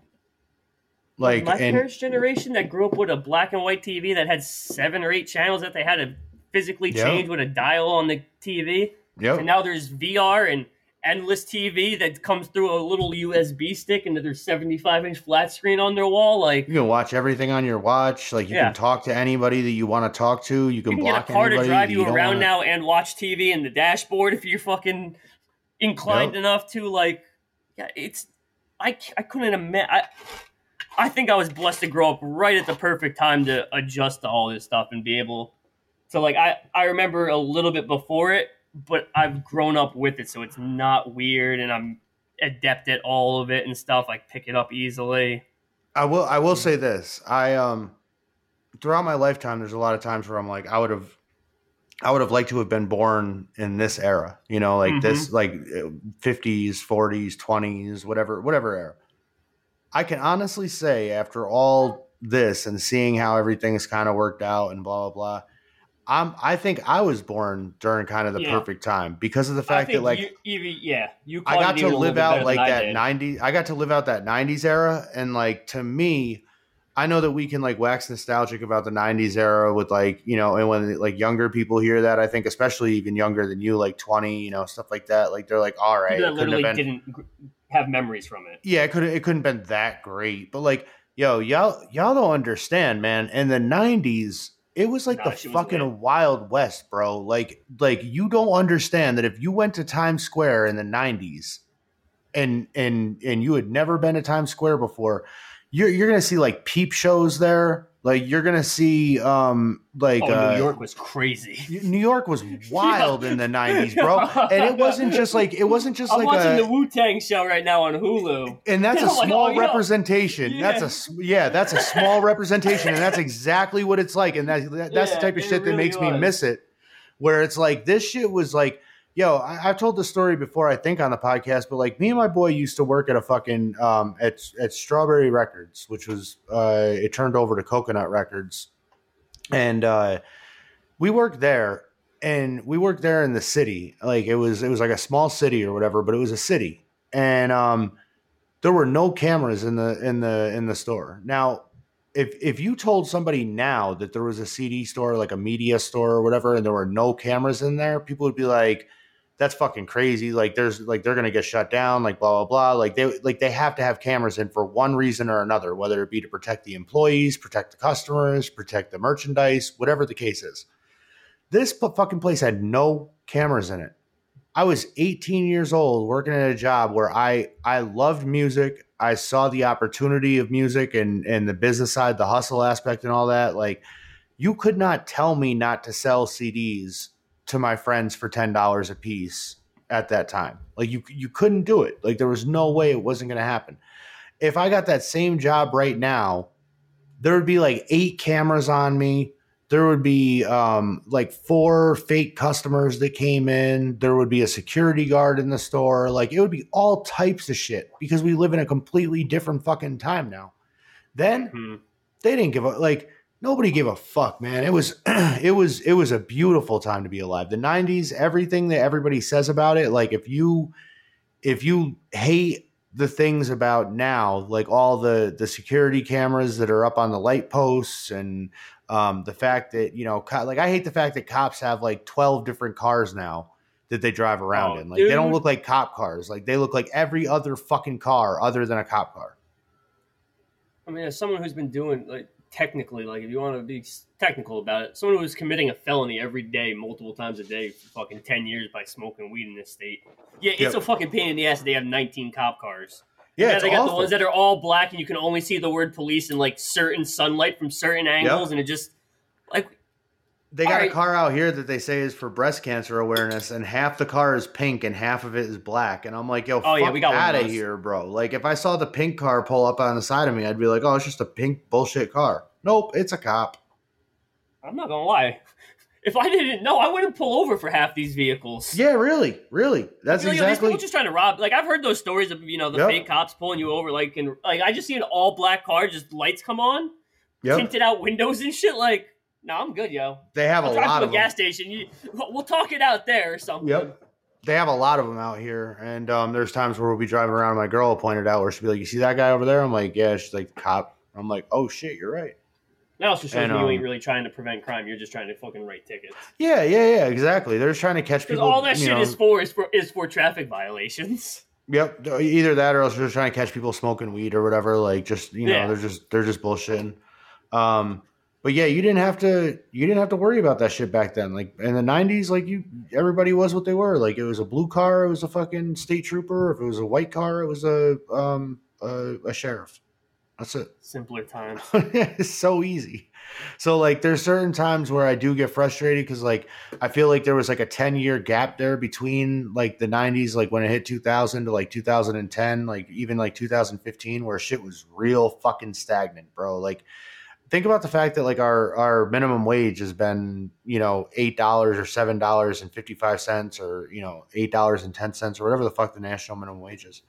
Like, my and parents' generation that grew up with a black and white TV that had seven or eight channels that they had to physically Yeah. change with a dial on the TV. yep. And now there's VR and endless TV that comes through a little USB stick into their 75 inch flat screen on their wall. Like you can watch everything on your watch. Like you Yeah. can talk to anybody that you want to talk to. You can, you can get block a car to drive that you around wanna- now and watch TV in the dashboard if you're fucking inclined Yep. enough to. Like, yeah, it's I I couldn't imagine. I, I think I was blessed to grow up right at the perfect time to adjust to all this stuff and be able to like I I remember a little bit before it, but I've grown up with it, so it's not weird, and I'm adept at all of it and stuff. Like pick it up easily. I will I will say this. I um throughout my lifetime there's a lot of times where I'm like I would have I would have liked to have been born in this era, you know, like this like uh, 50s, 40s, 20s, whatever whatever era. I can honestly say after all this and seeing how everything's kind of worked out and blah blah blah I'm I think I was born during kind of the Yeah. perfect time because of the fact that like you, even yeah, you I got to even a little live out like that did. 90 I got to live out that 90s era and like to me I know that we can like wax nostalgic about the 90s era with like, you know, and when like younger people hear that, I think especially even younger than you like 20, you know, stuff like that, like they're like, all right, it literally have been didn't have memories from it. yeah, it could it couldn't been that great, but like, yo, y'all y'all don't understand, man. In the '90s, it was like Nah, the fucking. Wild West, bro. Like, like you don't understand that if you went to Times Square in the '90s, and and and you had never been to Times Square before, you're you're gonna see like peep shows there. Like you're gonna see um like oh, uh, New York was crazy. New York was wild in the '90s, bro. And it wasn't just like it wasn't just I'm like watching a, the Wu Tang show right now on Hulu. and that's a I'm like, small oh, yeah. representation. That's a Yeah. that's a small representation, and that's exactly what it's like. And that, that- that's the type of it shit that really makes me miss it. Where it's like this shit was like, yo, I, I've told the story before, I think on the podcast, but like me and my boy used to work at a fucking um at at Strawberry Records, which was uh it turned over to Coconut Records, and uh we worked there. And we worked there in the city, like it was it was like a small city or whatever, but it was a city, and um, there were no cameras in the in the in the store. Now, if if you told somebody now that there was a CD store, like a media store or whatever, and there were no cameras in there, people would be like, "That's fucking crazy!" Like there's like they're gonna get shut down, like blah blah blah. Like they like they have to have cameras in for one reason or another, whether it be to protect the employees, protect the customers, protect the merchandise, whatever the case is. This fucking place had no cameras in it. I was 18 years old working at a job where I I loved music. I saw the opportunity of music and and the business side, the hustle aspect and all that. Like you could not tell me not to sell CDs to my friends for $10 a piece at that time. Like you you couldn't do it. Like there was no way it wasn't going to happen. If I got that same job right now, there would be like eight cameras on me there would be um, like four fake customers that came in. There would be a security guard in the store. Like it would be all types of shit because we live in a completely different fucking time now. Then Hmm. they didn't give up. like nobody gave a fuck, man. It was it was it was a beautiful time to be alive. The 90s, everything that everybody says about it, like if you if you hate the things about now, like all the the security cameras that are up on the light posts and um, the fact that you know, co- like I hate the fact that cops have like twelve different cars now that they drive around Oh, in. Like they don't look like cop cars. Like they look like every other fucking car other than a cop car. I mean, as someone who's been doing like technically, like if you want to be technical about it, someone who's committing a felony every day, multiple times a day for fucking ten years by smoking weed in this state. Yeah, it's Yep. a fucking pain in the ass. that They have 19 cop cars. Yeah, they got awful. the ones that are all black, and you can only see the word police in like certain sunlight from certain angles, and it just They got a car out here that they say is for breast cancer awareness, and half the car is pink and half of it is black. And I'm like, yo, Oh, fuck yeah, we got of out of here, bro. Like, if I saw the pink car pull up on the side of me, I'd be like, oh, it's just a pink bullshit car. Nope, it's a cop. I'm not gonna lie. If I didn't know, I wouldn't pull over for half these vehicles. Yeah, really, really. That's Like, are these exactly. people just trying to rob. Like I've heard those stories of you know the Yep. fake cops pulling you over. Like and like I just see an all black car, just lights come on, Yep, tinted out windows and shit. Like no, I'm good, yo. they have a I'll drive lot to a of them. gas station. You, we'll talk it out there or something. Yep. They have a lot of them out here, and um, there's times where we'll be driving around. My girl will point it out, where she'll be like, "You see that guy over there?" I'm like, "Yeah." She's like, "Cop." I'm like, "Oh shit, you're right." That also shows And, me you um, ain't really trying to prevent crime. You're just trying to fucking write tickets. Yeah, yeah, yeah, exactly. They're just trying to catch people. all that shit know- is for is for is for traffic violations. Yep, either that or else they're just trying to catch people smoking weed or whatever. Like, just you know, Yeah. they're just they're just bullshitting. Um, but yeah, you didn't have to you didn't have to worry about that shit back then. Like in the '90s, like you everybody was what they were. Like it was a blue car, it was a fucking state trooper. If it was a white car, it was a um a, a sheriff. That's it. Simpler times. it's so easy. So like there's certain times where I do get frustrated because like I feel like there was like a 10 year gap there between like the 90s, like when it hit 2000 to like 2010, like even like 2015, where shit was real fucking stagnant, bro. Like think about the fact that like our our minimum wage has been you know eight dollars or seven dollars and 55 cents or you know eight dollars and 10 cents or whatever the fuck the national minimum wage is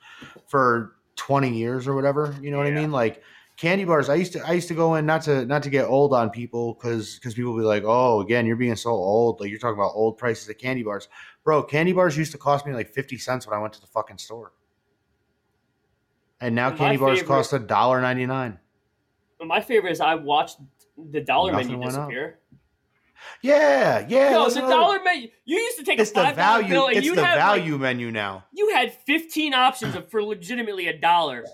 for 20 years or whatever you know what i mean? Like candy bars i used to i used to go in not to not to get old on people because because people be like oh again you're being so old like you're talking about old prices at candy bars. Bro candy bars used to cost me like 50 cents when i went to the fucking store. And now My candy bars favorite- cost a dollar 99 My favorite is I watched the dollar Nothing menu up. disappear. yeah yeah that's the dollar menu. You used to take it's a the five dollar value bill and it's you'd the have like, value menu now you had 15 options for legitimately a dollar.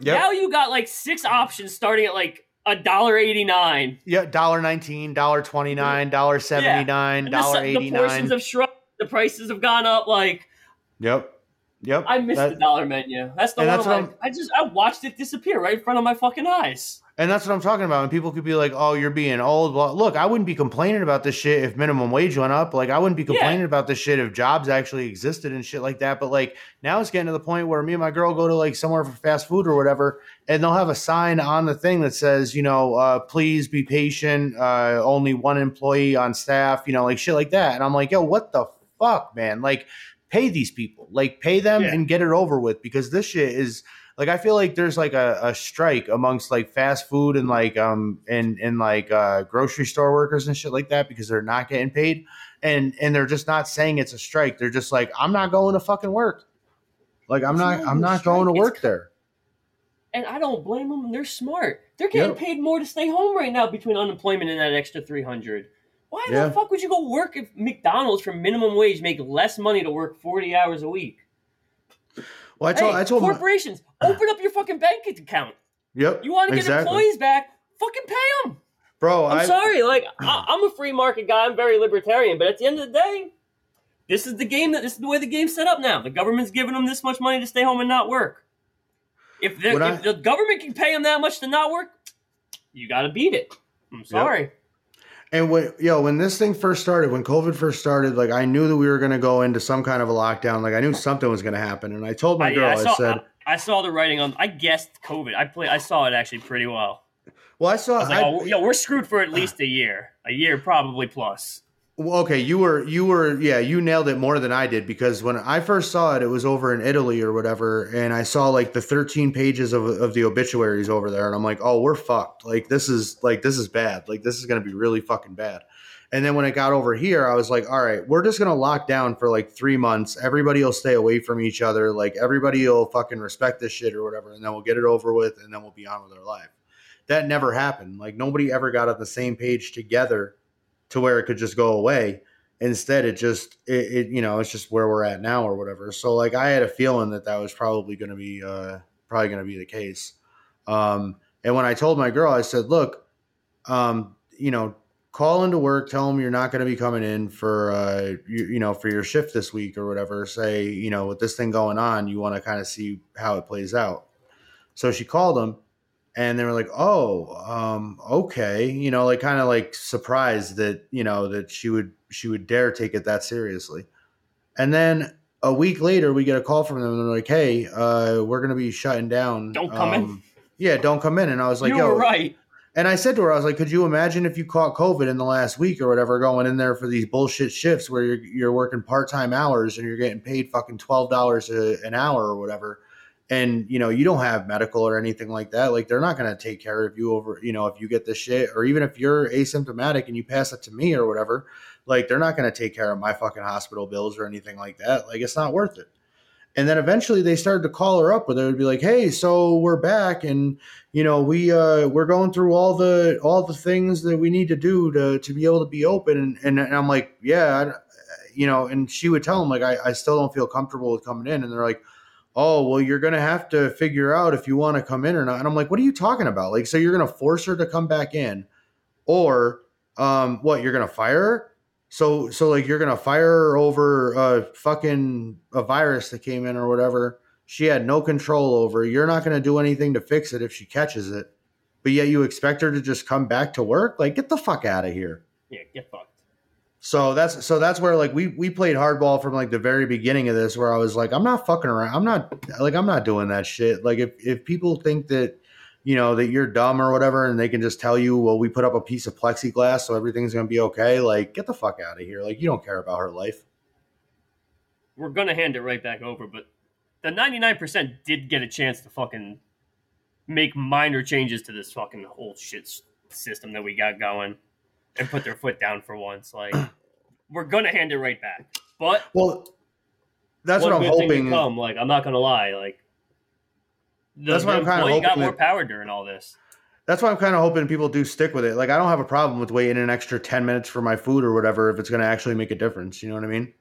yep Now you got like six options starting at like a dollar 89. yeah dollar 19 dollar 29 dollar 79 And the, dollar the portions 89 have shrunk. The prices have gone up. Like yep yep I missed That- the dollar menu. That's the one. that's I'm I just I watched it disappear right in front of my fucking eyes. And that's what I'm talking about. And people could be like, "Oh, you're being old." Well, look, I wouldn't be complaining about this shit if minimum wage went up. Like, I wouldn't be complaining about this shit if jobs actually existed and shit like that. But like, now it's getting to the point where me and my girl go to like somewhere for fast food or whatever, and they'll have a sign on the thing that says, you know, uh, please be patient. Uh, only one employee on staff. You know, like shit like that. And I'm like, yo, what the fuck, man? Like, pay these people. Like, pay them Yeah. and get it over with because this shit is like I feel like there's like a, a strike amongst like fast food and like um and and like uh grocery store workers and shit like that because they're not getting paid and and they're just not saying it's a strike. They're just like I'm not going to fucking work. Like I'm It's not not I'm not going to work it's- there. And I don't blame them. They're smart. They're getting Yep. paid more to stay home right now between unemployment and that extra three hundred. Why Yeah. the fuck would you go work if McDonald's for minimum wage make less money to work forty hours a week? Well, I told hey, I told my, corporations open up your fucking bank account. Yep. You want to get exactly. employees back? Fucking pay them. Bro, I'm I, sorry, like I, I'm a free market guy. I'm very libertarian, but at the end of the day, this is the game. That this is the way the game's set up now. The government's giving them this much money to stay home and not work. If, if I- the government can pay them that much to not work, you got to beat it. I'm sorry. And when yo, when this thing first started, when COVID first started, like I knew that we were gonna go into some kind of a lockdown. Like I knew something was gonna happen. And I told my I, girl, yeah, I, I saw, said, I, I saw the writing on. I guessed COVID. I play. I saw it actually pretty well. Well, I saw. I like, oh, yo, we're screwed for at least a year, a year probably plus. Well, okay, you were you were yeah, you nailed it more than I did because when I first saw it, it was over in Italy or whatever, and I saw like the 13 pages of of the obituaries over there, and I'm like, oh, we're fucked. Like this is like this is bad. Like this is gonna be really fucking bad. And then when it got over here, I was like, all right, we're just gonna lock down for like three months. Everybody will stay away from each other. Like everybody will fucking respect this shit or whatever, and then we'll get it over with, and then we'll be on with our life. That never happened. Like nobody ever got on the same page together to where it could just go away. Instead, it just it, it you know it's just where we're at now or whatever. So like I had a feeling that that was probably going to be uh, probably going to be the case. Um, and when I told my girl, I said, "Look, um, you know, call into work, tell them you're not going to be coming in for uh, you, you know for your shift this week or whatever. Say you know with this thing going on, you want to kind of see how it plays out." So she called them and they were like, "Oh, um, okay," you know, like kind of like surprised that you know that she would she would dare take it that seriously. And then a week later, we get a call from them, and they're like, "Hey, uh, we're gonna be shutting down. Don't come in. um, Yeah, don't come in." And I was like, you "Yo, right. and I said to her, I was like, "Could you imagine if you caught COVID in the last week or whatever, going in there for these bullshit shifts where you're you're working part time hours and you're getting paid fucking twelve dollars an hour or whatever, and you know you don't have medical or anything like that. Like they're not going to take care of you over, you know, if you get this shit or even if you're asymptomatic and you pass it to me or whatever, like they're not going to take care of my fucking hospital bills or anything like that. Like it's not worth it." And then eventually they started to call her up where they would be like, "Hey, so we're back, and you know we uh, we're going through all the all the things that we need to do to to be able to be open." And, and, and I'm like, "Yeah, I, you know." And she would tell them like, I, "I still don't feel comfortable with coming in," and they're like, "Oh, well, you're gonna have to figure out if you want to come in or not." And I'm like, "What are you talking about? Like, so you're gonna force her to come back in, or um, what? You're gonna fire her?" So so like you're gonna fire her over a fucking a virus that came in or whatever. She had no control over. You're not gonna do anything to fix it if she catches it. But yet you expect her to just come back to work? Like get the fuck out of here. Yeah, get fucked. So that's so that's where like we we played hardball from like the very beginning of this where I was like I'm not fucking around. I'm not like I'm not doing that shit. Like if if people think that you know that you're dumb or whatever and they can just tell you well we put up a piece of plexiglass so everything's to be okay like get the fuck out of here like you don't care about her life We're gonna hand it right back over, but the ninety nine percent did get a chance to fucking make minor changes to this fucking whole shit system that we got going and put their foot down for once. Like we're gonna hand it right back. But well that's what I'm good thing to hoping come. Like I'm not gonna lie, like the, That's what I'm kinda employee got more power during all this. that's why I'm kind of hoping people do stick with it like I don't have a problem with waiting an extra 10 minutes for my food or whatever if it's going to actually make a difference you know what I mean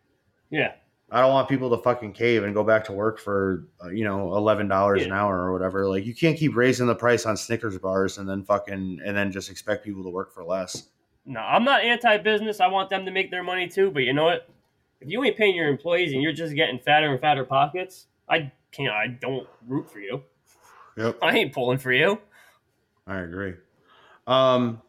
Yeah, I don't want people to fucking cave and go back to work for uh, you know eleven dollars an hour or whatever. Like you can't keep raising the price on Snickers bars and then fucking and then just expect people to work for less. No, I'm not anti-business. I want them to make their money too. But you know what? If you ain't paying your employees and you're just getting fatter and fatter pockets, I can't. I don't root for you. Yep, I ain't pulling for you. I agree. Um,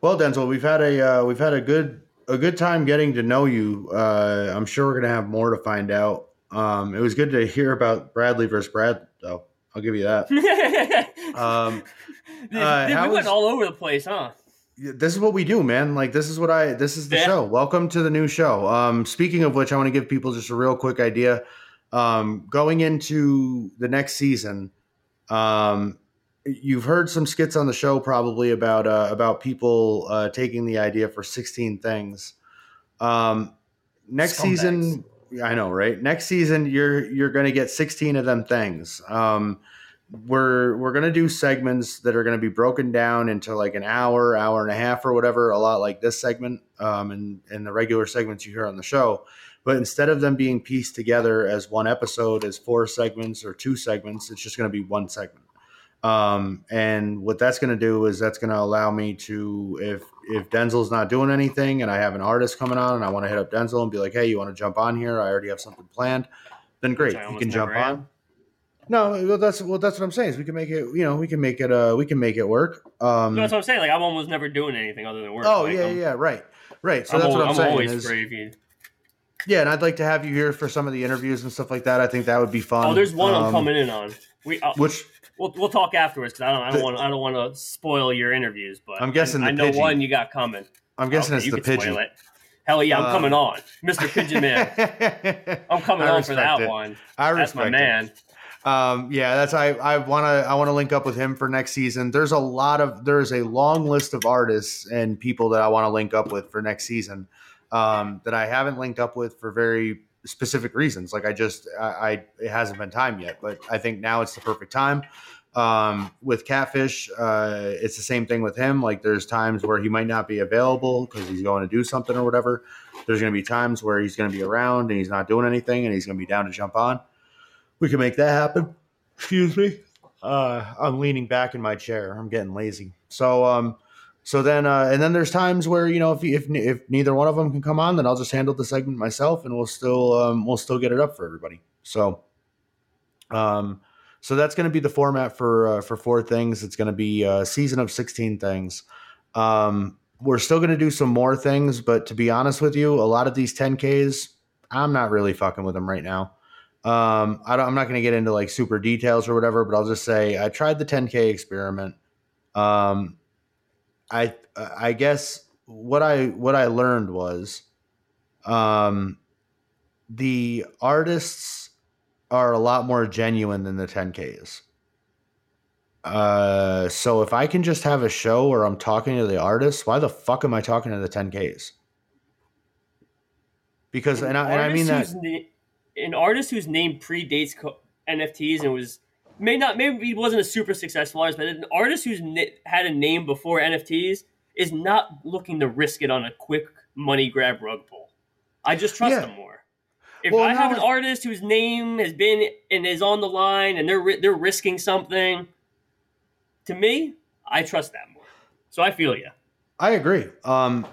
well, Denzel, we've had a uh, we've had a good a good time getting to know you. Uh, I'm sure we're gonna have more to find out. Um, it was good to hear about Bradley versus Brad, though. I'll give you that. Um, Dude, uh, we went all over the place, huh? This is what we do, man. Like this is what I this is the Yeah. show. Welcome to the new show. Um speaking of which I want to give people just a real quick idea. Um going into the next season, um you've heard some skits on the show probably about uh about people uh taking the idea for 16 things. Um next Scumbags. season I know, right? Next season you're you're going to get 16 of them things. Um we're we're gonna do segments that are gonna be broken down into like an hour, hour and a half, or whatever, a lot like this segment, um, and and the regular segments you hear on the show. But instead of them being pieced together as one episode, as four segments or two segments, it's just gonna be one segment. Um, and what that's gonna do is that's gonna allow me to, if if Denzel's not doing anything, and I have an artist coming on, and I want to hit up Denzel and be like, hey, you want to jump on here? I already have something planned. Then great, you can jump on. am. No, well, that's well, that's what I'm saying. Is we can make it, you know, we can make it, uh, we can make it work. Um, That's what I'm saying. Like I'm almost never doing anything other than work. oh Like, yeah, I'm, yeah, right, right. So I'm, that's what I'm, I'm saying. always is- brave. You. yeah, and I'd like to have you here for some of the interviews and stuff like that. I think that would be fun. Oh, there's one I'm Um, coming in on. We uh, Which We'll, we'll talk afterwards because I don't I don't want I don't want to spoil your interviews, but I'm guessing I, I know Pidgey. one you got coming. I'm guessing Okay, it's the spoil it. Hell yeah, I'm Uh, coming on, Mr. Pigeon Man. I'm coming on for that it. one. I That's my man. it. Um, yeah, that's I I want to I want to link up with him for next season. There's a lot of there's a long list of artists and people that I want to link up with for next season um, that I haven't linked up with for very specific reasons. Like I just I, I it hasn't been time yet, but I think now it's the perfect time. Um, with Catfish, uh, it's the same thing with him. Like there's times where he might not be available because he's going to do something or whatever. There's going to be times where he's going to be around and he's not doing anything and he's going to be down to jump on we can make that happen. Excuse me. Uh, I'm leaning back in my chair. I'm getting lazy. So, um, so then, uh, and then there's times where you know if if if neither one of them can come on, then I'll just handle the segment myself, and we'll still um, we'll still get it up for everybody. So, um, so that's going to be the format for uh, for four things. It's going to be a season of 16 things. Um, we're still going to do some more things, but to be honest with you, a lot of these 10ks, I'm not really fucking with them right now. Um, I don't, I'm not going to get into like super details or whatever, but I'll just say I tried the 10k experiment. Um, I I guess what I what I learned was, um, the artists are a lot more genuine than the 10ks. Uh, so if I can just have a show where I'm talking to the artists, why the fuck am I talking to the 10ks? Because and I, and I mean that an artist whose name predates co- NFTs and was may not maybe he wasn't a super successful artist, but an artist who's had a name before NFTs is not looking to risk it on a quick money grab rug pull. I just trust Yeah. them more. If Well, I have an artist whose name has been and is on the line and they're ri- they're risking something, to me, I trust that more. So I feel you. I agree. Um,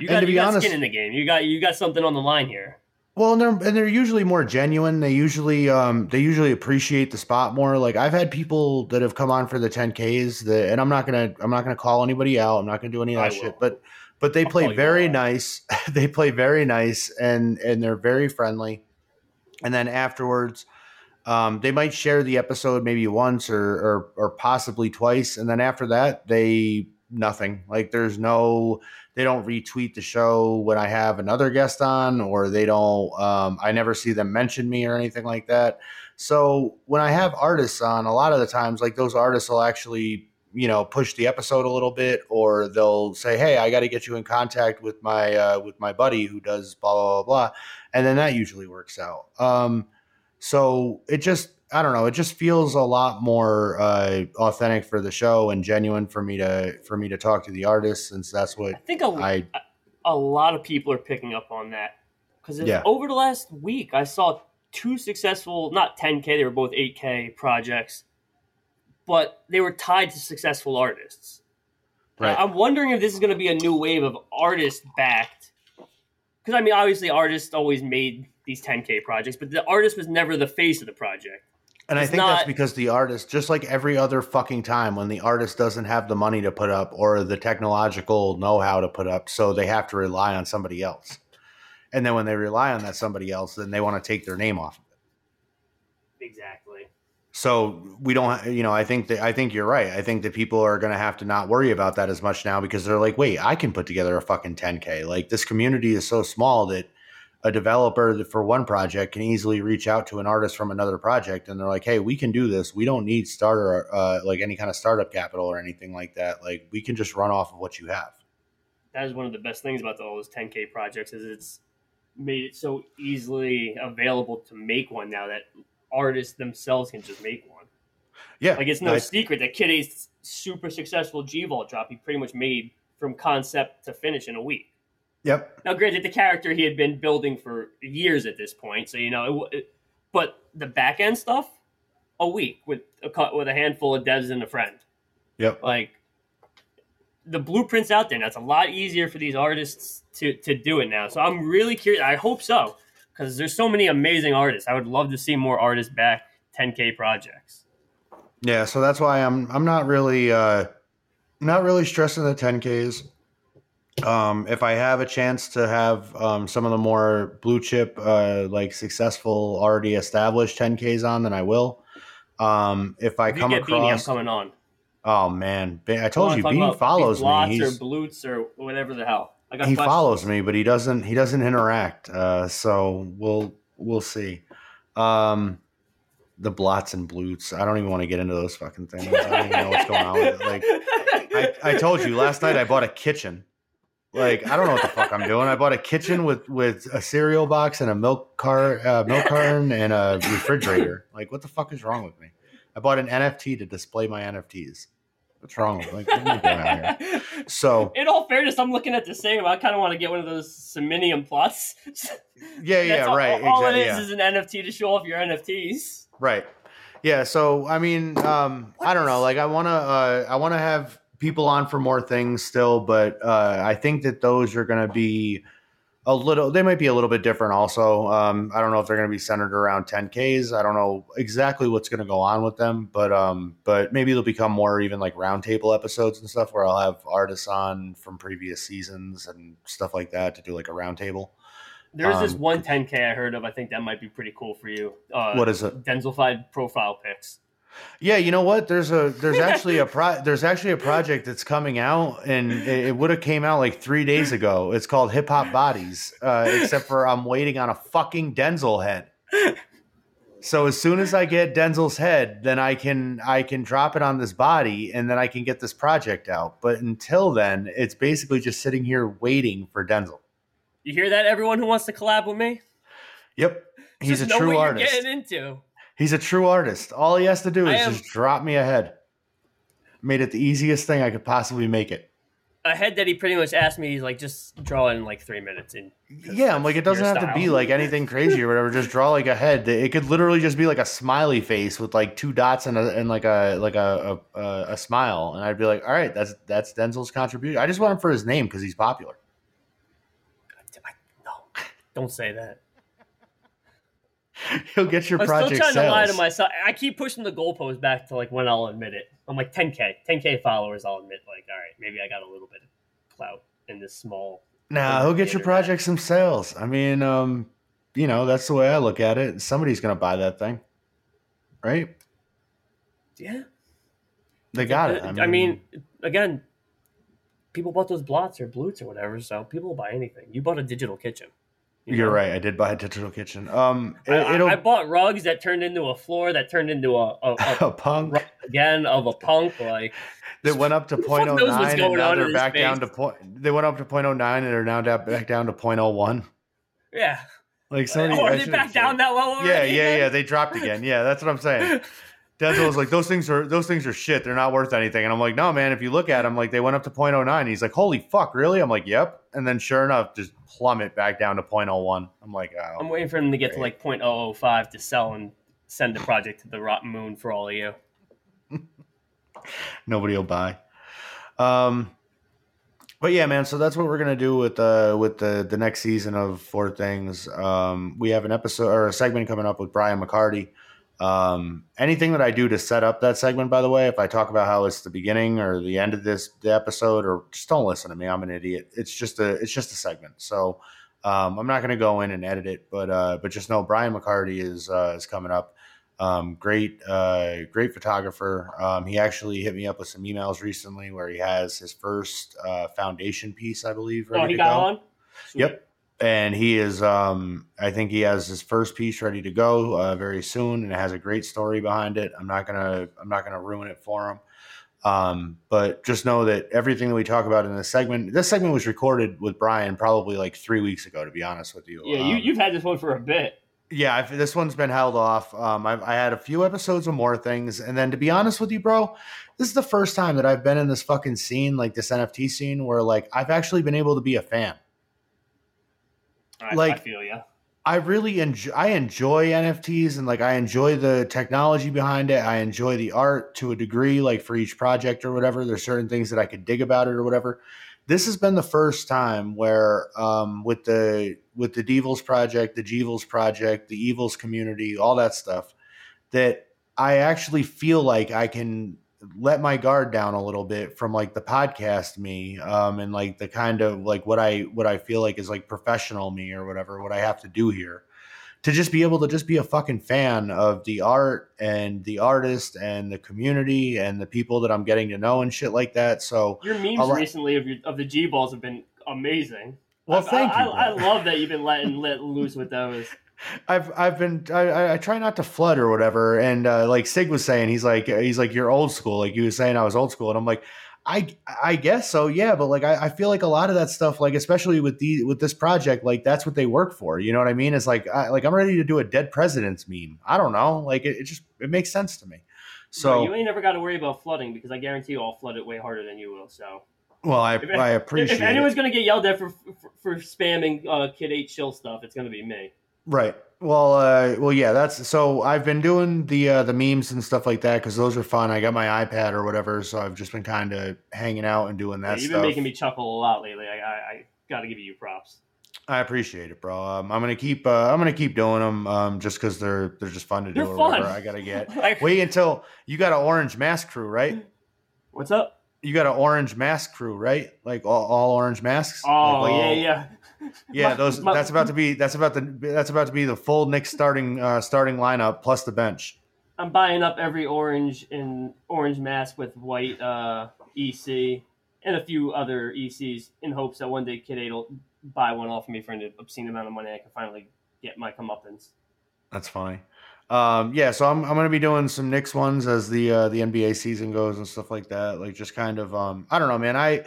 You got, to you be got honest- skin in the game. You got you got something on the line here. Well, and they're and they're usually more genuine. They usually um they usually appreciate the spot more. Like I've had people that have come on for the 10Ks that and I'm not gonna I'm not gonna call anybody out. I'm not gonna do any of that shit. But but they I'll play very nice. they play very nice and and they're very friendly. And then afterwards, um, they might share the episode maybe once or, or or possibly twice, and then after that, they nothing. Like there's no they don't retweet the show when I have another guest on, or they don't. Um, I never see them mention me or anything like that. So when I have artists on, a lot of the times, like those artists will actually, you know, push the episode a little bit, or they'll say, "Hey, I got to get you in contact with my uh, with my buddy who does blah blah blah blah," and then that usually works out. Um, so it just I don't know. It just feels a lot more uh, authentic for the show and genuine for me to for me to talk to the artists, since that's what I think a, I a lot of people are picking up on that because Yeah. over the last week I saw two successful, not 10k, they were both 8k projects, but they were tied to successful artists. Right. I'm wondering if this is going to be a new wave of artist backed. Because I mean, obviously, artists always made these 10k projects, but the artist was never the face of the project. And I It's think that's because the artist, just like every other fucking time, when the artist doesn't have the money to put up or the technological know how to put up, so they have to rely on somebody else. And then when they rely on that somebody else, then they want to take their name off. Of it. Exactly. So we don't, you know, I think that I think you're right. I think that people are going to have to not worry about that as much now because they're like, wait, I can put together a fucking 10k. Like this community is so small that a developer for one project can easily reach out to an artist from another project and they're like, hey, we can do this. We don't need starter uh, like any kind of startup capital or anything like that. Like we can just run off of what you have. that is one of the best things about all those 10k projects is it's made it so easily available to make one now that artists themselves can just make one. Yeah, Like it's no I- secret that Kid Eight's super successful G Vault drop he pretty much made from concept to finish in a week. Yep. Now, granted, the character he had been building for years at this point, so you know, it, it, but the back end stuff, a week with a cut with a handful of devs and a friend. Yep. Like the blueprints out there. Now it's a lot easier for these artists to to do it now. So I'm really curious. I hope so because there's so many amazing artists. I would love to see more artists back 10k projects. Yeah, so that's why I'm I'm not really uh not really stressing the 10Ks. Um if I have a chance to have um some of the more blue chip uh like successful already established 10Ks on then I will. Um, if I If you come get Beanie, I'm across, coming on. oh man, I told you, talk Bean about follows me. He's, or blutes or whatever the hell. I got he questions. follows me, but he doesn't. He doesn't interact. Uh, so we'll we'll see. Um, the blots and blutes. I don't even want to get into those fucking things. I don't even know what's going on with it. Like I, I told you last night, I bought a kitchen. Like I don't know what the fuck I'm doing. I bought a kitchen with with a cereal box and a milk car uh, milk carton and a refrigerator. Like what the fuck is wrong with me? I bought an NFT to display my NFTs. What's wrong with like what am I doing out here? So In all fairness, I'm looking at the same. I kind of want to get one of those Seminium plots. yeah, yeah, That's all- right. All, exactly, it yeah. is is an NFT to show off your NFTs. Right. Yeah. So I mean, um, I don't know. Like, I want to, uh, I want to have people on for more things still, but uh, I think that those are going to be a little. They might be a little bit different. Also, um, I don't know if they're going to be centered around 10ks. I don't know exactly what's going to go on with them, but um, but maybe they'll become more even like roundtable episodes and stuff where I'll have artists on from previous seasons and stuff like that to do like a roundtable. There's this Um, one 10K I heard of. I think that might be pretty cool for you. Uh, What is it? Denzelfied profile pics. Yeah, you know what? There's a there's actually a pro there's actually a project that's coming out, and it, it would have came out like three days ago. It's called Hip Hop Bodies, uh, except for I'm waiting on a fucking Denzel head. So as soon as I get Denzel's head, then I can I can drop it on this body, and then I can get this project out. But until then, it's basically just sitting here waiting for Denzel. You hear that, everyone who wants to collab with me? Yep, he's Just a know true what artist. You're getting into. He's a true artist. All he has to do is am- just drop me a head. Made it the easiest thing I could possibly make it. A head that he pretty much asked me, he's like, just draw in like three minutes. And Yeah, I'm like, it doesn't have to be like anything crazy or whatever. Just draw like a head. It could literally just be like a smiley face with like two dots and, a, and like a like a, a a a smile, and I'd be like, all right, that's that's Denzel's contribution. I just want him for his name because he's popular. no, don't say that. He'll get your I'm project still trying sales. to lie to myself. I keep pushing the goalpost back to like when I'll admit it. I'm like 10k, 10k followers. I'll admit like, all right, maybe I got a little bit of clout in this small. Nah, he'll get your project some sales. I mean, um, you know, that's the way I look at it. Somebody's gonna buy that thing, right? Yeah, They got it. I mean, again, people bought those blots or blutes or whatever, so people will buy anything. You bought a digital kitchen. You you're know? right. I did buy a digital kitchen. Um, it, I, I- bought rugs that turned into a floor that turned into a, a, a a punk. again of a punk. Like They went up to Who the fuck 0.09 and now they're back down to point. They went up to 0.09 and are now down, back down to 0.01. yeah, Like somebody, oh, I are they back down that low? Yeah, already yeah, again? yeah. They dropped again. Yeah, that's what I'm saying. Denzel was like, those things are those things are shit. They're not worth anything. And I'm like, no, man. If you look at them, like they went up to 0.09. He's like, holy fuck, really? I'm like, yep. And then sure enough, just plummet back down to 0.01. I'm like, oh, I'm waiting for him to get to like 0.005 to sell and send the project to the rotten moon for all of you. nobody will buy. Um, but yeah, man. So that's what we're gonna do with uh with the the next season of Four Things. Um, we have an episode or a segment coming up with Brian McCarty. Um, anything that I do to set up that segment, by the way, if I talk about how it's the beginning or the end of this the episode, or just don't listen to me, I'm an idiot. It's just a it's just a segment. So um, I'm not going to go in and edit it, but uh, but just know Brian McCarty is uh, is coming up. Um, great, uh, great photographer. Um, he actually hit me up with some emails recently where he has his first uh, foundation piece, I believe, ready oh, he to got go. on? Sweet. Yep. And he is, um, I think he has his first piece ready to go uh, very soon, and it has a great story behind it. I'm not gonna, I'm not gonna ruin it for him. Um, but just know that everything that we talk about in this segment, this segment was recorded with Brian probably like three weeks ago, to be honest with you. Yeah, you, Um, you've had this one for a bit. yeah, I've, this one's been held off. Um, I've, I had a few episodes of more things, and then to be honest with you, bro, this is the first time that I've been in this fucking scene, like this NFT scene, where like I've actually been able to be a fan. I, like- I feel ya. I really enjoy. I enjoy NFTs, and like I enjoy the technology behind it. I enjoy the art to a degree, like for each project or whatever. There's certain things that I could dig about it or whatever. This has been the first time where, um, with the with the Devils project, the Jevils project, the Evils community, all that stuff, that I actually feel like I can let my guard down a little bit from like the podcast me um and like the kind of like what I what I feel like is like professional me or whatever what I have to do here to just be able to just be a fucking fan of the art and the artist and the community and the people that I'm getting to know and shit like that. So Your memes I'll- recently of your, of the G balls have been amazing. well, thank I, you. I, I love that you've been letting let loose with those. I've I've been I, I- try not to flood or whatever, and uh, like Sig was saying, he's like he's like you're old school, like he was saying I was old school, and I'm like. I, I guess so, yeah, but like I, I feel like a lot of that stuff, like especially with the with this project, like that's what they work for. You know what I mean? It's like I, like I'm ready to do a dead president's meme. I don't know, like it, it just it makes sense to me. So So you ain't never got to worry about flooding because I guarantee you I'll flood it way harder than you will. So well, I If- I appreciate if anyone's it. gonna get yelled at for for, for spamming uh, Kid Eight chill stuff, it's gonna be me. Right. Well, uh, well, yeah. That's so. I've been doing the uh, the memes and stuff like that because those are fun. I got my iPad or whatever, so I've just been kind of hanging out and doing Yeah, that you've stuff. been making me chuckle a lot lately. I I, I got to give you props. I appreciate it, bro. Um, I'm gonna keep. Uh, I'm gonna keep doing them. Um, just because they're they're just fun to do They're or fun. whatever. I gotta get. Like, Wait until you got an orange mask crew, right? what's up? You got an orange mask crew, right? Like all, all orange masks. Oh Like, yeah, all- yeah. Yeah, My- those. my- that's about to be. That's about to. That's about to be the full Knicks starting uh, starting lineup plus the bench. I'm buying up every orange and orange mask with white uh, EC and a few other ECs in hopes that one day Kid Eight will buy one off of me for an obscene amount of money. I can finally get my comeuppance. That's funny. Um, yeah, so I'm I'm gonna be doing some Knicks ones as the uh, the NBA season goes and stuff like that. Like just kind of um, I don't know, man. I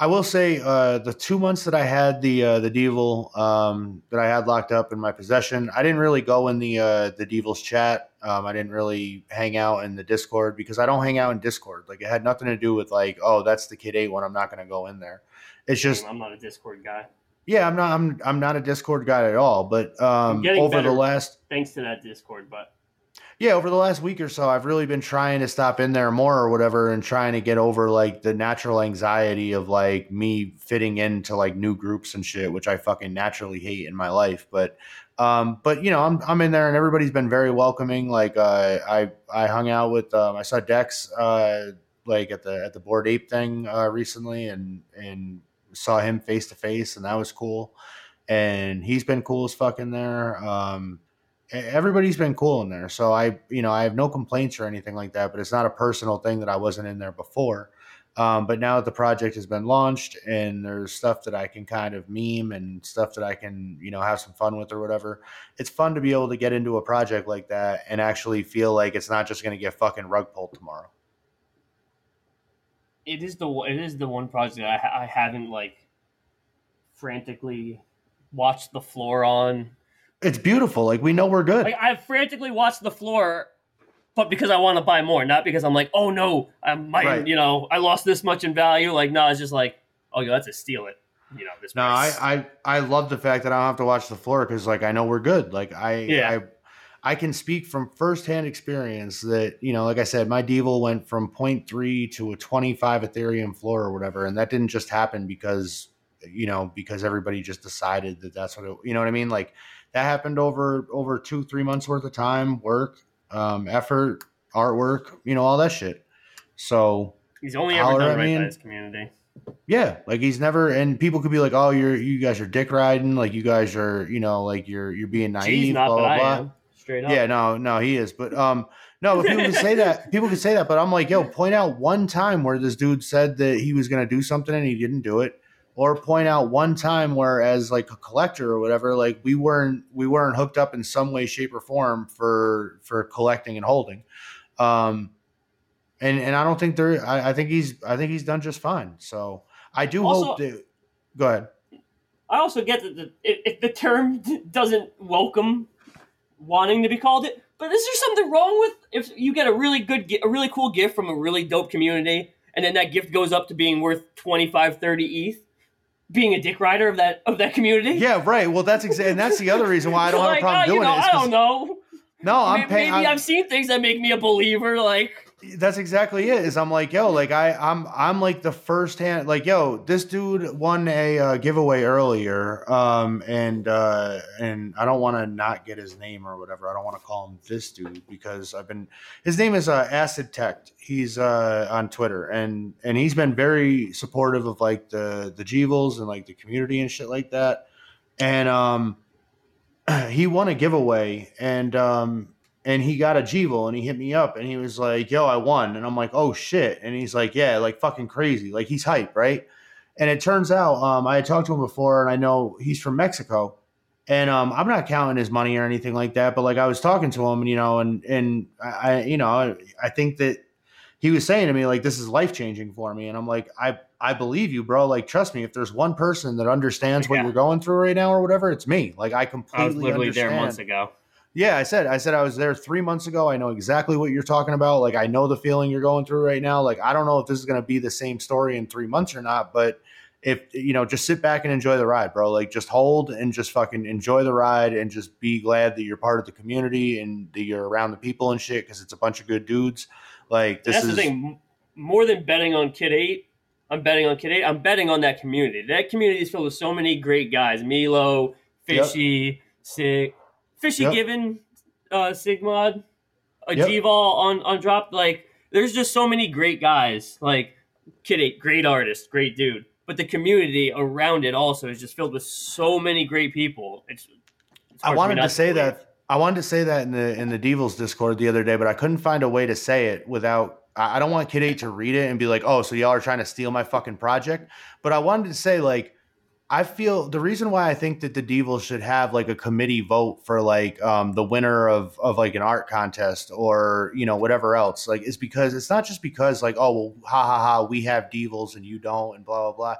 I will say uh, the two months that I had the uh, the Devil um, that I had locked up in my possession, I didn't really go in the uh, the Devil's chat. Um, I didn't really hang out in the Discord because I don't hang out in Discord. Like it had nothing to do with like, oh, that's the Kid Eight one. I'm not gonna go in there. It's just I'm not a Discord guy. yeah, I'm not I'm I'm not a Discord guy at all. But um, over the last Thanks to that Discord, but yeah, over the last week or so, I've really been trying to stop in there more or whatever and trying to get over like the natural anxiety of like me fitting into like new groups and shit, which I fucking naturally hate in my life. But um, but you know, I'm I'm in there and everybody's been very welcoming. Like uh, I I hung out with um, I saw Dex uh, like at the at the Bored Ape thing uh, recently and and saw him face to face and that was cool. And he's been cool as fucking there. Um, everybody's been cool in there. So I, you know, I have no complaints or anything like that, but it's not a personal thing that I wasn't in there before. Um, but now that the project has been launched and there's stuff that I can kind of meme and stuff that I can, you know, have some fun with or whatever, it's fun to be able to get into a project like that and actually feel like it's not just going to get fucking rug pulled tomorrow. it is the it is the one project I, I haven't like frantically watched the floor on. It's beautiful. Like we know we're good. Like I've frantically watched the floor, but because I want to buy more, not because I'm like, oh no, I might, Right. you know, I lost this much in value. Like no, it's just like, oh, you have to steal it. You know, this. No, I. I I love the fact that I don't have to watch the floor because like I know we're good. Like I Yeah. I I can speak from firsthand experience that you know, like I said, my Devil went from 0.3 to a 25 Ethereum floor or whatever, and that didn't just happen because you know because everybody just decided that that's what it, you know what I mean. Like that happened over over two three months worth of time, work, um, effort, artwork, you know, all that shit. So He's only ever done right me by his community. yeah, like he's never, and people could be like, "Oh, you're you guys are dick riding, like you guys are, you know, like you're you're being naive." He's not, blah blah blah. am straight up. Yeah, no, no, he is, but um, no, but people can say that. People can say that, but I'm like, yo, point out one time where this dude said that he was gonna do something and he didn't do it, or point out one time where, as like a collector or whatever, like we weren't we weren't hooked up in some way, shape, or form for for collecting and holding. Um, and and I don't think there. I, I think he's I think he's done just fine. So I do Also- hope that. Go ahead. I also get that the, if, if the term doesn't welcome wanting to be called it, but is there something wrong with if you get a really good, a really cool gift from a really dope community, and then that gift goes up to being worth 25, 30 ETH, being a dick rider of that of that community? Yeah, right. Well, that's exactly, and that's the other reason why I don't have a problem oh, doing you know, it. I don't know. No, I'm maybe paying. maybe I'm- I've seen things that make me a believer. Like, that's exactly it. Is I'm like, yo, like I, I'm, I'm like the first hand, like, yo, this dude won a uh, giveaway earlier, um, and uh, and I don't want to not get his name or whatever. I don't want to call him this dude because I've been. His name is uh, Acid Tech. He's uh, on Twitter, and and he's been very supportive of like the the Jevils and like the community and shit like that, and um. he won a giveaway and um and he got a Jeevil and he hit me up and he was like, "Yo, I won." And I'm like, "Oh shit." And he's like, "Yeah, like fucking crazy." Like he's hype, right? And it turns out um I had talked to him before and I know he's from Mexico. And um I'm not counting his money or anything like that, but like I was talking to him and you know and and I, I you know, I, I think that he was saying to me like this is life changing for me and i'm like i i believe you bro like trust me if there's one person that understands what Yeah. you're going through right now or whatever it's me like i I completely was literally understand. there months ago. Yeah i said i said i was there three months ago i know exactly what you're talking about like i know the feeling you're going through right now like i don't know if this is going to be the same story in three months or not but if you know just sit back and enjoy the ride bro like just hold and just fucking enjoy the ride and just be glad that you're part of the community and that you're around the people and shit because it's a bunch of good dudes like this That's is the thing. More than betting on Kid Eight, I'm betting on Kid Eight. I'm betting on that community. That community is filled with so many great guys: Milo, Fishy, Sig, Fishy Yep. Given, uh, Sigmod, a Yep. G-Vol on on drop. Like, there's just so many great guys. Like Kid Eight, great artist, great dude. But the community around it also is just filled with so many great people. It's, it's I hard for me wanted to say that. I wanted to say that in the in the Devils Discord the other day, but I couldn't find a way to say it without. I I don't want Kid Eight to read it and be like, "Oh, so y'all are trying to steal my fucking project." But I wanted to say like, I feel the reason why I think that the Devils should have like a committee vote for like um, the winner of of like an art contest or you know whatever else like is because it's not just because like oh well ha ha ha we have Devils and you don't and blah blah blah.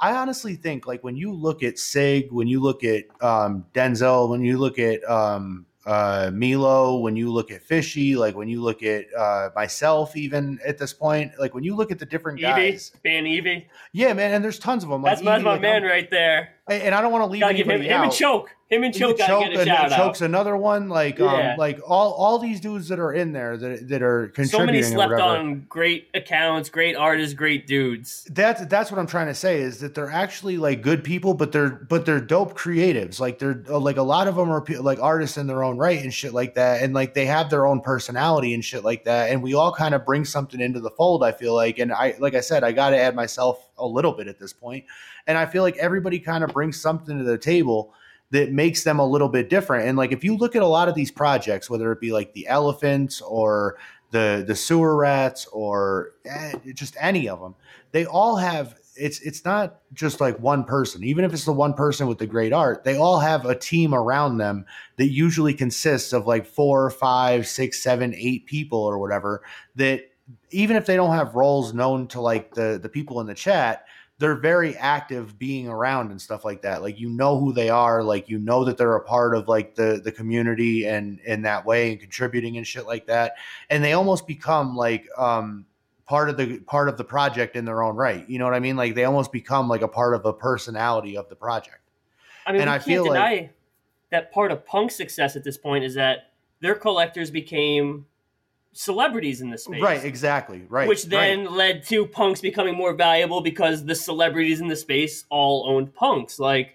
I honestly think like when you look at Sig, when you look at um, Denzel, when you look at um, uh, Milo, when you look at Fishy, like when you look at uh, myself, even at this point, like when you look at the different guys, Evie, Ban Evie. yeah, man, and there's tons of them. That's, like, that's Evie, my like, man I'm- right there. and I don't want to leave Gotta give him, anybody him out. and Choke. Him and Choke gotta get a shout out. Choke's another one. Like, Yeah. um, like all all these dudes that are in there that that are contributing. So many slept on great accounts, great artists, great dudes. that's that's what I'm trying to say is that they're actually like good people, but they're but they're dope creatives. Like they're uh, like a lot of them are like artists in their own right and shit like that, and like they have their own personality and shit like that. And we all kind of bring something into the fold. I feel like, and I like I said, I got to add myself a little bit at this point, and I feel like everybody kind of brings something to the table that makes them a little bit different. And like if you look at a lot of these projects, whether it be like the elephants or the the sewer rats or eh, just any of them, they all have it's it's not just like one person. Even if it's the one person with the great art, they all have a team around them that usually consists of like four, five, six, seven, eight people or whatever. That even if they don't have roles known to like the the people in the chat, they're very active being around and stuff like that. Like you know who they are, like you know that they're a part of like the the community and in that way and contributing and shit like that. And they almost become like um part of the part of the project in their own right. You know what I mean? Like they almost become like a part of a personality of the project. I mean, And I feel like- that part of Punk's success at this point is that their collectors became celebrities in the space. Right, exactly. Right. Which then right. led to punks becoming more valuable because the celebrities in the space all owned punks. Like,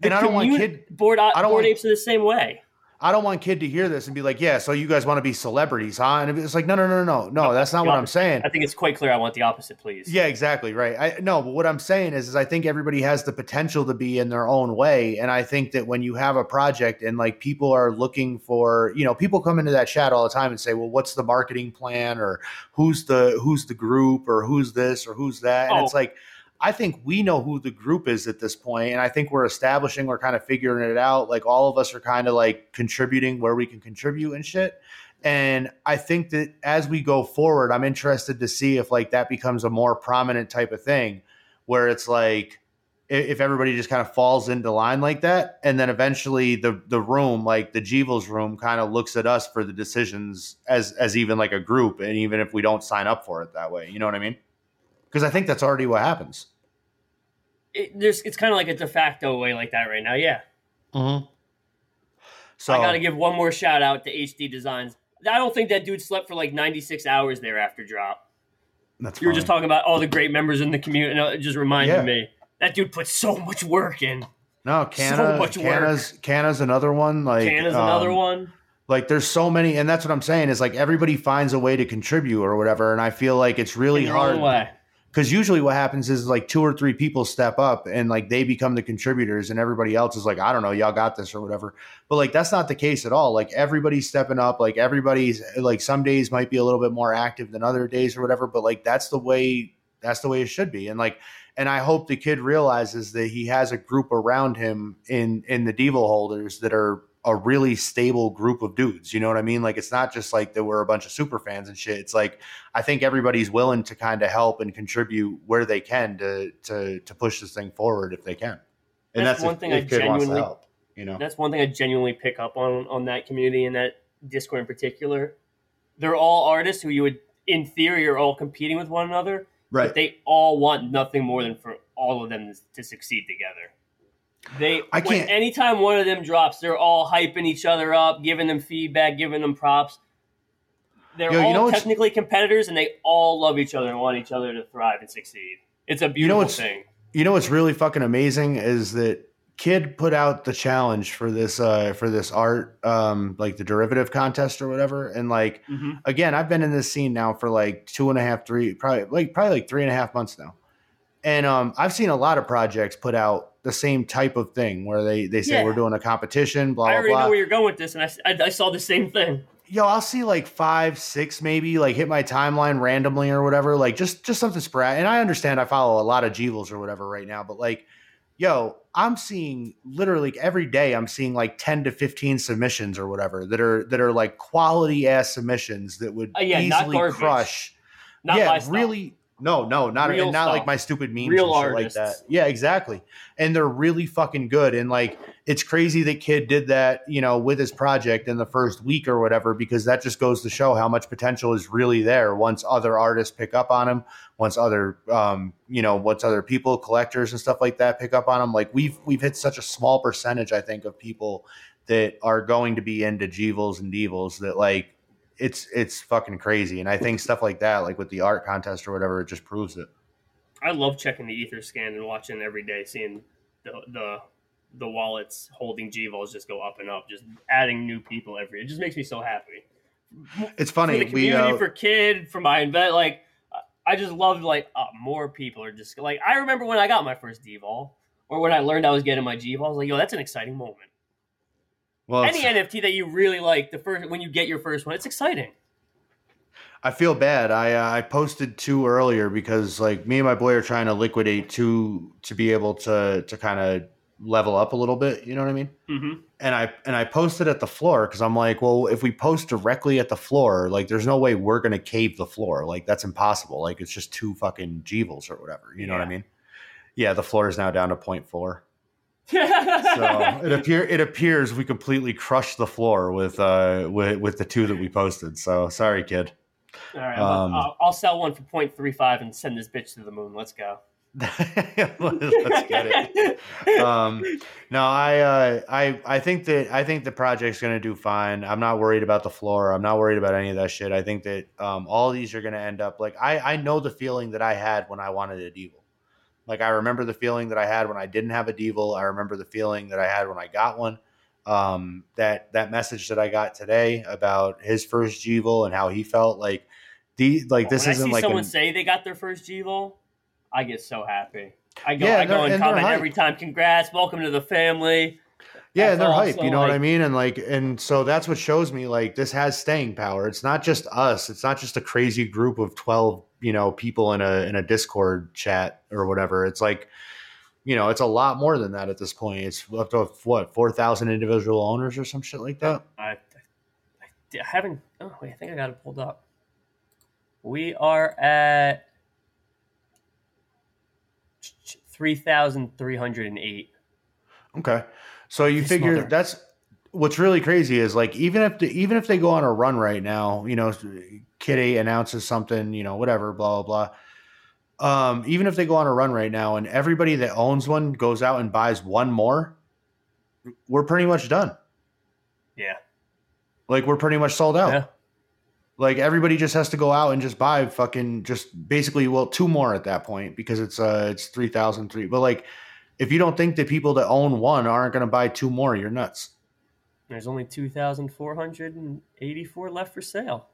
the And I don't want kid- board, uh, I don't board want- apes are the same way. I don't want kid to hear this and be like, "Yeah, so you guys want to be celebrities, huh?" And it's like, "No, no, no, no, no. That's not what I'm saying." I think it's quite clear. I want the opposite, please. Yeah, exactly. Right. I no, but what I'm saying is, is I think everybody has the potential to be in their own way, and I think that when you have a project and like people are looking for, you know, people come into that chat all the time and say, "Well, what's the marketing plan?" or "Who's the who's the group?" or "Who's this?" or "Who's that?" And Oh. it's like. I think we know who the group is at this point, and I think we're establishing, we're kind of figuring it out. Like all of us are kind of like contributing where we can contribute and shit. And I think that as we go forward, I'm interested to see if like that becomes a more prominent type of thing where it's like if everybody just kind of falls into line like that, and then eventually the the room, like the Jeevils room, kind of looks at us for the decisions as as even like a group, and even if we don't sign up for it that way, you know what I mean? Because I think that's already what happens. It, there's, it's kind of like a de facto way like that right now. Yeah. Mm-hmm. So I got to give one more shout out to HD Designs. I don't think that dude slept for like 96 hours there after drop. that's You were just talking about all the great members in the community, and it just reminded Yeah. me that dude put so much work in. no Canna, much work. Canna's Canna's another one. Like Canna's another um, one. Like there's so many, and that's what I'm saying is like everybody finds a way to contribute or whatever, and I feel like it's really in their hard. Because usually what happens is like two or three people step up and like they become the contributors and everybody else is like i don't know y'all got this or whatever. But like that's not the case at all. Like everybody's stepping up. Like everybody's like some days might be a little bit more active than other days or whatever but like that's the way that's the way it should be. And like and i hope the kid realizes that he has a group around him in in the devo holders that are a really stable group of dudes. You know what I mean? Like it's not just like that we're a bunch of super fans and shit. It's like I think everybody's willing to kind of help and contribute where they can to to to push this thing forward if they can. And that's, that's, one if, thing if I kid wants to genuinely help, you know. That's one thing I genuinely pick up on on that community and that Discord in particular. They're all artists who you would, in theory, are all competing with one another. Right. But they all want nothing more than for all of them to succeed together. They, I can't- anytime one of them drops, they're all hyping each other up, giving them feedback, giving them props. They're Yo, you all know technically competitors, and they all love each other and want each other to thrive and succeed. It's a know beautiful what's- thing. you know what's really fucking amazing is that kid put out the challenge for this uh for this art um like the derivative contest or whatever and like Mhm. again i've been in this scene now for like two and a half three probably like probably like three and a half months now and um i've seen a lot of projects put out the same type of thing where they they say Yeah. we're doing a competition blah I blah I already blah know where you're going with this, and I, I, I saw the same thing. yo, I'll see like five, six, maybe like hit my timeline randomly or whatever, like just just something sporadic. And I understand I follow a lot of Jevils or whatever right now, but like, yo, I'm seeing literally every day. I'm seeing like ten to fifteen submissions or whatever that are that are like quality ass submissions that would Uh, yeah, easily crush. Not yeah, really. No, no, not Real and not like my stupid memes Real and shit artists. like that. Yeah, exactly. And they're really fucking good. And like, it's crazy that kid did that, you know, with his project in the first week or whatever, because that just goes to show how much potential is really there once other artists pick up on him, once other, um, you know, once other people, collectors and stuff like that pick up on him. Like we've we've hit such a small percentage, I think, of people that are going to be into Jevils and Devils that like it's it's fucking crazy. And I think stuff like that, like with the art contest or whatever, it just proves it. I love checking the Etherscan and watching every day, seeing the the the wallets holding GVOLs just go up and up, just adding new people every. It just makes me so happy. It's For funny. the We uh, for kid, for my invest, like I just love like uh, more people are just like I remember when I got my first DVOL or when I learned I was getting my GVOL. I was like, yo, that's an exciting moment. Well, Any NFT that you really like, the first when you get your first one, it's exciting. I feel bad. I uh, I posted two earlier because like me and my boy are trying to liquidate two to be able to to kind of level up a little bit. You know what I mean? Mm-hmm. and I and I posted at the floor because I'm like, well, if we post directly at the floor, like, there's no way we're gonna cave the floor. Like, that's impossible. Like, it's just two fucking Jevils or whatever. You know what I mean? Yeah, the floor is now down to 0.4. So it appear it appears we completely crushed the floor with uh with with the two that we posted. So sorry, kid. All right, Um, I'll, I'll sell one for 0.35 and send this bitch to the moon. Let's go. Let's get it. um, no, I, uh, I, I think that I think the project's going to do fine. I'm not worried about the floor. I'm not worried about any of that shit. I think that um, all these are going to end up like I, I know the feeling that I had when I wanted it Devil. Like I remember the feeling that I had when I didn't have a Devil. I remember the feeling that I had when I got one. Um, that that message that I got today about his first Devil and how he felt like the like this when isn't I see like someone a, say they got their first GVO, I get so happy. I go, Yeah, I go and, and comment every time. Congrats, welcome to the family. Yeah, they're hype. You know what I mean? And like, and so that's what shows me like this has staying power. It's not just us. It's not just a crazy group of twelve, you know, people in a in a Discord chat or whatever. It's like, you know, it's a lot more than that at this point. It's up to what four thousand individual owners or some shit like that. I, I, I haven't. Oh wait, I think I got it pulled up. We are at three thousand three hundred and eight. Okay, so you This figure mother- that's what's really crazy is like even if the, even if they go on a run right now, you know, Kitty announces something, you know, whatever, blah blah blah. Um, even if they go on a run right now and everybody that owns one goes out and buys one more, we're pretty much done. Yeah. Like we're pretty much sold out. Yeah. Like everybody just has to go out and just buy fucking just basically well two more at that point because it's uh it's three thousand three. But like if you don't think that people that own one aren't going to buy two more, you're nuts. There's only two thousand four hundred and eighty-four left for sale.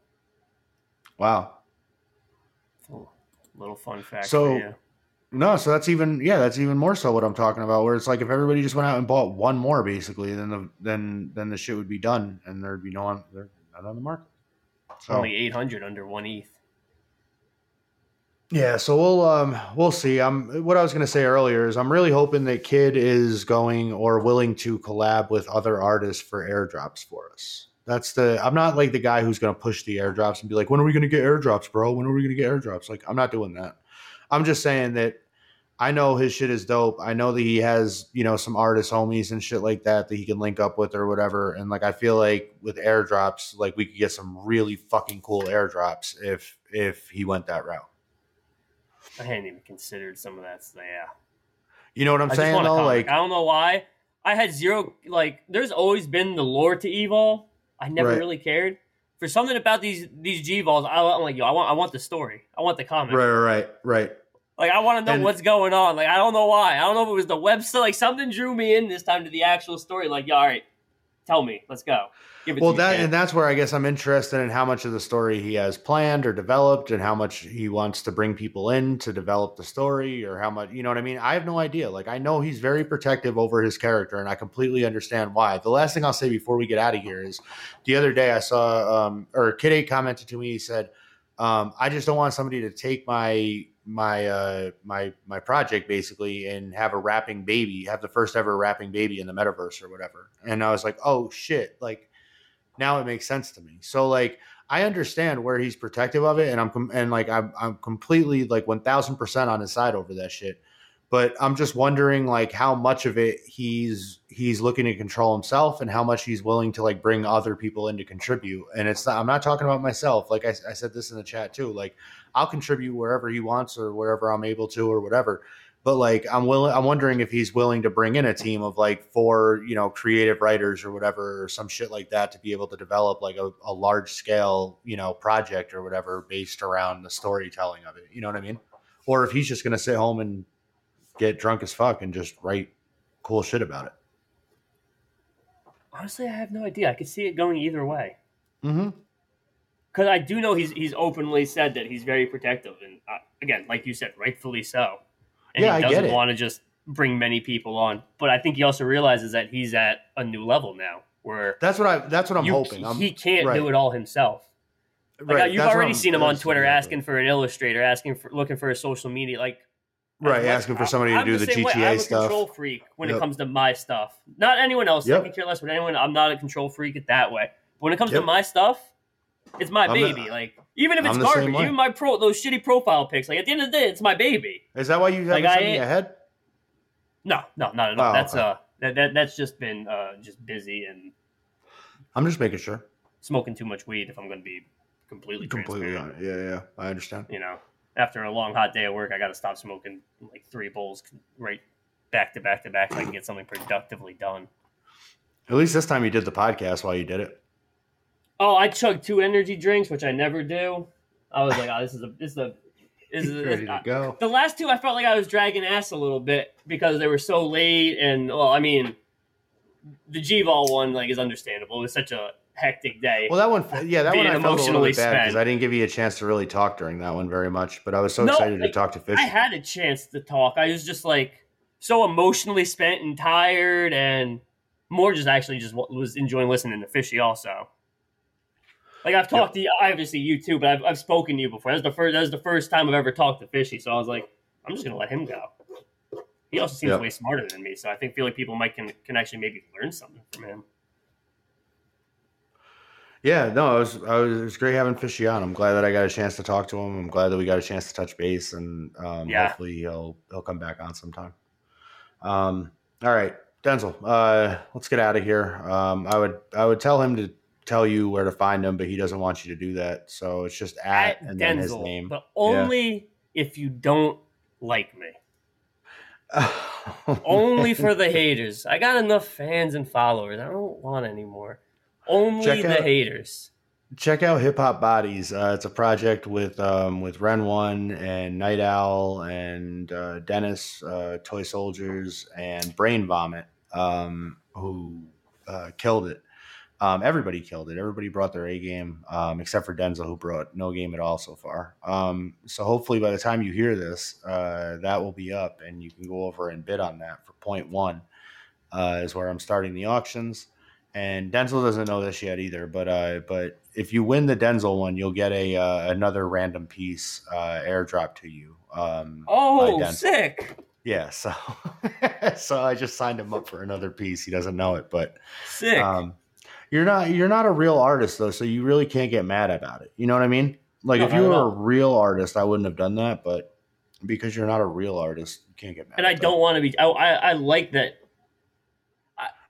Wow. Oh, Little fun fact. So- No, so that's even yeah, that's even more so what I'm talking about. Where it's like if everybody just went out and bought one more, basically, then the then then the shit would be done, and there'd be no one they're not on the market. So only 800 under one ETH. yeah, so we'll um we'll see. I'm what I was gonna say earlier is I'm really hoping that Kid is going or willing to collab with other artists for airdrops for us. That's the I'm not like the guy who's gonna push the airdrops and be like, when are we gonna get airdrops, bro? When are we gonna get airdrops? Like I'm not doing that. I'm just saying that I know his shit is dope. I know that he has, you know, some artist homies and shit like that that he can link up with or whatever. And like I feel like with airdrops, like we could get some really fucking cool airdrops if if he went that route. I hadn't even considered some of that. So yeah. You know what I'm I saying though? Like I don't know why. I had zero like. There's always been the lore to Evol. I never Right. really cared for something about these these G Vols. I'm like, yo, I want I want the story. I want the comic. right, right, right, right. Like I want to know And- what's going on. Like I don't know why. I don't know if it was the website. Like something drew me in this time to the actual story. Like, yeah, all right, tell me. Let's go. Give it Well, that kid. and that's where I guess I'm interested in how much of the story he has planned or developed, and how much he wants to bring people in to develop the story, or how much you know what I mean. I have no idea. Like I know he's very protective over his character, and I completely understand why. The last thing I'll say before we get out of here is, the other day I saw, um, or Kid Eight commented to me. He said, um, "I just don't want somebody to take my." My uh my my project basically and have a rapping baby have the first ever rapping baby in the metaverse or whatever and i was like oh shit like now it makes sense to me. So like I understand where he's protective of it, and I'm and like I'm I'm completely like one thousand percent on his side over that shit. But I'm just wondering like how much of it he's he's looking to control himself, and how much he's willing to like bring other people in to contribute. And it's not, I'm not talking about myself. Like I, I said this in the chat too. Like I'll contribute wherever he wants or wherever I'm able to or whatever but like I'm willing I'm wondering if he's willing to bring in a team of like four, you know, creative writers or whatever or some shit like that to be able to develop like a, a large scale, you know, project or whatever based around the storytelling of it. You know what I mean? Or if he's just gonna sit home and get drunk as fuck and just write cool shit about it. Honestly, I have no idea. I could see it going either way. Mm-hmm. Because I do know he's he's openly said that he's very protective, and uh, again, like you said, rightfully so. And Yeah, I he doesn't want to just bring many people on. But I think he also realizes that he's at a new level now, where That's what I that's what I'm you- hoping. I'm, he can't right. do it all himself. Like Right, you've that's already seen him on Twitter asking for an illustrator, asking for looking for a social media, like Right, much- asking for somebody to I'm do the same way. GTA I'm a stuff. control freak when Yep. it comes to my stuff. Not anyone else. Yep. I can care less with anyone. I'm not a control freak it that way. But when it comes to my stuff, it's my I'm the- baby. like even if it's I'm garbage, even my pro those shitty profile pics. Like at the end of the day, it's my baby. Is that why you haven't Like, sent me ahead? No, no, not at all. Oh, that's okay. uh that, that that's just been uh just busy and I'm just making sure. smoking too much weed. If I'm going to be completely Completely on it. Yeah, yeah. I understand. you know, after a long hot day at work, I got to stop smoking like three bowls right back to back to back so I can get something productively done. At least this time you did the podcast while you did it. Oh, I chugged two energy drinks, which I never do. I was like, oh, this is a this is a this is Ready to go. the last two. I felt like I was dragging ass a little bit because they were so late, and well, I mean, the G Vol one like is understandable. It was such a hectic day. Well, that one, yeah, that one I felt emotionally bad because. I didn't give you a chance to really talk during that one very much. But I was so No, excited like, to talk to Fish. I had a chance to talk. I was just like so emotionally spent and tired, and more just actually just was enjoying listening to Fishy also. Like I've talked to you, obviously you too, but I've, I've spoken to you before. That's the first. That's the first time I've ever talked to Fishy. So I was like, I'm just gonna let him go. He also seems way smarter than me, so I think feel like people might can, can actually maybe learn something from him. yeah, no, it was, I was, it was great having Fishy on. I'm glad that I got a chance to talk to him. I'm glad that we got a chance to touch base, and um, Yeah. hopefully he'll he'll come back on sometime. Um, all right, Denzel, uh, let's get out of here. Um, I would I would tell him to tell you where to find him, but he doesn't want you to do that. So it's just at, At and then his name. but only if you don't like me. Only for the haters. I got enough fans and followers. I don't want any more. Only Check the out- haters. check out Hip Hop Bodies. Uh, it's a project with um, with Ren One and Night Owl and uh, Dennis, uh, Toy Soldiers, and Brain Vomit, um, who uh, killed it. Um, everybody killed it. Everybody brought their A game, um, except for Denzel, who brought no game at all so far. Um, so hopefully, by the time you hear this, uh, that will be up, and you can go over and bid on that for point one. Uh, is where I'm starting the auctions, and Denzel doesn't know this yet either. But uh, but if you win the Denzel one, you'll get a uh, another random piece uh, airdrop to you. Um, Oh, sick. Yeah, so so I just signed him up for another piece. He doesn't know it, but Sick. You're not you're not a real artist though, so you really can't get mad about it. You know what I mean? Like No, if you were a real artist, I wouldn't have done that, but because you're not a real artist, you can't get mad. and I don't want to be. I, I, I like that.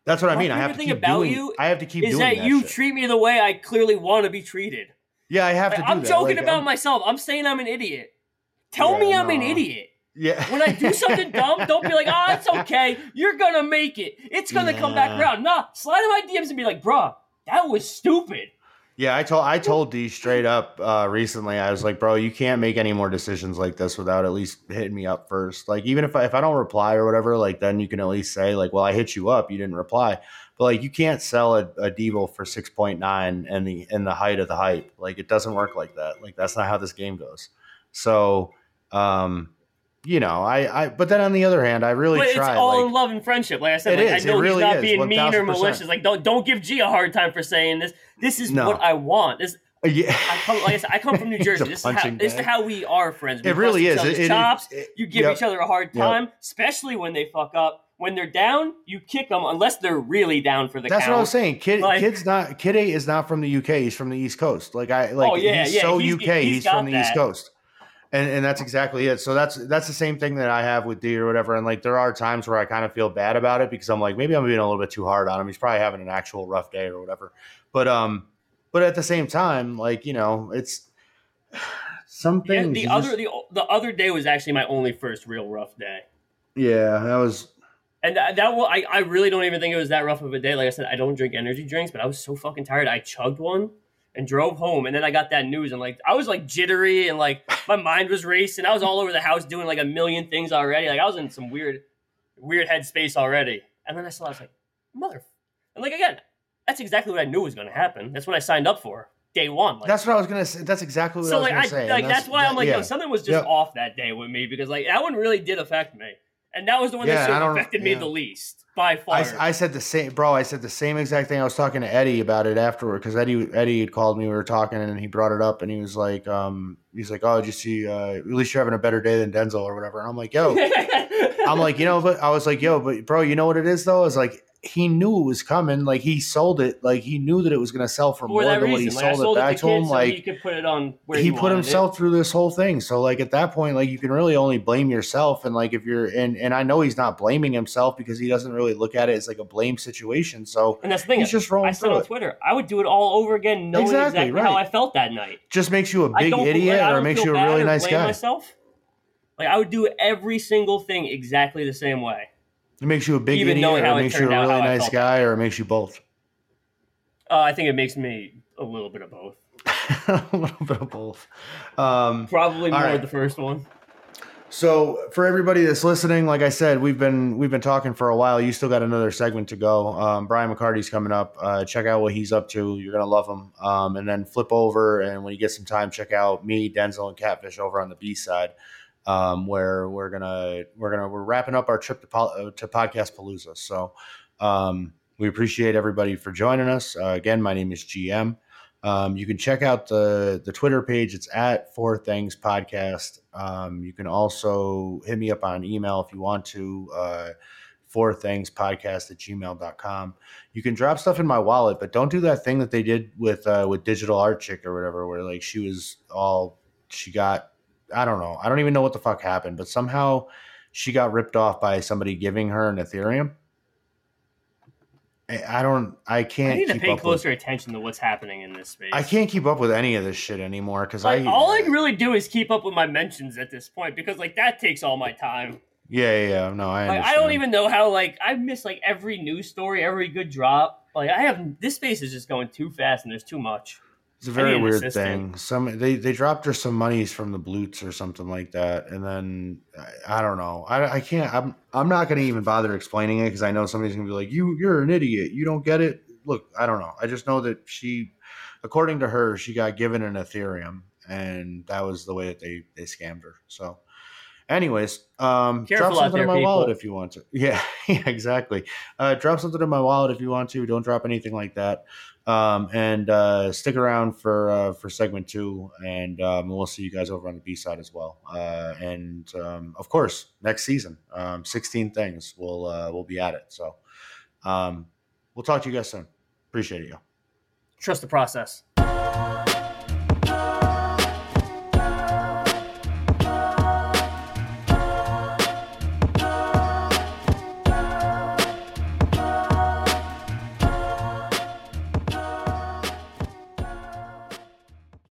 That's what I mean. I have to keep about doing. you I have to keep Is doing that, that. you shit. treat me the way I clearly want to be treated? Yeah, I have to. Like, I'm that. joking Like, about I'm- myself. I'm saying I'm an idiot. Tell Yeah, me I'm an idiot. Yeah. When I do something dumb, don't be like, "Ah, it's okay. You're gonna make it. It's gonna come back around." Nah, slide in my DMs and be like, "Bruh, that was stupid." Yeah, I told I told D straight up uh, recently. I was like, bro, you can't make any more decisions like this without at least hitting me up first. Like, even if I, if I don't reply or whatever, like then you can at least say like, well, I hit you up, you didn't reply. But like, you can't sell a, a Devo for six point nine and the in the height of the hype. Like, it doesn't work like that. Like, that's not how this game goes. So, um, you know, I I but then on the other hand, I really but try. it's all like, in love and friendship. Like I said, It like, is. I know It really he's not is. being mean or malicious. Like, don't don't give G a hard time for saying this. This is No. what I want. This uh, yeah. I come like I said, I come from New Jersey. This is how this is how we are friends. We It really is. It- it- chops. it- you give yep. each other a hard Yep. time, especially when they fuck up. When they're down, you kick them unless they're really down for the That's count. what I was saying. Kid, Like- kid's not Kid Eight is not from the UK. He's from the East Coast. Like I like. Oh, yeah, he's yeah, so he's- UK. he's He's, from the East. Coast, and and that's exactly it. So that's that's the same thing that I have with D or whatever. And like there are times where I kind of feel bad about it because I'm like maybe I'm being a little bit too hard on him. He's probably having an actual rough day or whatever. But um, but at the same time, like you know, it's some Yeah, things. the other just- the, the other day was actually my only first real rough day. yeah, that was And that, that wa- I, I really don't even think it was that rough of a day. Like I said, I don't drink energy drinks, but I was so fucking tired. I chugged one and drove home, and then I got that news, and like I was like jittery, and like my mind was racing. I was all over the house doing like a million things already. Like I was in some weird, weird headspace already. And then I saw, I was like, mother, and like again, that's exactly what I knew was going to happen. That's what I signed up for day one. Like, that's what I was gonna say. That's exactly what so I was like gonna I say. like and that's, why I'm like, yeah. yo, something was just Yep. off that day with me because like that one really did affect me, and that was the one Yeah, that should I have don't- affected me the least by far. I, I said the same, bro. I said the same exact thing. I was talking to Eddie about it afterward because Eddie Eddie had called me. We were talking, and he brought it up, and he was like, um, he's like, oh, did you see? Uh, at least you're having a better day than Denzel or whatever. And I'm like, yo, I'm like, you know, but I was like, yo, but bro, you know what it is though? Is like he knew it was coming. Like he sold it. Like he knew that it was gonna sell for for more than what he. Like, sold, sold it it back to to him. so like he could put it on where he he, put himself through this whole thing. So like at that point, like you can really only blame yourself. And like if you're and and I know he's not blaming himself because he doesn't really look at it as like a blame situation. So And that's the thing. he's just rolling I said on it. Twitter, I would do it all over again, knowing Exactly, exactly, how. I felt that night. just makes you a big idiot or makes you a really nice guy. Myself. Like I would do every single thing exactly the same way. It makes you a big Even idiot knowing or how it it makes you turned a out, really how I nice felt. guy or it makes you both. Uh, I think it makes me a little bit of both. a little bit of both. Um, Probably more right. the first one. So for everybody that's listening, like I said, we've been we've been talking for a while. You still got another segment to go. Um, Brian McCarty's coming up. Uh, check out what he's up to. You're gonna love him. Um, and then flip over and when you get some time, check out me, Denzel, and Catfish over on the B side, um, where we're gonna we're gonna we're wrapping up our trip to Pol- uh, to Podcast Palooza. So um, we appreciate everybody for joining us. Uh, again, my name is GM. Um, you can check out the the Twitter page. It's at Four Things Podcast. Um, you can also hit me up on email if you want to. Uh, Four Things Podcast at gmail.com. You can drop stuff in my wallet, but don't do that thing that they did with uh, with Digital Art Chick or whatever, where like she was all she got. I don't know. I don't even know what the fuck happened, but somehow she got ripped off by somebody giving her an Ethereum. I don't. I can't. I need to pay up with- closer attention to what's happening in this space. I can't keep up with any of this shit anymore because Like, I all I can really do is keep up with my mentions at this point because like that takes all my time. yeah yeah yeah no I Like I don't even know how like I miss like every news story, every good drop. Like I have this space is just going too fast and there's too much. It's a very weird assistant. thing. Some they they dropped her some monies from the Blutes or something like that, and then I, I don't know. I, I can't. I'm I'm not going to even bother explaining it because I know somebody's going to be like, "You you're an idiot. You don't get it. look, I don't know. I just know that she, according to her, she got given an Ethereum, and that was the way that they they scammed her. So, anyways, um, Careful drop something there, in my people. wallet if you want to. Yeah, yeah, exactly. Uh, drop something in my wallet if you want to. Don't drop anything like that. Um, and uh, stick around for uh, for segment two, and um, we'll see you guys over on the B side as well. Uh, and um, of course, next season, um, sixteen things, we'll uh, we'll be at it. So um, we'll talk to you guys soon. Appreciate you. Trust the process.